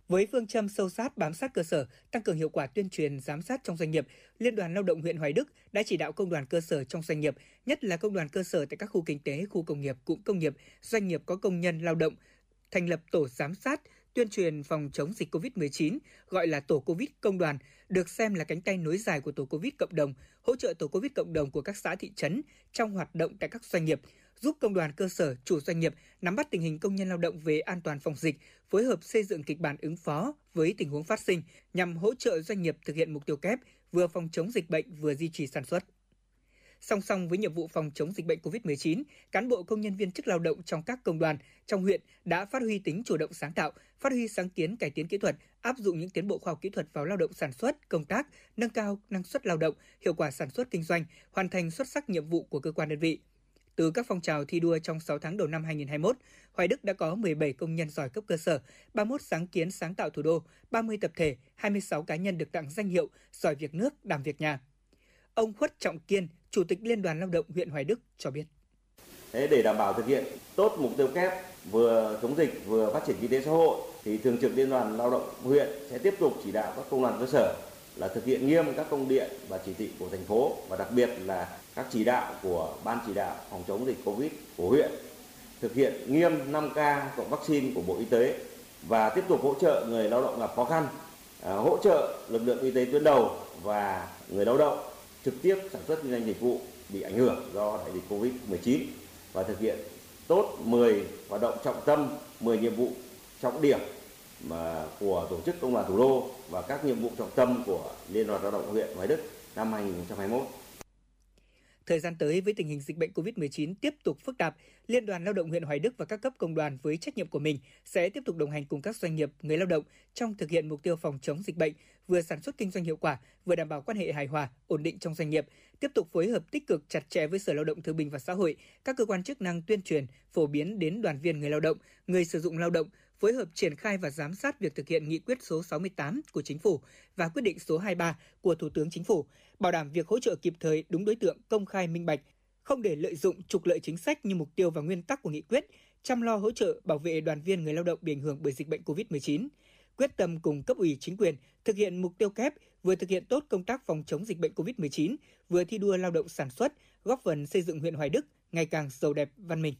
Với phương châm sâu sát bám sát cơ sở, tăng cường hiệu quả tuyên truyền giám sát trong doanh nghiệp, Liên đoàn Lao động huyện Hoài Đức đã chỉ đạo công đoàn cơ sở trong doanh nghiệp, nhất là công đoàn cơ sở tại các khu kinh tế, khu công nghiệp, cụm công nghiệp, doanh nghiệp có công nhân lao động, thành lập tổ giám sát, tuyên truyền phòng chống dịch COVID-19, gọi là tổ COVID công đoàn, được xem là cánh tay nối dài của tổ COVID cộng đồng, hỗ trợ tổ COVID cộng đồng của các xã thị trấn trong hoạt động tại các doanh nghiệp, giúp công đoàn cơ sở, chủ doanh nghiệp nắm bắt tình hình công nhân lao động về an toàn phòng dịch, phối hợp xây dựng kịch bản ứng phó với tình huống phát sinh nhằm hỗ trợ doanh nghiệp thực hiện mục tiêu kép vừa phòng chống dịch bệnh vừa duy trì sản xuất. Song song với nhiệm vụ phòng chống dịch bệnh COVID-19, cán bộ công nhân viên chức lao động trong các công đoàn trong huyện đã phát huy tính chủ động sáng tạo, phát huy sáng kiến cải tiến kỹ thuật, áp dụng những tiến bộ khoa học kỹ thuật vào lao động sản xuất, công tác, nâng cao năng suất lao động, hiệu quả sản xuất kinh doanh, hoàn thành xuất sắc nhiệm vụ của cơ quan đơn vị. Từ các phong trào thi đua trong 6 tháng đầu năm 2021, Hoài Đức đã có 17 công nhân giỏi cấp cơ sở, 31 sáng kiến sáng tạo thủ đô, 30 tập thể, 26 cá nhân được tặng danh hiệu giỏi việc nước, đảm việc nhà. Ông Khuất Trọng Kiên, Chủ tịch Liên đoàn Lao động huyện Hoài Đức cho biết. Thế để đảm bảo thực hiện tốt mục tiêu kép vừa chống dịch vừa phát triển kinh tế xã hội thì thường trực Liên đoàn Lao động huyện sẽ tiếp tục chỉ đạo các công đoàn cơ sở là thực hiện nghiêm các công điện và chỉ thị của thành phố và đặc biệt là các chỉ đạo của ban chỉ đạo phòng chống dịch Covid của huyện thực hiện nghiêm 5K cộng vaccine của Bộ Y tế và tiếp tục hỗ trợ người lao động gặp khó khăn, à, hỗ trợ lực lượng y tế tuyến đầu và người lao động trực tiếp sản xuất kinh doanh dịch vụ bị ảnh hưởng do đại dịch Covid-19 và thực hiện tốt 10 hoạt động trọng tâm, 10 nhiệm vụ trọng điểm mà của tổ chức công đoàn thủ đô và các nhiệm vụ trọng tâm của Liên đoàn Lao động huyện Hoài Đức năm 2021. Thời gian tới với tình hình dịch bệnh COVID-19 tiếp tục phức tạp, Liên đoàn Lao động huyện Hoài Đức và các cấp công đoàn với trách nhiệm của mình sẽ tiếp tục đồng hành cùng các doanh nghiệp, người lao động trong thực hiện mục tiêu phòng chống dịch bệnh, vừa sản xuất kinh doanh hiệu quả, vừa đảm bảo quan hệ hài hòa, ổn định trong doanh nghiệp, tiếp tục phối hợp tích cực chặt chẽ với Sở Lao động Thương binh và Xã hội, các cơ quan chức năng tuyên truyền, phổ biến đến đoàn viên người lao động, người sử dụng lao động, phối hợp triển khai và giám sát việc thực hiện nghị quyết số 68 của Chính phủ và quyết định số 23 của Thủ tướng Chính phủ, bảo đảm việc hỗ trợ kịp thời đúng đối tượng công khai minh bạch, không để lợi dụng trục lợi chính sách như mục tiêu và nguyên tắc của nghị quyết, chăm lo hỗ trợ bảo vệ đoàn viên người lao động bị ảnh hưởng bởi dịch bệnh COVID-19 quyết tâm cùng cấp ủy chính quyền thực hiện mục tiêu kép vừa thực hiện tốt công tác phòng chống dịch bệnh COVID-19, vừa thi đua lao động sản xuất, góp phần xây dựng huyện Hoài Đức ngày càng giàu đẹp văn minh.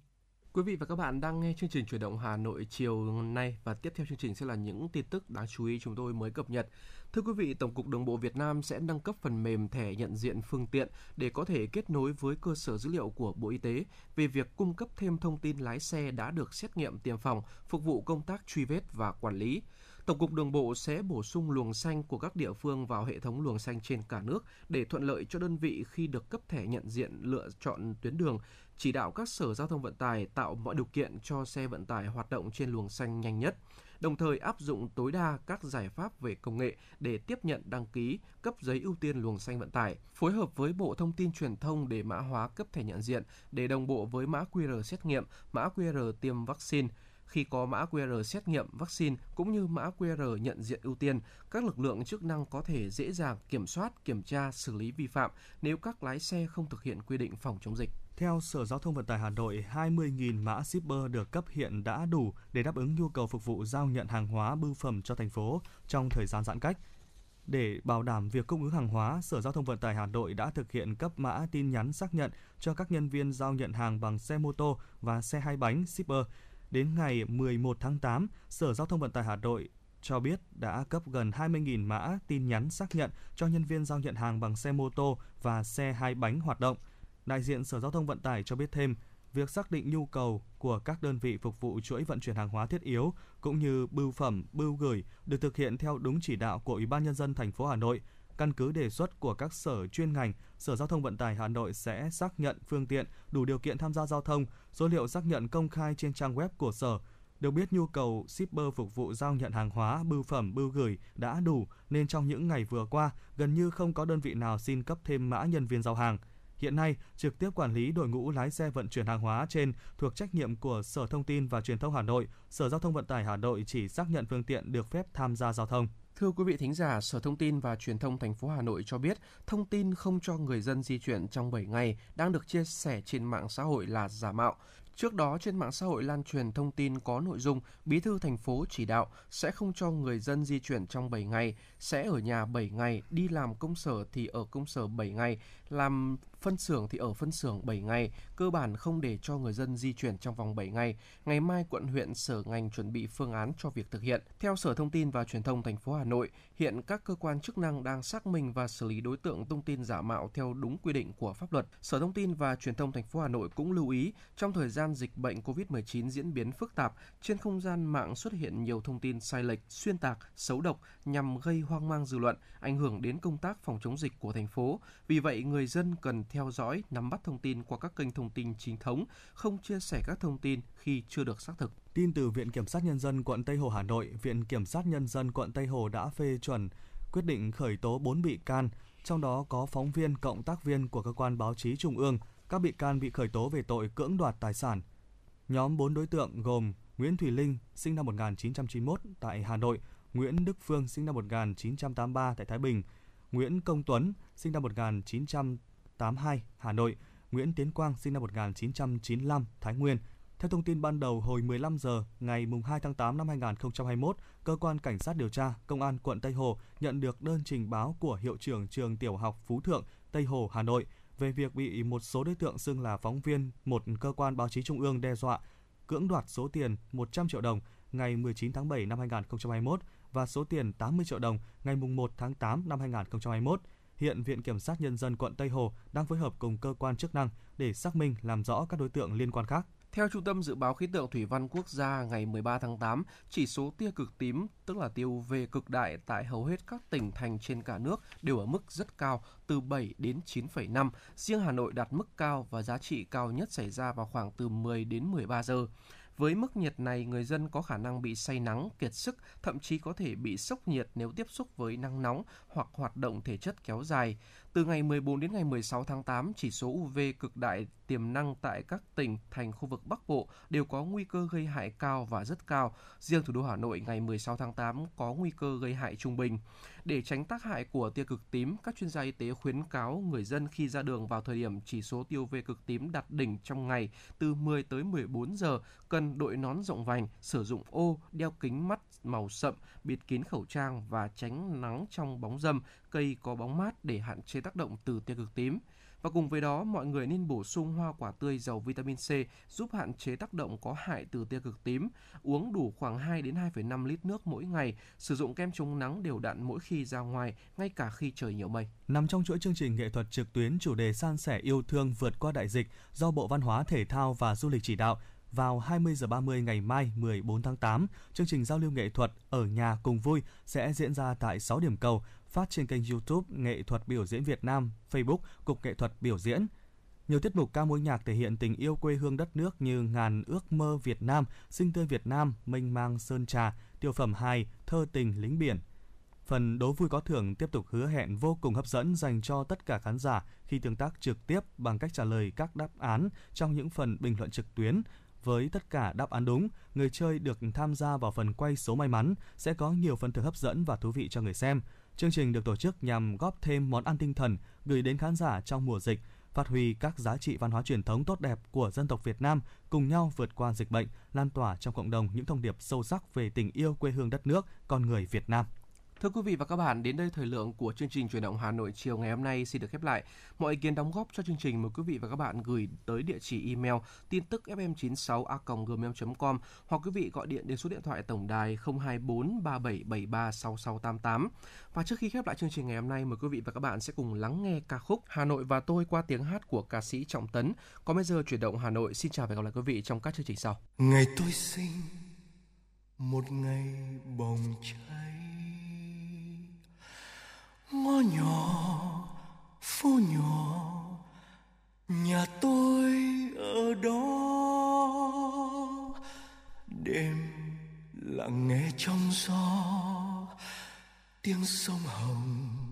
Quý vị và các bạn đang nghe chương trình chuyển động Hà Nội chiều nay và tiếp theo chương trình sẽ là những tin tức đáng chú ý chúng tôi mới cập nhật. Thưa quý vị, Tổng cục Đường bộ Việt Nam sẽ nâng cấp phần mềm thẻ nhận diện phương tiện để có thể kết nối với cơ sở dữ liệu của Bộ Y tế về việc cung cấp thêm thông tin lái xe đã được xét nghiệm tiêm phòng, phục vụ công tác truy vết và quản lý. Tổng cục Đường bộ sẽ bổ sung luồng xanh của các địa phương vào hệ thống luồng xanh trên cả nước để thuận lợi cho đơn vị khi được cấp thẻ nhận diện lựa chọn tuyến đường, chỉ đạo các sở giao thông vận tải tạo mọi điều kiện cho xe vận tải hoạt động trên luồng xanh nhanh nhất đồng thời áp dụng tối đa các giải pháp về công nghệ để tiếp nhận đăng ký, cấp giấy ưu tiên luồng xanh vận tải, phối hợp với Bộ Thông tin Truyền thông để mã hóa cấp thẻ nhận diện để đồng bộ với mã QR xét nghiệm, mã QR tiêm vaccine. Khi có mã QR xét nghiệm vaccine cũng như mã QR nhận diện ưu tiên, các lực lượng chức năng có thể dễ dàng kiểm soát, kiểm tra, xử lý vi phạm nếu các lái xe không thực hiện quy định phòng chống dịch. Theo Sở Giao thông Vận tải Hà Nội, 20.000 mã shipper được cấp hiện đã đủ để đáp ứng nhu cầu phục vụ giao nhận hàng hóa bưu phẩm cho thành phố trong thời gian giãn cách. Để bảo đảm việc cung ứng hàng hóa, Sở Giao thông Vận tải Hà Nội đã thực hiện cấp mã tin nhắn xác nhận cho các nhân viên giao nhận hàng bằng xe mô tô và xe hai bánh shipper. Đến ngày 11 tháng 8, Sở Giao thông Vận tải Hà Nội cho biết đã cấp gần 20.000 mã tin nhắn xác nhận cho nhân viên giao nhận hàng bằng xe mô tô và xe hai bánh hoạt động – Đại diện Sở Giao thông Vận tải cho biết thêm, việc xác định nhu cầu của các đơn vị phục vụ chuỗi vận chuyển hàng hóa thiết yếu cũng như bưu phẩm, bưu gửi được thực hiện theo đúng chỉ đạo của Ủy ban nhân dân thành phố Hà Nội. Căn cứ đề xuất của các sở chuyên ngành, Sở Giao thông Vận tải Hà Nội sẽ xác nhận phương tiện đủ điều kiện tham gia giao thông, số liệu xác nhận công khai trên trang web của sở. Được biết nhu cầu shipper phục vụ giao nhận hàng hóa, bưu phẩm, bưu gửi đã đủ nên trong những ngày vừa qua gần như không có đơn vị nào xin cấp thêm mã nhân viên giao hàng – Hiện nay, trực tiếp quản lý đội ngũ lái xe vận chuyển hàng hóa trên thuộc trách nhiệm của Sở Thông tin và Truyền thông Hà Nội, Sở Giao thông Vận tải Hà Nội chỉ xác nhận phương tiện được phép tham gia giao thông. Thưa quý vị thính giả, Sở Thông tin và Truyền thông thành phố Hà Nội cho biết, thông tin không cho người dân di chuyển trong 7 ngày đang được chia sẻ trên mạng xã hội là giả mạo. Trước đó trên mạng xã hội lan truyền thông tin có nội dung Bí thư thành phố chỉ đạo sẽ không cho người dân di chuyển trong 7 ngày, sẽ ở nhà 7 ngày, đi làm công sở thì ở công sở 7 ngày, làm phân xưởng thì ở phân xưởng 7 ngày, cơ bản không để cho người dân di chuyển trong vòng 7 ngày. Ngày mai quận huyện sở ngành chuẩn bị phương án cho việc thực hiện. Theo Sở Thông tin và Truyền thông thành phố Hà Nội, hiện các cơ quan chức năng đang xác minh và xử lý đối tượng thông tin giả mạo theo đúng quy định của pháp luật. Sở Thông tin và Truyền thông thành phố Hà Nội cũng lưu ý trong thời gian dịch bệnh COVID-19 diễn biến phức tạp, trên không gian mạng xuất hiện nhiều thông tin sai lệch, xuyên tạc, xấu độc nhằm gây hoang mang dư luận, ảnh hưởng đến công tác phòng chống dịch của thành phố. Vì vậy, người dân cần theo dõi, nắm bắt thông tin qua các kênh thông tin chính thống, không chia sẻ các thông tin khi chưa được xác thực. Tin từ Viện Kiểm sát Nhân dân quận Tây Hồ Hà Nội, Viện Kiểm sát Nhân dân quận Tây Hồ đã phê chuẩn quyết định khởi tố 4 bị can, trong đó có phóng viên cộng tác viên của cơ quan báo chí Trung ương, Các bị can bị khởi tố về tội cưỡng đoạt tài sản. Nhóm 4 đối tượng gồm Nguyễn Thùy Linh, sinh năm 1991 tại Hà Nội, Nguyễn Đức Phương, sinh năm 1983 tại Thái Bình, Nguyễn Công Tuấn, sinh năm 82, Hà Nội, Nguyễn Tiến Quang, sinh năm 1995, Thái Nguyên. Theo thông tin ban đầu, hồi 15 giờ ngày 2 tháng 8 năm 2021, Cơ quan Cảnh sát điều tra Công an quận Tây Hồ nhận được đơn trình báo của hiệu trưởng trường tiểu học Phú Thượng, Tây Hồ, Hà Nội về việc bị một số đối tượng xưng là phóng viên một cơ quan báo chí trung ương đe dọa cưỡng đoạt số tiền 100 triệu đồng ngày 19 tháng 7 năm 2021 và số tiền 80 triệu đồng ngày 1 tháng 8 năm 2021. Hiện Viện Kiểm sát Nhân dân quận Tây Hồ đang phối hợp cùng cơ quan chức năng để xác minh làm rõ các đối tượng liên quan khác. Theo Trung tâm Dự báo Khí tượng Thủy văn Quốc gia ngày 13 tháng 8, chỉ số tia cực tím, tức là tiêu UV cực đại tại hầu hết các tỉnh thành trên cả nước đều ở mức rất cao, từ 7 đến 9,5. Riêng Hà Nội đạt mức cao và giá trị cao nhất xảy ra vào khoảng từ 10 đến 13 giờ. Với mức nhiệt này, người dân có khả năng bị say nắng, kiệt sức, thậm chí có thể bị sốc nhiệt nếu tiếp xúc với nắng nóng hoặc hoạt động thể chất kéo dài. Từ ngày 14 đến ngày 16 tháng 8, chỉ số UV cực đại tiềm năng tại các tỉnh thành khu vực Bắc Bộ đều có nguy cơ gây hại cao và rất cao. Riêng thủ đô Hà Nội ngày 16 tháng 8 có nguy cơ gây hại trung bình. Để tránh tác hại của tia cực tím, các chuyên gia y tế khuyến cáo người dân khi ra đường vào thời điểm chỉ số tiêu UV cực tím đạt đỉnh trong ngày từ 10 tới 14 giờ cần đội nón rộng vành, sử dụng ô, đeo kính mắt màu sậm, bịt kín khẩu trang và tránh nắng trong bóng râm, cây có bóng mát để hạn chế tác động từ tia cực tím. Và cùng với đó, mọi người nên bổ sung hoa quả tươi giàu vitamin C giúp hạn chế tác động có hại từ tia cực tím, uống đủ khoảng 2 đến 2,5 lít nước mỗi ngày, sử dụng kem chống nắng đều đặn mỗi khi ra ngoài, ngay cả khi trời nhiều mây. Nằm trong chuỗi chương trình nghệ thuật trực tuyến chủ đề san sẻ yêu thương vượt qua đại dịch do Bộ Văn hóa Thể thao và Du lịch chỉ đạo, vào 20 giờ 30 ngày mai 14 tháng 8, chương trình giao lưu nghệ thuật ở nhà cùng vui sẽ diễn ra tại 6 điểm cầu phát trên kênh YouTube Nghệ thuật biểu diễn Việt Nam, Facebook Cục Nghệ thuật biểu diễn. Nhiều tiết mục ca mối nhạc thể hiện tình yêu quê hương đất nước như Ngàn ước mơ Việt Nam, Sinh tươi Việt Nam, Mênh mang sơn trà, Tiêu phẩm 2, Thơ tình lính biển. Phần đố vui có thưởng tiếp tục hứa hẹn vô cùng hấp dẫn dành cho tất cả khán giả khi tương tác trực tiếp bằng cách trả lời các đáp án trong những phần bình luận trực tuyến với tất cả đáp án đúng, người chơi được tham gia vào phần quay số may mắn sẽ có nhiều phần thưởng hấp dẫn và thú vị cho người xem. Chương trình được tổ chức nhằm góp thêm món ăn tinh thần gửi đến khán giả trong mùa dịch, phát huy các giá trị văn hóa truyền thống tốt đẹp của dân tộc Việt Nam, cùng nhau vượt qua dịch bệnh, lan tỏa trong cộng đồng những thông điệp sâu sắc về tình yêu quê hương đất nước, con người Việt Nam. Thưa quý vị và các bạn, đến đây thời lượng của chương trình truyền động Hà Nội chiều ngày hôm nay xin được khép lại. Mọi ý kiến đóng góp cho chương trình mời quý vị và các bạn gửi tới địa chỉ email tin tức fm 96 gmail com hoặc quý vị gọi điện đến số điện thoại tổng đài 024 3773 6688. Và trước khi khép lại chương trình ngày hôm nay, mời quý vị và các bạn sẽ cùng lắng nghe ca khúc Hà Nội và tôi qua tiếng hát của ca sĩ Trọng Tấn. Còn bây giờ chuyển động Hà Nội xin chào và hẹn gặp lại quý vị trong các chương trình sau. Ngày tôi sinh một ngày bồng cháy ngõ nhỏ, phố nhỏ, nhà tôi ở đó. Đêm lặng nghe trong gió, tiếng sông hồng